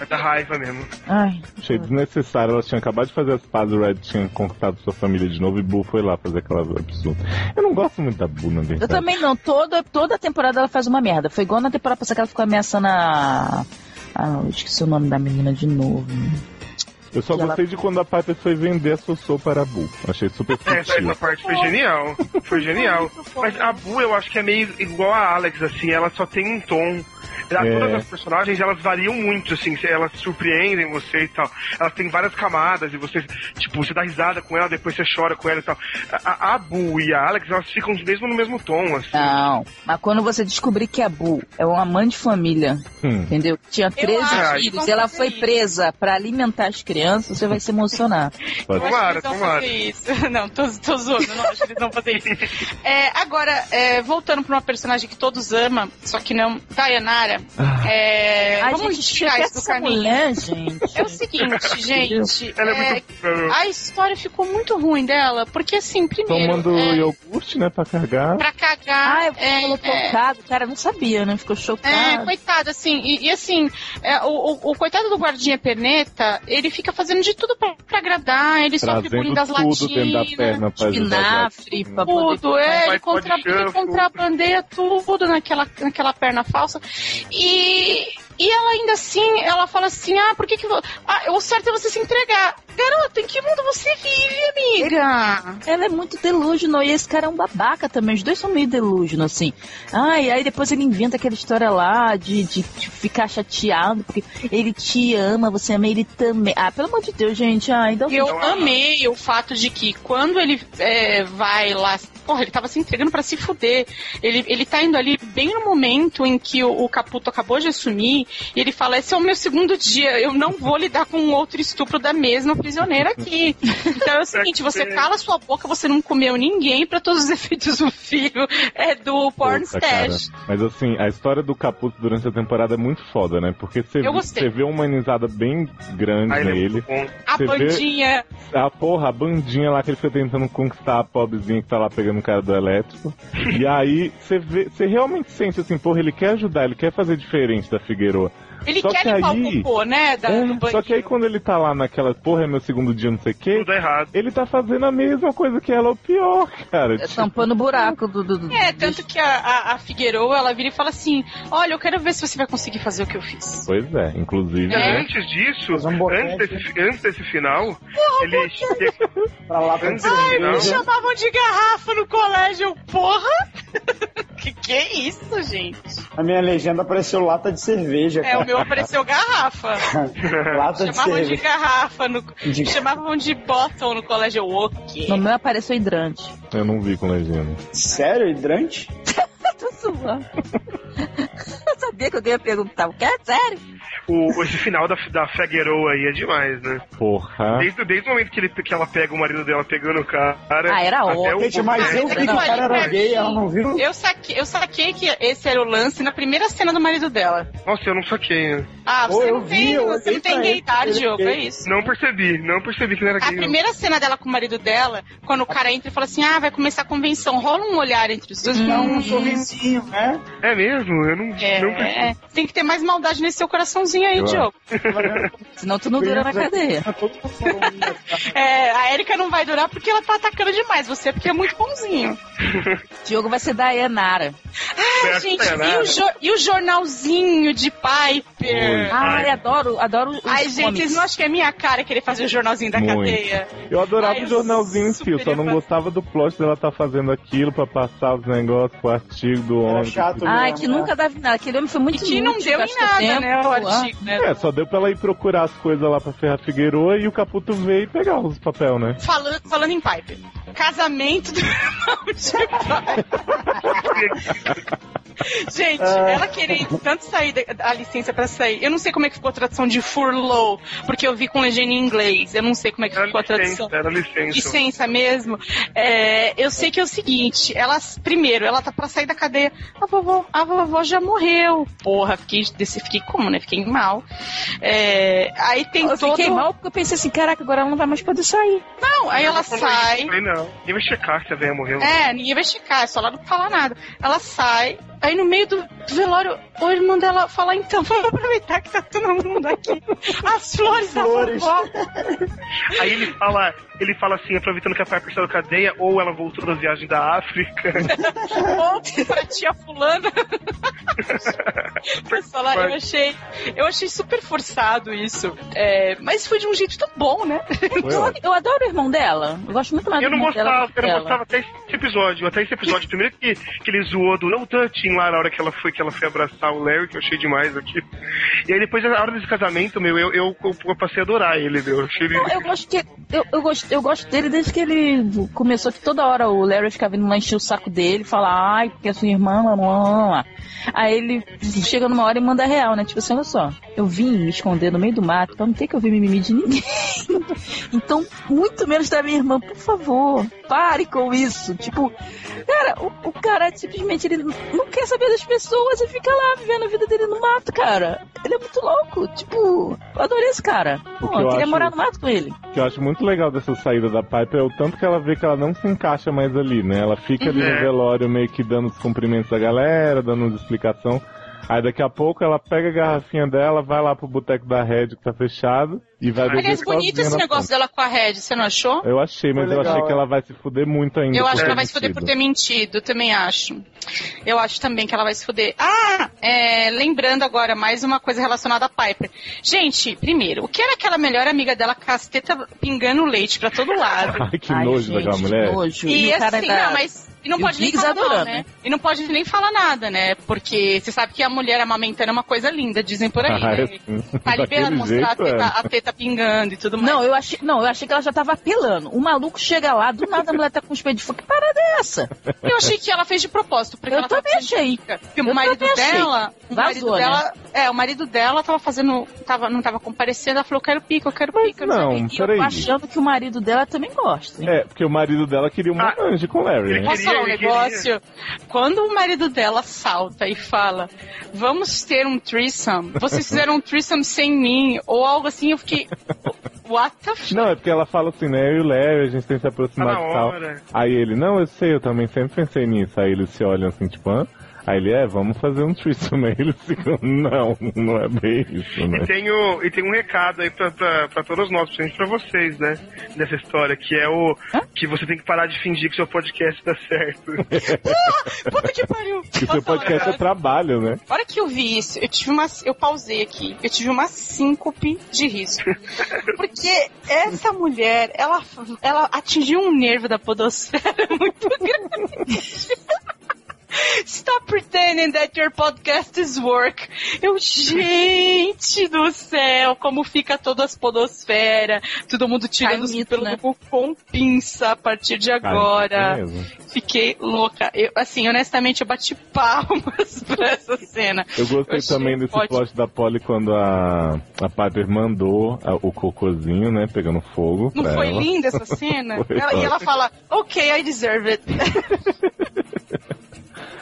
É da raiva mesmo. Ai, achei desnecessário. Elas tinham acabado de fazer as pazes, o Red tinha conquistado sua família de novo e Bu foi lá fazer aquela absurda. Eu não gosto muito da Bu, na eu verdade. também não. Toda, toda temporada ela faz uma merda. Foi igual na temporada passada que ela ficou ameaçando a. Ah, eu esqueci o nome da menina de novo. Eu só que ela- gostei de quando a Piper foi vender a Sossô para a Bu. Achei super Essa, sutil. essa parte foi genial. Foi genial. Mas a Bu, eu acho que é meio igual a Alex, assim, ela só tem um tom. Ela- É. Todas as personagens, elas variam muito, assim, elas surpreendem você e tal. Elas têm várias camadas e você, tipo, você dá risada com ela, depois você chora com ela e tal. A, a- Bu e a Alex, elas ficam mesmo no mesmo tom, assim. Não, mas quando você descobrir que a Bu é uma mãe de família, Hum. entendeu? Tinha 13 acho que filhos, ela foi presa pra alimentar as crianças, você vai se emocionar. Eu Tomara, tomara. isso. Não, tô, tô zoando, não acho que eles vão fazer isso. É, agora, é, voltando pra uma personagem que todos amam, só que não, Dayanara, é, Ai, vamos gente, tirar isso do essa caminho. mulher, gente. É o seguinte, gente, Ela é é, muito. a história ficou muito ruim dela, porque assim, primeiro, Tomando é, iogurte, né, pra cagar. pra cagar, Ai, é, falou é, tocado, o cara não sabia, né? Ficou É, chocado. coitado, assim, e, e assim, é, o, o, o coitado do guardinha perneta, ele fica fazendo de tudo pra, pra agradar, ele sofre bullying Trazendo das da latinas, perna pra ajudar. Espinafre, pra poder... tudo, é, ele, contra, contrabandeia tudo naquela, naquela perna falsa. E, e ela ainda assim, ela fala assim, ah, por que que... Ah, o certo é você se entregar. Garota, em que mundo você vive, amiga? Ela é muito delusional e esse cara é um babaca também. Os dois são meio delusional, assim. Ah, e aí depois ele inventa aquela história lá de, de, de ficar chateado porque ele te ama, você ama ele também. Ah, pelo amor de Deus, gente. Dá um Eu amei o fato de que quando ele é, vai lá, porra, ele tava se entregando pra se fuder. Ele, ele tá indo ali bem no momento em que o, o Caputo acabou de assumir e ele fala: Esse é o meu segundo dia, eu não vou lidar com um outro estupro da mesma prisioneira aqui. Então é o seguinte: você cala sua boca, você não comeu ninguém, pra todos os efeitos o filho é do porn Puta, cara. stash. Mas assim, a história do Caputo durante a temporada é muito foda, né? Porque você vê uma humanizada bem grande ele é nele. bom. A Você vê- bandinha. A porra, a bandinha lá que ele fica tentando conquistar a pobrezinha que tá lá pegando o cara do elétrico. e aí você realmente sente assim, porra, ele quer ajudar, ele quer fazer diferente da Ele Só quer que limpar aí- o cocô, né? Da, É, só que aí quando ele tá lá naquela, porra, é meu segundo dia, não sei o quê, Tudo errado. ele tá fazendo a mesma coisa que ela, ou pior, cara. É tampando o buraco do. do, do É, tanto que a, a, a Figueroa, ela vira e fala assim: Olha, eu quero ver se você vai conseguir fazer o que eu fiz. Pois é, inclusive. É. antes disso, antes desse, antes desse final, ele chega. Pra lá pra Antes Ai, me chamavam de garrafa no colégio, porra! que que é isso, gente? A minha legenda apareceu lata de cerveja, É, o meu apareceu garrafa. lata de chamavam de cerveja. garrafa, no, De- me chamavam de bottle no colégio. O quê? No meu apareceu hidrante. Eu não vi com legenda. Sério, hidrante? Tô zoando. Eu sabia que alguém ia perguntar. O que é sério? O, esse final da, da Figueroa aí é demais, né? Porra. Desde, desde o momento que, ele, que ela pega o marido dela pegando o cara. Ah, era até óbvio. o- Gente, mas eu vi que o cara era gay, ela não viu? Eu saquei, eu saquei que esse era o lance na primeira cena do marido dela. Nossa, eu não saquei. né? Ah, você não vi, tem, eu você não tem gaydar, ele é Diogo, gay. é isso. Não percebi, não percebi que ele era A gay. primeira cena dela com o marido dela, quando o cara entra e fala assim: Ah, vai começar a convenção, rola um olhar entre os dois. Dá Hum, um sorrisinho, né? É mesmo? Eu não, não percebi. É, tem que ter mais maldade nesse seu coraçãozinho aí, Eu Diogo. Senão tu não dura na cadeia. É, a Erika não vai durar porque ela tá atacando demais você, porque é muito bonzinho. Diogo vai ser Dayanara. Ai, Certo, gente, é e o, jo- e o jornalzinho de Piper? Oi. Ai, adoro, adoro os Ai, gente, comics. vocês não acham que é minha cara querer fazer o jornalzinho da Muito. cadeia? Eu adorava Ai, o jornalzinho em fio, só não gostava do plot dela estar fazendo aquilo pra passar os negócios pro artigo do homem. chato Ai, que né? nunca dava em nada. Aquele homem foi muito E que não inútil, deu em nada, tempo. né, o artigo. Né? É, só deu pra ela ir procurar as coisas lá pra Ferrar Figueroa e o Caputo veio e pegar os papel, né? Falando, falando em Piper. Casamento do irmão de. Gente, ela querendo tanto sair da, da licença pra sair. Eu não sei como é que ficou a tradução de furlough, porque eu vi com legenda em inglês. Eu não sei como é que Era ficou a tradução. licença, era licença. Licença mesmo. É, eu sei que é o seguinte, ela, primeiro, ela tá pra sair da cadeia. A vovó, a vovó já morreu. Porra, fiquei, desse, fiquei como, né? Fiquei mal. É, aí tem Eu todo... fiquei mal porque eu pensei assim, caraca, agora ela não vai mais poder sair. Não, aí ela falou sai. Isso, não. Ninguém vai checar se a velha morreu. É, ninguém vai checar, é só ela não falar nada. Ela sai, aí no meio do, velório, o irmão dela fala, então, vamos aproveitar que tá todo mundo aqui. As flores, Flores. da vovó. Aí ele fala, ele fala assim, aproveitando que a Piper saiu da cadeia, ou ela voltou da viagem da África. Ou pra tia fulana. Falar, eu achei, eu achei super forçado isso. É, mas foi de um jeito tão bom, né? Eu, eu adoro o irmão dela. Eu gosto muito mais Eu do não irmão dela gostava, que eu não dela. gostava até esse episódio, até esse episódio. Primeiro que, que ele zoou do no touching lá na hora que ela foi, que ela foi abraçar o Larry, que eu achei demais aqui. E aí depois, na hora desse casamento, meu, eu, eu, eu passei a adorar ele, meu. Eu achei ele. Não, eu gosto que eu, eu, gosto, eu gosto dele desde que ele começou que toda hora o Larry ficava vindo lá encher o saco dele, falar, ai, porque a sua irmã, lá, lá, lá. Aí ele chega numa hora e manda real, né? Tipo assim, olha só, eu vim me esconder no meio do mato pra não ter que ouvir mimimi de ninguém. então, muito menos da minha irmã, por favor, pare com isso. Tipo, cara, o, o cara simplesmente ele não quer saber das pessoas e fica lá vivendo a vida dele no mato, cara. Ele é muito louco. Tipo, eu adorei esse cara. Pô, que eu queria acho- morar no mato com ele. O que eu acho muito legal dessa saída da Piper é o tanto que ela vê que ela não se encaixa mais ali, né? Ela fica ali Uhum. no velório meio que dando os cumprimentos da galera, dando as explicação. Aí daqui a pouco ela pega a garrafinha dela, vai lá pro boteco da Red que tá fechado e vai beber Aliás, bonito sozinha esse negócio dela com a Red, você não achou? Eu achei, mas Foi eu legal, achei que é. ela vai se fuder muito ainda. Eu acho que ela vai se fuder por ter mentido, também acho. Eu acho também que ela vai se fuder. Ah, é, lembrando agora, mais uma coisa relacionada a Piper. Gente, primeiro, o que era aquela melhor amiga dela, casteta pingando leite pra todo lado? Ai, que Ai, nojo gente, daquela que mulher. Nojo. E, cara assim, da- não, mas. E não e pode nem falar mal, né? né? E não pode nem falar nada, né? Porque você sabe que a mulher amamentando é uma coisa linda, dizem por aí, Ah, é né? assim. Tá liberando mostrar a jeito, teta, é. a teta pingando e tudo mais. Não, eu achei, não, eu achei que ela já tava apelando. O maluco chega lá, do nada a mulher tá com os peitos de fogo. Que parada é essa? Eu achei que ela fez de propósito, porque Eu ela tava também achei. rica. Porque Eu o marido dela, o marido Vazou, né? dela, é, o marido dela tava fazendo, tava, não tava comparecendo, ela falou, eu quero pico, eu quero pico, eu não, não. E eu peraí. tô achando que o marido dela também gosta. hein? É, porque o marido dela queria um Ah, com o Larry, né? Posso falar um negócio? Quando o marido dela salta e fala, vamos ter um threesome, vocês fizeram um threesome sem mim, ou algo assim, eu fiquei, what the f... Não, é porque ela fala assim, né? Eu e o Larry, a gente tem que se aproximar Tá e tal. hora. Aí ele, não, eu sei, eu também sempre pensei nisso. Aí eles se olham assim, tipo, hã? Aí ele, é, vamos fazer um threesome. Aí eles ficam, não, não é bem isso, né? E tem, o, e tem um recado aí pra, pra, pra todos nós, principalmente pra vocês, né? Dessa história, que é o que você tem que parar de fingir que seu podcast dá certo. Puta que pariu! Que seu podcast é trabalho, né? A hora que eu vi isso, eu tive uma. Eu pausei aqui. Eu tive uma síncope de riso. Porque essa mulher, ela, ela atingiu um nervo da podosfera muito grande. Stop pretending that your podcast is work. Eu, gente do céu, como fica toda as podosfera, todo mundo tirando os pelos né? do com pinça a partir de agora. É. Fiquei louca. Eu, assim, honestamente, eu bati palmas pra essa cena. Eu gostei Eu também desse ótimo. plot da Polly quando a, a Piper mandou a- o cocôzinho, né? Pegando fogo. Não foi ela. linda essa cena? Ela- e ela fala, ok, I deserve it.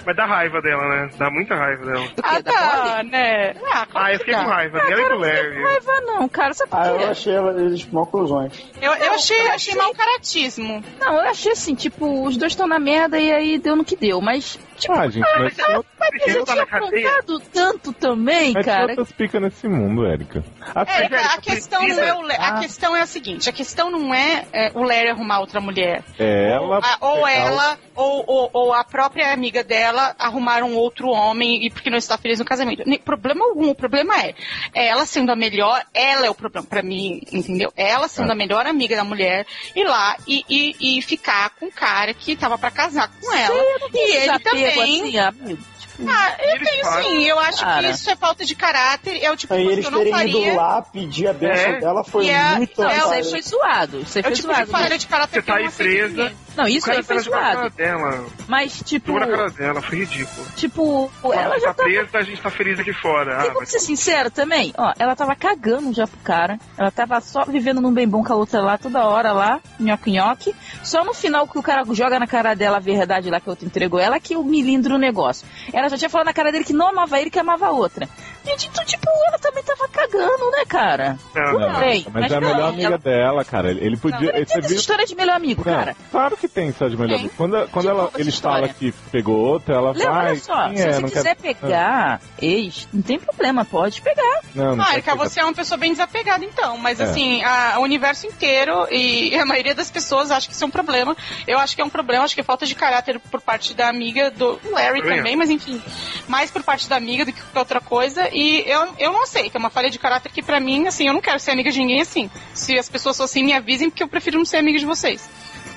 Mas dá raiva dela, né? Dá muita raiva dela. Do ah, tá, né? Ah, Ah, eu que fiquei com raiva Ah, dela e cara, do não Larry. raiva não, cara. Sabe Ah, eu achei ela- eles mal cuzões. Eu, eu achei, eu achei achei- mau caratismo. Não, eu achei assim, tipo, os dois estão na merda e aí deu no que deu. Mas, tipo, Ah, gente, mas tinha, eu Ele já tá tinha aprontado tanto também, mas cara. outras picas nesse mundo, Érica. Assim, É, velho, a questão não é o Le- a Ah. questão é a seguinte, a questão não é, é, o Larry arrumar outra mulher. é ou, ela. a- ou ela, ou, ou, ou a própria amiga dela arrumar um outro homem e porque não está feliz no casamento. Nem- problema algum, o problema é, ela sendo a melhor, ela é o problema pra mim, entendeu? Ela sendo Ah. a melhor amiga da mulher, ir lá e, e, e ficar com o cara que tava pra casar com ela. Tenho E ele também. assim, amigo. Tipo, Ah, eu Eles tenho fazem. sim. Eu acho Cara. que isso é falta de caráter. É o tipo de coisa eles que eu não terem faria. ido lá pedir a benção É. dela foi E é- muito Não, é, otário. aí foi zoado. Aí É o foi tipo de zoado. falha de caráter Você tá aí presa. Não, isso aí foi na cara zoado. dela. Mas, tipo, Jogou na cara dela, foi ridículo. tipo, ela Ela já tá tava presa, a gente tá feliz aqui fora. E Ah, vamos ser sincero também, ó, ela tava cagando já pro cara. Ela tava só vivendo num bem bom com a outra lá, toda hora lá, nhoque-nhoque. Só no final que o cara joga na cara dela a verdade lá que a outra entregou ela, que o milindro o negócio. Ela já tinha falado na cara dele que não amava ele, que amava a outra. Gente, então, tipo, ela também tava cagando, né, cara? Não, Tudo não. bem, Mas, é a não, melhor amiga ela- dela, cara. Ele podia. Não, tem essa viu? história de melhor amigo, Não, cara. claro que tem história de melhor Tem. amigo. Quando, quando ela, falam história. que pegou outra, ela Léo, vai. olha só, quem se é? você Não quiser quero- pegar ex, não tem problema, pode pegar. Não, não Ah, quero Erika, pegar. você é uma pessoa bem desapegada, então. Mas, É. assim, a- o universo inteiro e a maioria das pessoas acha que isso é um problema. Eu acho que é um problema, acho que é falta de caráter por parte da amiga do Larry Também também, mas enfim, mais por parte da amiga do que qualquer outra coisa. E eu, eu não aceito, é uma falha de caráter que, pra mim, assim, eu não quero ser amiga de ninguém assim. Se as pessoas são assim, me avisem, porque eu prefiro não ser amiga de vocês.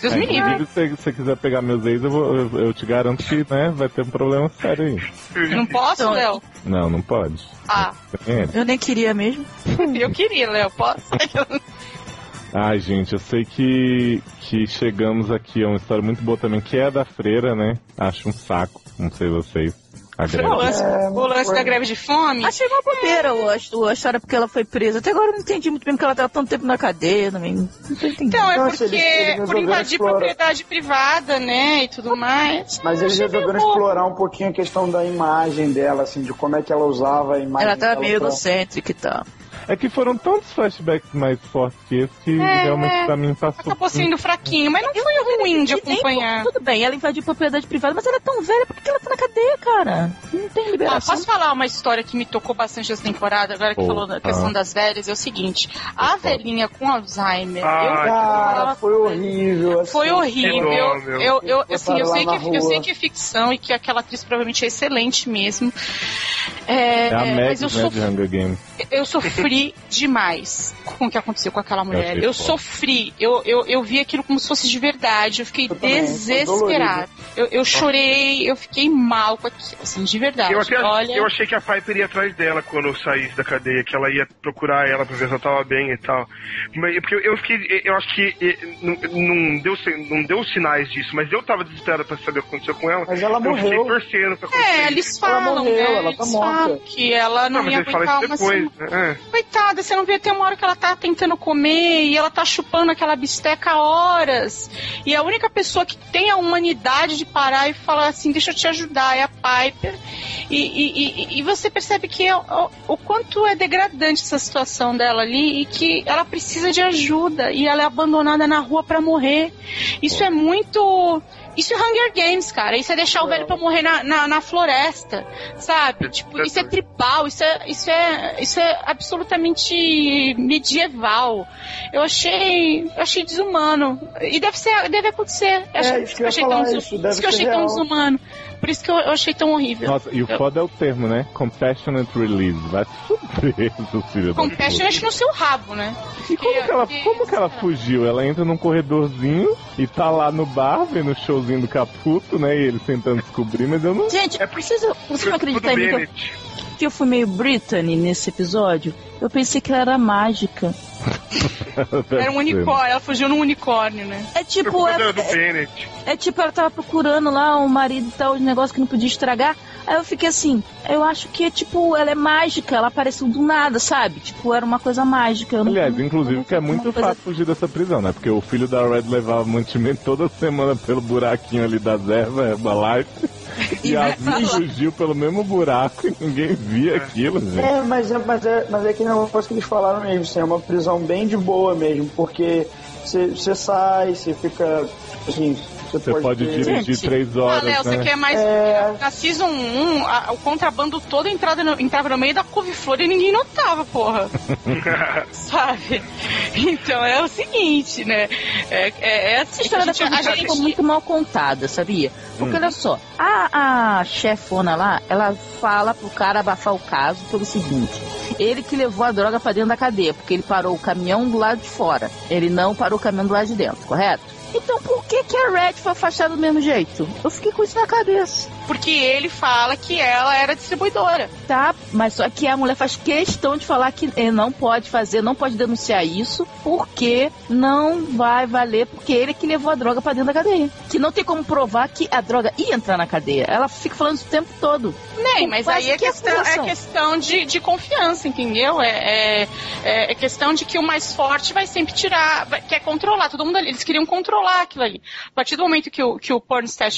Deus É, me livre. se você quiser pegar meus ex, eu, vou- eu, eu te garanto que né, vai ter um problema sério aí. Não posso, Então, Léo? Não, não pode. Ah, ele. Eu nem queria mesmo. eu queria, Léo, posso? Ai, gente, eu sei que, que chegamos aqui a uma história muito boa também, que é a da freira, né? Acho um saco, não sei vocês. A o greve. lance, É, o lance da greve de fome. Achei uma bobeira o- a, a história porque ela foi presa. Até agora eu não entendi muito bem porque ela tava tanto tempo na cadeia. Não, não tô entendendo. Então, é Nossa, porque eles- eles por invadir explorar. propriedade privada, né, e tudo mais. Mas eles resolveram explorar um pouquinho a questão da imagem dela, assim, de como é que ela usava a imagem ela dela meio pra- egocêntrica e tal. É que foram tantos flashbacks mais fortes que esse que É, realmente pra mim passou. Acabou sendo fraquinho, mas não foi ruim de acompanhar. Tudo bem, ela invadiu propriedade privada, mas ela é tão velha, por que ela tá na cadeia, cara? Não tem liberação. posso falar uma história que me tocou bastante essa temporada, agora que Pô, falou da questão ah. das velhas, é o seguinte, a velhinha com Alzheimer, Ah, eu Cara, foi horrível. assim. Foi horrível. Eu, eu, eu, assim, eu, sei que, na eu sei que é ficção e que aquela atriz provavelmente é excelente mesmo. É, É a é, Meg, mas eu, né, sof- de Hunger Games. eu sofri demais com o que aconteceu com aquela mulher. Eu foda. sofri. Eu, eu, eu vi aquilo como se fosse de verdade. Eu fiquei Eu desesperada. Eu, eu chorei, eu fiquei mal com aquilo, assim, de verdade. Eu, até, Olha, eu achei que a Piper ia atrás dela quando eu saísse da cadeia, que ela ia procurar ela pra ver se ela tava bem e tal. Mas, porque eu, eu fiquei, eu acho que eh, não, não deu, não deu sinais disso, mas eu tava desesperado pra saber o que aconteceu com ela. Mas ela eu fiquei morreu. torcendo pra acontecer. É, eles Ela falam, morreu, né? ela tá morta. falam que ela não, Não, mas ia fala aguentar isso uma depois, semana. né? É. Coitada, você não vê, tem uma hora que ela tá tentando comer e ela tá chupando aquela bisteca horas. E a única pessoa que tem a humanidade de parar e falar assim, deixa eu te ajudar, é a Piper. E, e- e- e você percebe que é o, o quanto é degradante essa situação dela ali e que ela precisa de ajuda e ela é abandonada na rua pra morrer. Isso é muito. Isso é Hunger Games, cara. Isso é deixar o velho pra morrer na, na, na floresta, sabe? Tipo, isso é tribal, isso é, isso é, isso é absolutamente medieval. Eu achei, eu achei desumano. E deve ser, deve acontecer. Eu achei- É, isso que eu achei falar, tão, isso deve que eu achei tão desumano. Por isso que eu, eu achei tão horrível. Nossa, e o Eu- foda é o termo, né? Compassionate Release. Vai da puta. Compassionate no seu rabo, né? E como que, ela, Porque- como que ela fugiu? Ela entra num corredorzinho e tá lá no bar, vendo o showzinho do Caputo, né? E eles tentando descobrir, mas eu não. Gente, É vocês, vocês não acreditam Tudo em mim que eu, fui meio Brittany nesse episódio? Eu pensei que ela era mágica. Era um unicórnio, ela fugiu num unicórnio, né? É tipo, é, Bennett. é tipo, ela tava procurando lá o marido e tal, os negócios que não podia estragar. Aí eu fiquei assim, eu acho que, tipo, ela é mágica, ela apareceu do nada, sabe? Tipo, era uma coisa mágica. Eu não- Aliás, não- inclusive, não- que é muito coisa- fácil fugir dessa prisão, né? Porque o filho da Red levava mantimento toda semana pelo buraquinho ali das ervas, Herbalife. E a Vi fugiu pelo mesmo buraco e ninguém via aquilo, gente. É, mas é, mas é, mas é aquele negócio que eles falaram mesmo, assim, é uma prisão bem de boa mesmo, porque você você sai, você fica, tipo assim, você Você pode, pode ter- dirigir Gente, três Ah, horas, Léo, você né? quer mais. É. Na Season 1, a- o contrabando todo entrava no, entrava no meio da couve-flor e ninguém notava, porra. Sabe? Então é o seguinte, né? É, é, é assim, Essa história da gente, a gente- ficou muito mal contada, sabia? Porque olha só, a, a chefona lá, ela fala pro cara abafar o caso pelo seguinte: ele que levou a droga pra dentro da cadeia, porque ele parou o caminhão do lado de fora. Ele não parou o caminhão do lado de dentro, correto? Então por que, que a Red foi afastada do mesmo jeito? Eu fiquei com isso na cabeça. Porque ele fala que ela era distribuidora. Tá, mas só que a mulher faz questão de falar que ele não pode fazer, não pode denunciar isso, porque não vai valer, porque ele que levou a droga pra dentro da cadeia. Que não tem como provar que a droga ia entrar na cadeia. Ela fica falando isso o tempo todo. Nem, mas Quase aí é que questão, é questão de, de confiança, entendeu? É, é, é- é questão de que o mais forte vai sempre tirar, quer controlar todo mundo ali. Eles queriam controlar aquilo ali. A partir do momento que o, que o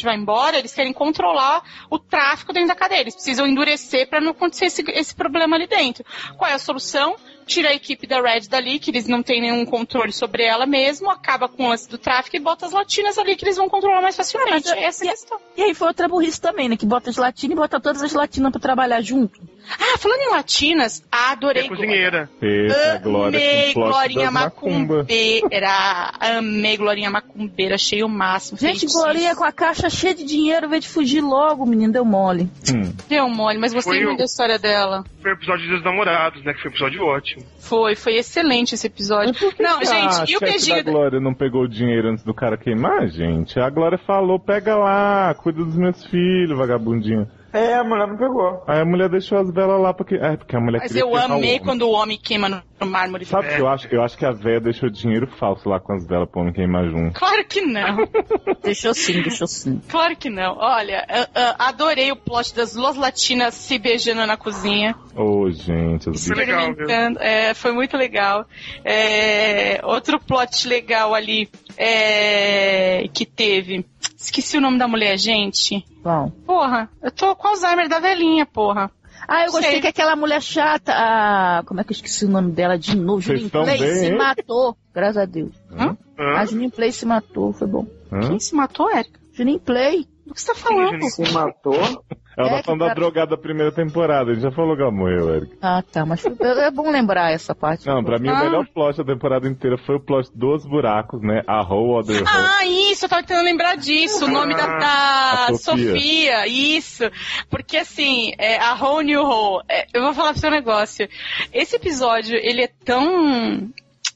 vai embora, eles querem controlar o tráfico dentro da cadeia. Eles precisam endurecer para não acontecer esse, esse problema ali dentro. Qual é a solução? Tira a equipe da Red dali, que eles não têm nenhum controle sobre ela mesmo, acaba com o lance do tráfico e bota as latinas ali que eles vão controlar mais facilmente. Ah, Essa é a e- questão. E aí foi outra burrice também, né? Que bota as latinas e bota todas as latinas pra trabalhar junto. Ah, falando em latinas, adorei. É cozinheira. Essa é a Glória Amei Glorinha. Macumbeira. Amei Glorinha Macumbeira. Achei o máximo. Gente. Glorinha com a caixa cheia de dinheiro, veio de fugir logo, menino, deu mole. Hum. Deu mole, mas gostei muito o- da história dela. Foi o episódio dos namorados, né? Que foi um episódio ótimo. Foi, foi excelente esse episódio. Mas por que Não, que gente, a e o beijinho da... Glória não pegou o dinheiro antes do cara queimar, gente? A Glória falou, pega lá, cuida dos meus filhos, vagabundinho. É, a mulher não pegou. Aí a mulher deixou as velas lá porque. É, porque a mulher Mas eu amei quando o homem queima no, mármore. Sabe o que eu acho? Eu acho que a véia deixou dinheiro falso lá com as velas pra homem queimar junto. Claro que não. Deixou sim, deixou sim. Claro que não. Olha, ah, ah, adorei o plot das duas latinas se beijando na cozinha. Ô, gente, as bichas. legal, experimentando. É, foi muito legal. É, outro plot legal ali é, que teve. Esqueci o nome da mulher, gente. Bom. Porra, eu tô com Alzheimer da velhinha, porra. Ah, eu gostei Sei. que aquela mulher chata, a... como é que eu esqueci o nome dela de novo? Estão Play bem, se hein? matou, graças a Deus. Hã? A Juninho Play se matou, foi bom. Hã? Quem se matou, Érica? Juninho Play? Do que você tá falando? Juninho? Se matou. Ela É tá falando da cara- drogada da primeira temporada. A gente já falou que ela morreu, Eric. Ah, tá, mas é bom lembrar essa parte. Não, pra mim o Ah. melhor plot da temporada inteira foi o plot dos buracos, né? A Hole Other Hole. Ah, isso, eu tava tentando lembrar disso. O nome da, da A Sofia. Sofia. isso. Porque assim, é, a Whole New Hole. é, eu vou falar pro seu negócio. Esse episódio, ele é tão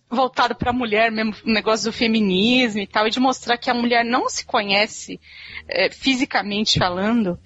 voltado pra mulher mesmo, o negócio do feminismo e tal, e de mostrar que a mulher não se conhece é, fisicamente falando.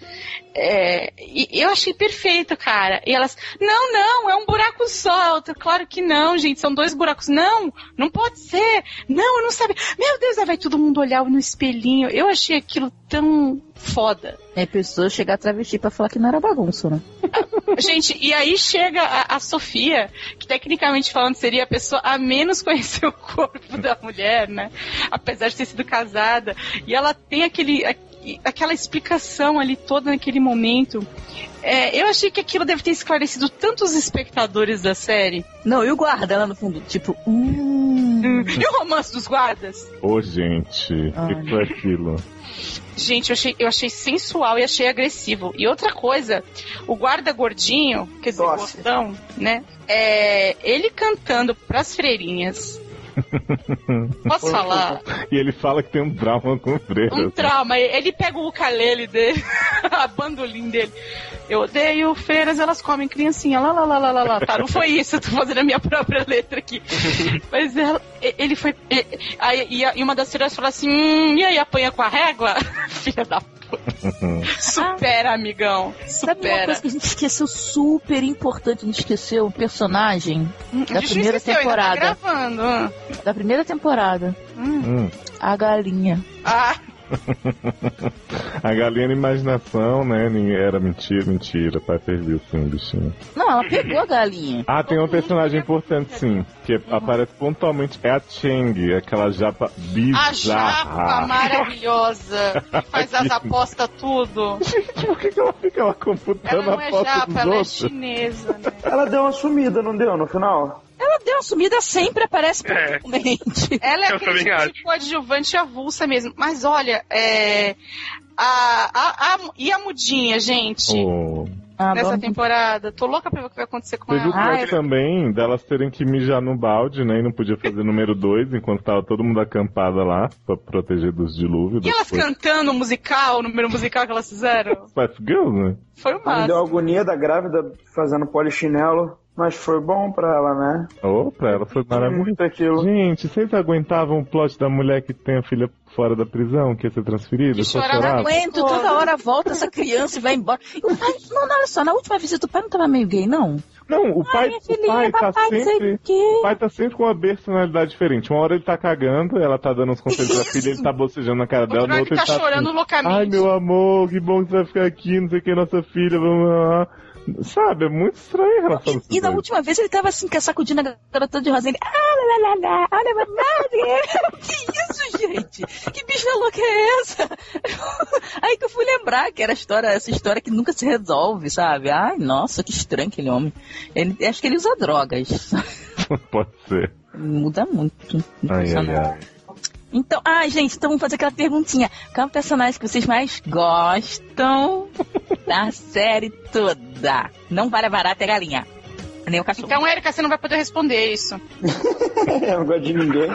É, e eu achei perfeito, cara. E elas, não, não, é um buraco só. Outra, claro que não, gente, são dois buracos. Não, não pode ser. Não, eu não sabia. Meu Deus, aí vai todo mundo olhar no espelhinho. Eu achei aquilo tão foda. É pessoa chegar a travesti pra falar que não era bagunça, né? Gente, e aí chega a, a Sofia, que tecnicamente falando seria a pessoa a menos conhecer o corpo da mulher, né? Apesar de ter sido casada. E ela tem aquele, a- aquela explicação ali toda naquele momento. É, eu achei que aquilo deve ter esclarecido tantos espectadores da série. Não, e o guarda lá no fundo, tipo, hum. E o romance dos guardas? Ô, gente, o que foi aquilo? Gente, eu achei, eu achei sensual e achei agressivo. E outra coisa, o guarda gordinho, quer dizer, Doce. gordão, né? É, ele cantando pras freirinhas. Posso falar? E ele fala que tem um trauma com freira. Um trauma. Ele pega o ukulele dele, a bandolim dele. Eu odeio feiras, elas comem criancinha. Lá, lá, lá, lá, lá, lá. Tá, não foi isso, eu tô fazendo a minha própria letra aqui. Mas ela, ele foi. e- aí- E, a- e uma das feiras falou assim: hum, e aí, apanha com a régua? Filha da puta. Supera, amigão. Sabe uma Supera. coisa que a gente esqueceu super importante, a gente esqueceu o personagem Hum, da primeira esqueceu, ainda temporada. Tá gravando. hum. da primeira temporada, Hum, a galinha. Ah, a galinha na imaginação, né? ninguém- Era mentira, mentira. Pai serviu sim, bichinho. Não, ela pegou a galinha. Ah, tem um personagem importante sim, que aparece pontualmente. É a Cheng, aquela japa a japa bizarra. maravilhosa. Que faz as apostas tudo. Por que, que ela fica lá Ela computando não a é foto japa, dos ela é outros? chinesa, né? Ela deu uma sumida, não deu, no final? Deu uma sumida, sempre aparece É. Ela é Eu aquele tipo de coadjuvante avulsa mesmo. Mas olha, é. A, a, a- e a mudinha, gente, Oh. Ah, nessa temporada? Tô louca pra ver o que vai acontecer com Teve o ela. Ah, plot também delas terem que mijar no balde, né? E não podia fazer número 2 enquanto tava todo mundo acampada lá pra proteger dos dilúvios. E elas Depois- cantando o musical, o número musical que elas fizeram? Spice Girls, né? Foi o Me deu máximo. agonia da grávida fazendo polichinelo, mas foi bom pra ela, né? Opa, pra ela, foi maravilhoso. Muito aquilo. Gente, vocês aguentavam o plot da mulher que tem a filha fora da prisão, que ia ser transferida? Que Não aguento, toda hora volta essa criança e vai embora. E o pai, não, não, olha só, na última visita o pai não tava meio gay, não? Não, o pai, o filhinha, pai tá papai, sempre. o. O pai tá sempre com uma personalidade diferente. Uma hora ele tá cagando, ela tá dando uns conselhos pra filha, ele tá bocejando na cara dela, Outro no ele tá ele tá chorando assim, loucamente. Ai, meu amor, que bom que você vai ficar aqui, não sei o que, nossa filha, vamos lá. Sabe, é muito estranho a relação desses E na última vez ele tava assim, sacudindo a garota de rosa. Ele, ah, lá, lá, lá, olha, mamãe. Que isso, gente? Que bicha louca é essa? Aí que eu fui lembrar que era história, essa história que nunca se resolve, sabe? Ai, nossa, que estranho aquele homem. Ele, acho que ele usa drogas. Pode ser. Muda muito. Ai, ai, ai. Então, ai, gente, então vamos fazer aquela perguntinha. Qual é o personagem que vocês mais gostam da série toda? Não vale a barata e a galinha. Nem o cachorro. Então, Erika, você não vai poder responder isso. Eu não gosto de ninguém.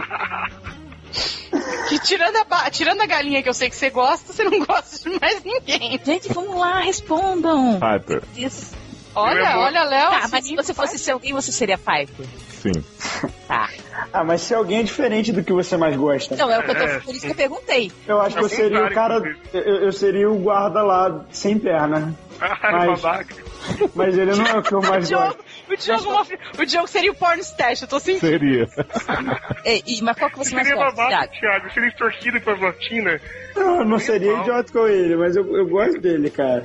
Que tirando a, ba- tirando a galinha que eu sei que você gosta, você não gosta de mais ninguém. Gente, vamos lá, respondam. Piper, Isso. Olha, amor. olha, Léo. Tá, mas se você fosse ser alguém, você seria Piper. sim. Tá. Ah, mas se alguém é diferente do que você mais gosta. Então, é o que eu tô, É, por isso que eu perguntei. Eu acho que eu seria o cara. Eu, eu seria o guarda lá sem perna. Ah, Mas- babaca. Mas ele não é o que eu mais Diogo, gosto. o, Diogo, mofre- o Diogo seria o porn stash, eu tô sentindo. Seria. Ei, e- mas qual que você mais Seria gosta, babaca, Thiago? Thiago. Seria extorquido pela Latina. Não, eu não seria mal. idiota com ele, mas eu, eu gosto dele, cara.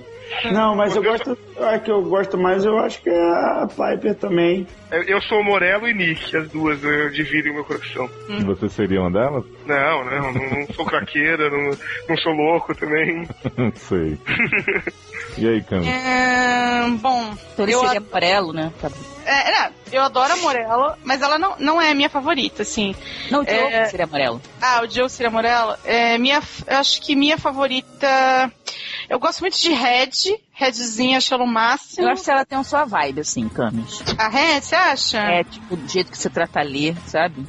Não, mas eu gosto. A que eu gosto mais, eu acho que é a Piper também. Eu eu sou o Morello e Nick, as duas eu divido o meu coração. Você seria uma delas? Não, não, não, não sou craqueira, não, não sou louco também. Não sei. E aí, Cami? É, bom, Então eu, seria amarelo, né? Tá bom. É, não, eu adoro a Morello, mas ela não, não é a minha favorita, assim. Não, o Diogo É. seria amarelo. Ah, o Diogo seria Morello. É, minha, eu acho que minha favorita. Eu gosto muito de Red. Redzinha, acho ela o máximo. Eu acho que ela tem uma sua vibe, assim, Camis. A Red, você acha? É, tipo, do jeito que você trata a Lê, sabe?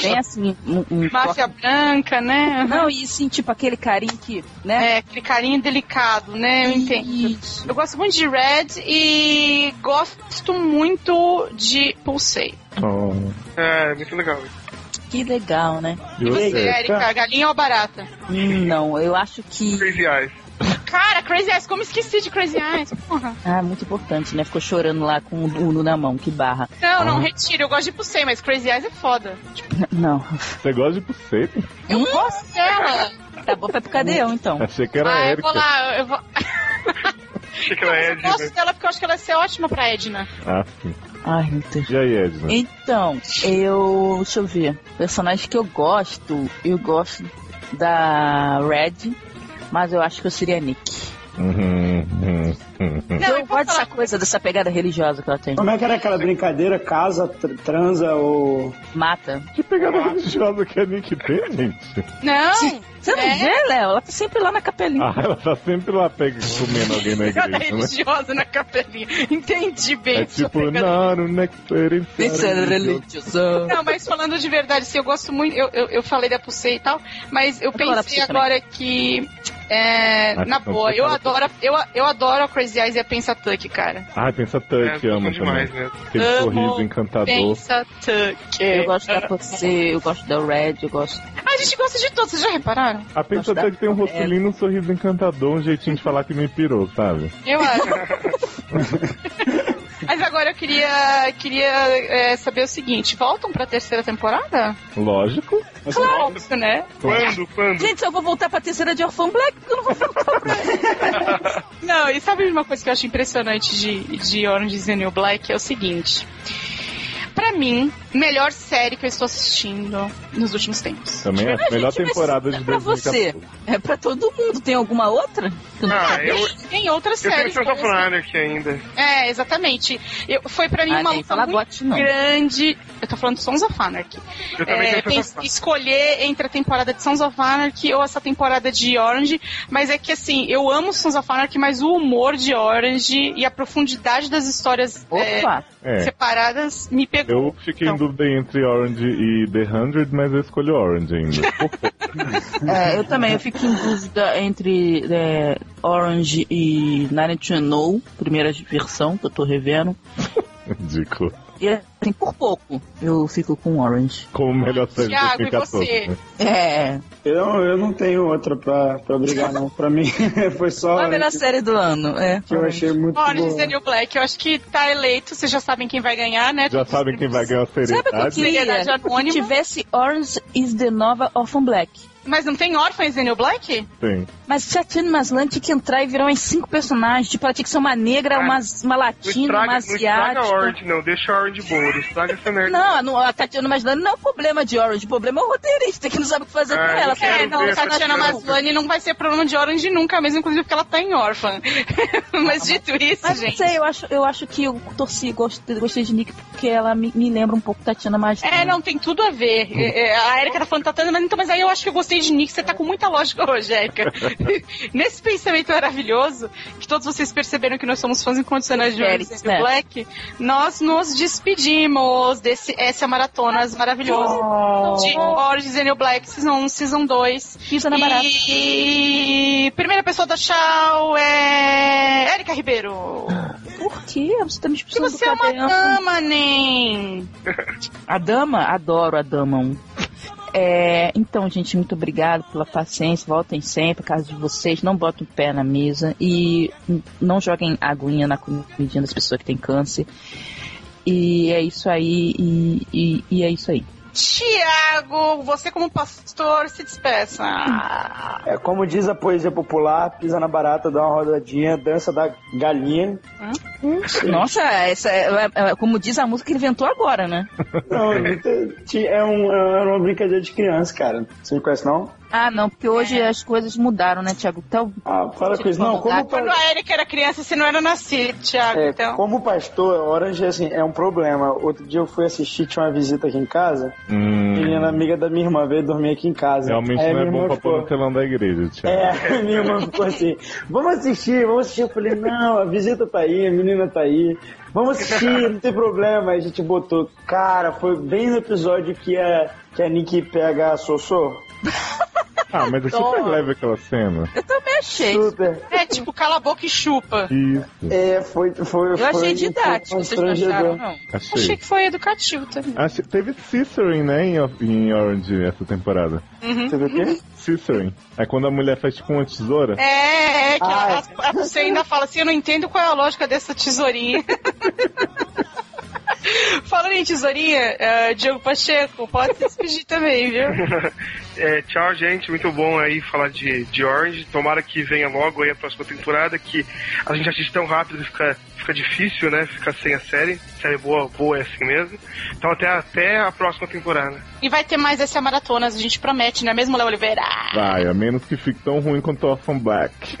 Tem, assim, um... um Máfia branca, né? Não, e sim, tipo, aquele carinho que, né? É, aquele carinho delicado, né? Eu entendo. Isso. Eu gosto muito de Red e gosto muito de Pulsei. Oh. É, muito legal. Que legal, né? E você, você? Erika, galinha ou barata? Hum, Não, eu acho que... Crazy Eyes. Cara, Crazy Eyes, como esqueci de Crazy Eyes? Porra. Ah, muito importante, né? Ficou chorando lá com o Uno na mão, que barra. Não, não, retiro. Eu gosto de Pulsei, mas Crazy Eyes é foda. Não. Você gosta de buceta? Eu gosto dela. Tá bom, vai pro cadeão, então. Achei que era ah, eu Erika. vou lá, eu vou. Achei que ela é eu Edna. gosto dela porque eu acho que ela ia ser ótima pra Edna. Ah, sim. Ai, meu Deus. E aí, Edna? Então, eu. Deixa eu ver. Personagem que eu gosto, eu gosto da Red, mas eu acho que eu seria Nick. Uhum, uhum, uhum. Não, eu eu gosto dessa coisa, dessa pegada religiosa que ela tem. Como é que era aquela brincadeira? Casa, tr- transa ou. Mata. Que pegada religiosa que a Nick tem, gente? Não! Você não É? vê, Léo? Ela tá sempre lá na capelinha. Ah, ela tá sempre lá pega, comendo alguém na Pegada igreja, né? religiosa na capelinha. Entendi bem. É tipo, pegada. não, não é é religioso. Não, mas falando de verdade, assim, eu gosto muito. Eu, eu, eu falei da Pulsei e tal, mas eu falar pensei agora que. É, na boa, eu adoro, eu, eu adoro a Crazy Eyes e a Pensa Tuck, cara. Ah, pensa É, Tuck, amo são demais, também. né? Aquele Amo. sorriso encantador. Pensa Tuck. Eu gosto da você, eu gosto da Red, eu gosto. A gente gosta de todos, vocês já repararam? A Pensa Tuck tem um rosto é. lindo, um sorriso encantador, um jeitinho de falar que me pirou, sabe? Eu acho. Mas agora eu queria, queria é, saber o seguinte: voltam pra terceira temporada? Lógico. Claro, né? Quando, quando? Gente, se eu vou voltar pra terceira de Orphan Black, eu não vou voltar pra Não, e sabe uma coisa que eu acho impressionante de, de Orange is the New Black? É o seguinte. Pra mim, melhor série que eu estou assistindo nos últimos tempos. Também é a melhor Gente, temporada é de pra você. 2014. É pra todo mundo. Tem alguma outra? Ah, eu, Tem outras eu tenho séries. Sons of boas. Anarchy ainda. É, exatamente. Eu, foi pra mim Ah, uma luta muito gote, grande. Eu tô falando de Sons of Anarchy. Eu também É, tenho tem escolher entre a temporada de Sons of Anarchy ou essa temporada de Orange, mas é que assim, eu amo Sons of Anarchy, mas o humor de Orange e a profundidade das histórias é! É. separadas me pegou. Eu fiquei Então. Em dúvida entre Orange e The Hundred, mas eu escolhi Orange ainda. É, eu também, eu fico em dúvida entre é, Orange e Nine to Know, primeira versão que eu tô revendo. Ridículo. E assim, por pouco, eu fico com Orange. Como melhor série de Thiago, e 2014. você? né? É. Eu, eu não tenho outra pra, pra brigar, não. Pra mim, foi só a melhor que, série do ano? É. que eu achei muito Orange is boa. the New Black, eu acho que tá eleito, vocês já sabem quem vai ganhar, né? Já sabem quem vai ganhar a Sabe o que eu queria? Que anônima. tivesse Orange is the Nova Orphan Black. Mas não tem in the New Black? Sim. Mas se a Tina Maslan tinha que entrar e virar umas cinco personagens. Tipo, ela tinha que ser uma negra, Ah, uma, uma Não latina, estraga, uma não estraga a asiática. Orange, não. Deixa a Orange boa. Não estraga essa merda. Não, não, a Tatiana Maslany não é o problema de Orange, o problema é o roteirista que não sabe o que fazer Ah, com ela. É, não, a Tatiana. Maslany não vai ser problema de Orange nunca, mesmo inclusive porque ela tá em órfã. Mas dito isso, Mas não gente. sei, eu acho, eu acho que eu torci, gostei, gostei de Nick porque ela me, me lembra um pouco Tatiana Maslany. É, não, tem tudo a ver. É, é, A Erika tá falando Tatiana, mas então, mas aí eu acho que eu gostei de Nick, você tá com muita lógica Erika. Nesse pensamento maravilhoso, que todos vocês perceberam que nós somos fãs incondicionais de Orange né? Black, nós nos despedimos desse essa maratonas maravilhoso de Orange is the Black Season 1, Season 2. Pisa na barata. E primeira pessoa da tchau é Erika Ribeiro. Por quê? Você tá me Que expulsando você do é uma dama, nem. A dama? Adoro a dama 1. É, então, gente, muito obrigado pela paciência. Voltem sempre, caso de vocês. Não botem o pé na mesa. E não joguem aguinha na comidinha das pessoas que têm câncer. E é isso aí. E, e- e é isso aí. Tiago, você como pastor, se despeça. É como diz a poesia popular, pisa na barata, dá uma rodadinha, dança da galinha. Nossa, essa é, é- é como diz a música que ele inventou agora, né? Não, é, um, é uma brincadeira de criança, cara. Você não conhece, não? Ah, não, porque hoje as coisas mudaram, né, Tiago? Então, Ah, para com isso. Não, como, Quando a Erika era criança, você não era nascido, Tiago, é, então. como pastor, Orange assim, é um problema. Outro dia eu fui assistir, tinha uma visita aqui em casa. Hum, Menina amiga da minha irmã veio dormir aqui em casa. realmente Aí não é bom pra pôr no telão da igreja, Thiago. É, minha irmã ficou assim, vamos assistir, vamos assistir. Eu falei, não, a visita tá aí, a menina tá aí. Vamos assistir, não tem problema. Aí a gente botou. Cara, foi bem no episódio que a, que a Nick pega a Sossô. Ah, mas é super leve aquela cena. eu também achei. Super. É, tipo, cala a boca e chupa. Isso, É, foi, foi, Eu foi, achei didático, foi vocês não acharam, não? Achei achei. que foi educativo também. Achei- Teve Cicerin, né, em, em Orange essa temporada. Você viu o quê? Cicerin. É quando a mulher faz tipo uma tesoura. É, é que Ah, a- a- você ainda fala assim, eu não entendo qual é a lógica dessa tesourinha. Falando em tesourinha, eh, Diogo Pacheco, pode se despedir também, viu? É, tchau, gente. Muito bom aí falar de, de Orange. Tomara que venha logo aí a próxima temporada, que a gente assiste tão rápido que fica, fica difícil, né? Ficar sem a série. Série boa, boa é assim mesmo. Então até, até a próxima temporada. E vai ter mais essa maratona, a gente promete, não é mesmo, Léo Oliveira? Vai, a menos que fique tão ruim quanto Orphan Black.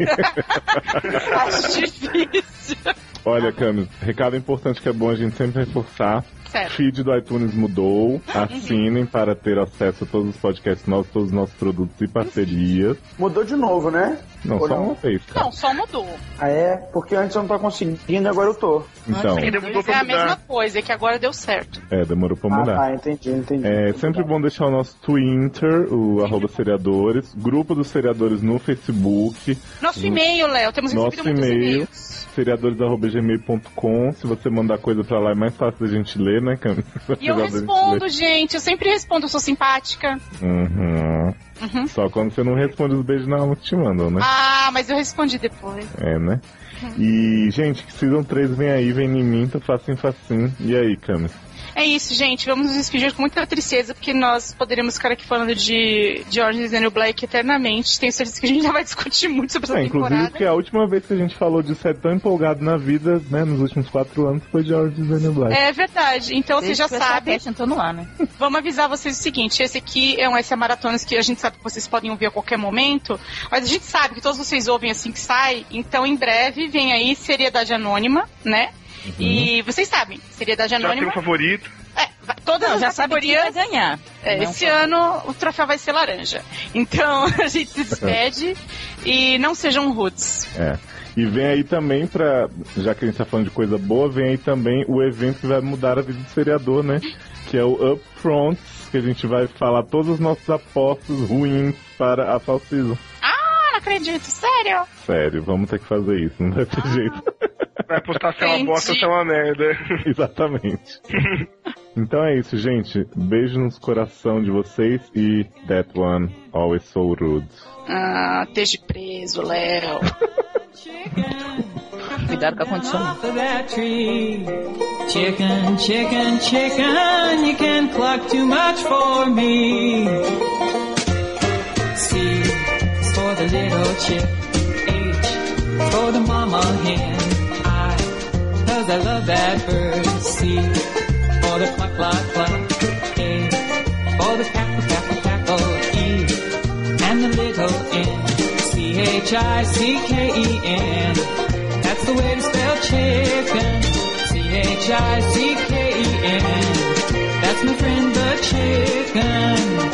Acho difícil. Olha, Camis, recado importante que é bom a gente sempre reforçar. Certo. Feed do iTunes mudou. Assinem para ter acesso a todos os podcasts novos, todos os nossos produtos e parcerias. Mudou de novo, né? Não, Ou só não? uma vez, cara. Não, só mudou. Ah, é? Porque antes eu não tava conseguindo, agora eu tô. Então, É a mesma coisa, é que agora deu certo. é, demorou pra Ah, mudar. tá, entendi, entendi. É sempre bom deixar o nosso Twitter, o arroba seriadores, grupo dos seriadores no Facebook, Nosso e-mail, Léo, temos Nosso recebido muitos e-mail. e-mails. seriadores.gmail.com. Se você mandar coisa pra lá é mais fácil da gente ler, né, Cam? E eu respondo, gente, eu sempre respondo, eu sou simpática. Uhum. Uhum. Só quando você não responde os beijos na alma que te mandam, né? Ah, mas eu respondi depois. É, né? E, gente, que Season 3 vem aí, vem em mim, tá facinho, facinho. E aí, Camis? É isso, gente. Vamos nos despedir com muita tristeza, porque nós poderíamos ficar aqui falando de, de Orange is the New Black eternamente. Tenho certeza que a gente já vai discutir muito sobre essa É, inclusive temporada. porque a última vez que a gente falou de ser tão empolgado na vida, né, nos últimos quatro anos, foi de Orange is the New Black. É verdade. Então vocês já que sabem. Né? Vamos avisar vocês o seguinte: esse aqui é um SA Maratonas que a gente sabe que vocês podem ouvir a qualquer momento, mas a gente sabe que todos vocês ouvem assim que sai, então em breve vem aí Seriedade Anônima, né? E vocês sabem, Seriedade Já tem Anônima. um favorito. É, todas Não, as já sabe quem vai categorias. ganhar. É, Não, esse ano o troféu vai ser laranja. Então a gente se despede e não sejam rudes. É. E vem aí também pra. Já que a gente tá falando de coisa boa, vem aí também o evento que vai mudar a vida do seriador, né? Que é o Upfront, que a gente vai falar todos os nossos apostos ruins para a Fall Season. Ah, acredito, sério? Sério, vamos ter que fazer isso, não vai ter jeito. Vai postar se é uma bosta ou se é uma merda. Exatamente. Então é isso, gente. Beijo nos coração de vocês e that one always so rude. Ah, esteja preso, Léo. Cuidado com a tree. Chicken, chicken, chicken, you can cluck too much for me. Is for the little chick. H for the mama hen. I, cause I love that bird. C for the cluck, cluck, cluck. A for the cackle, cackle, cackle. E and the little N. C-H-I-C-K-E-N. That's the way to spell chicken. C-H-I-C-K-E-N. That's my friend the. Chicken.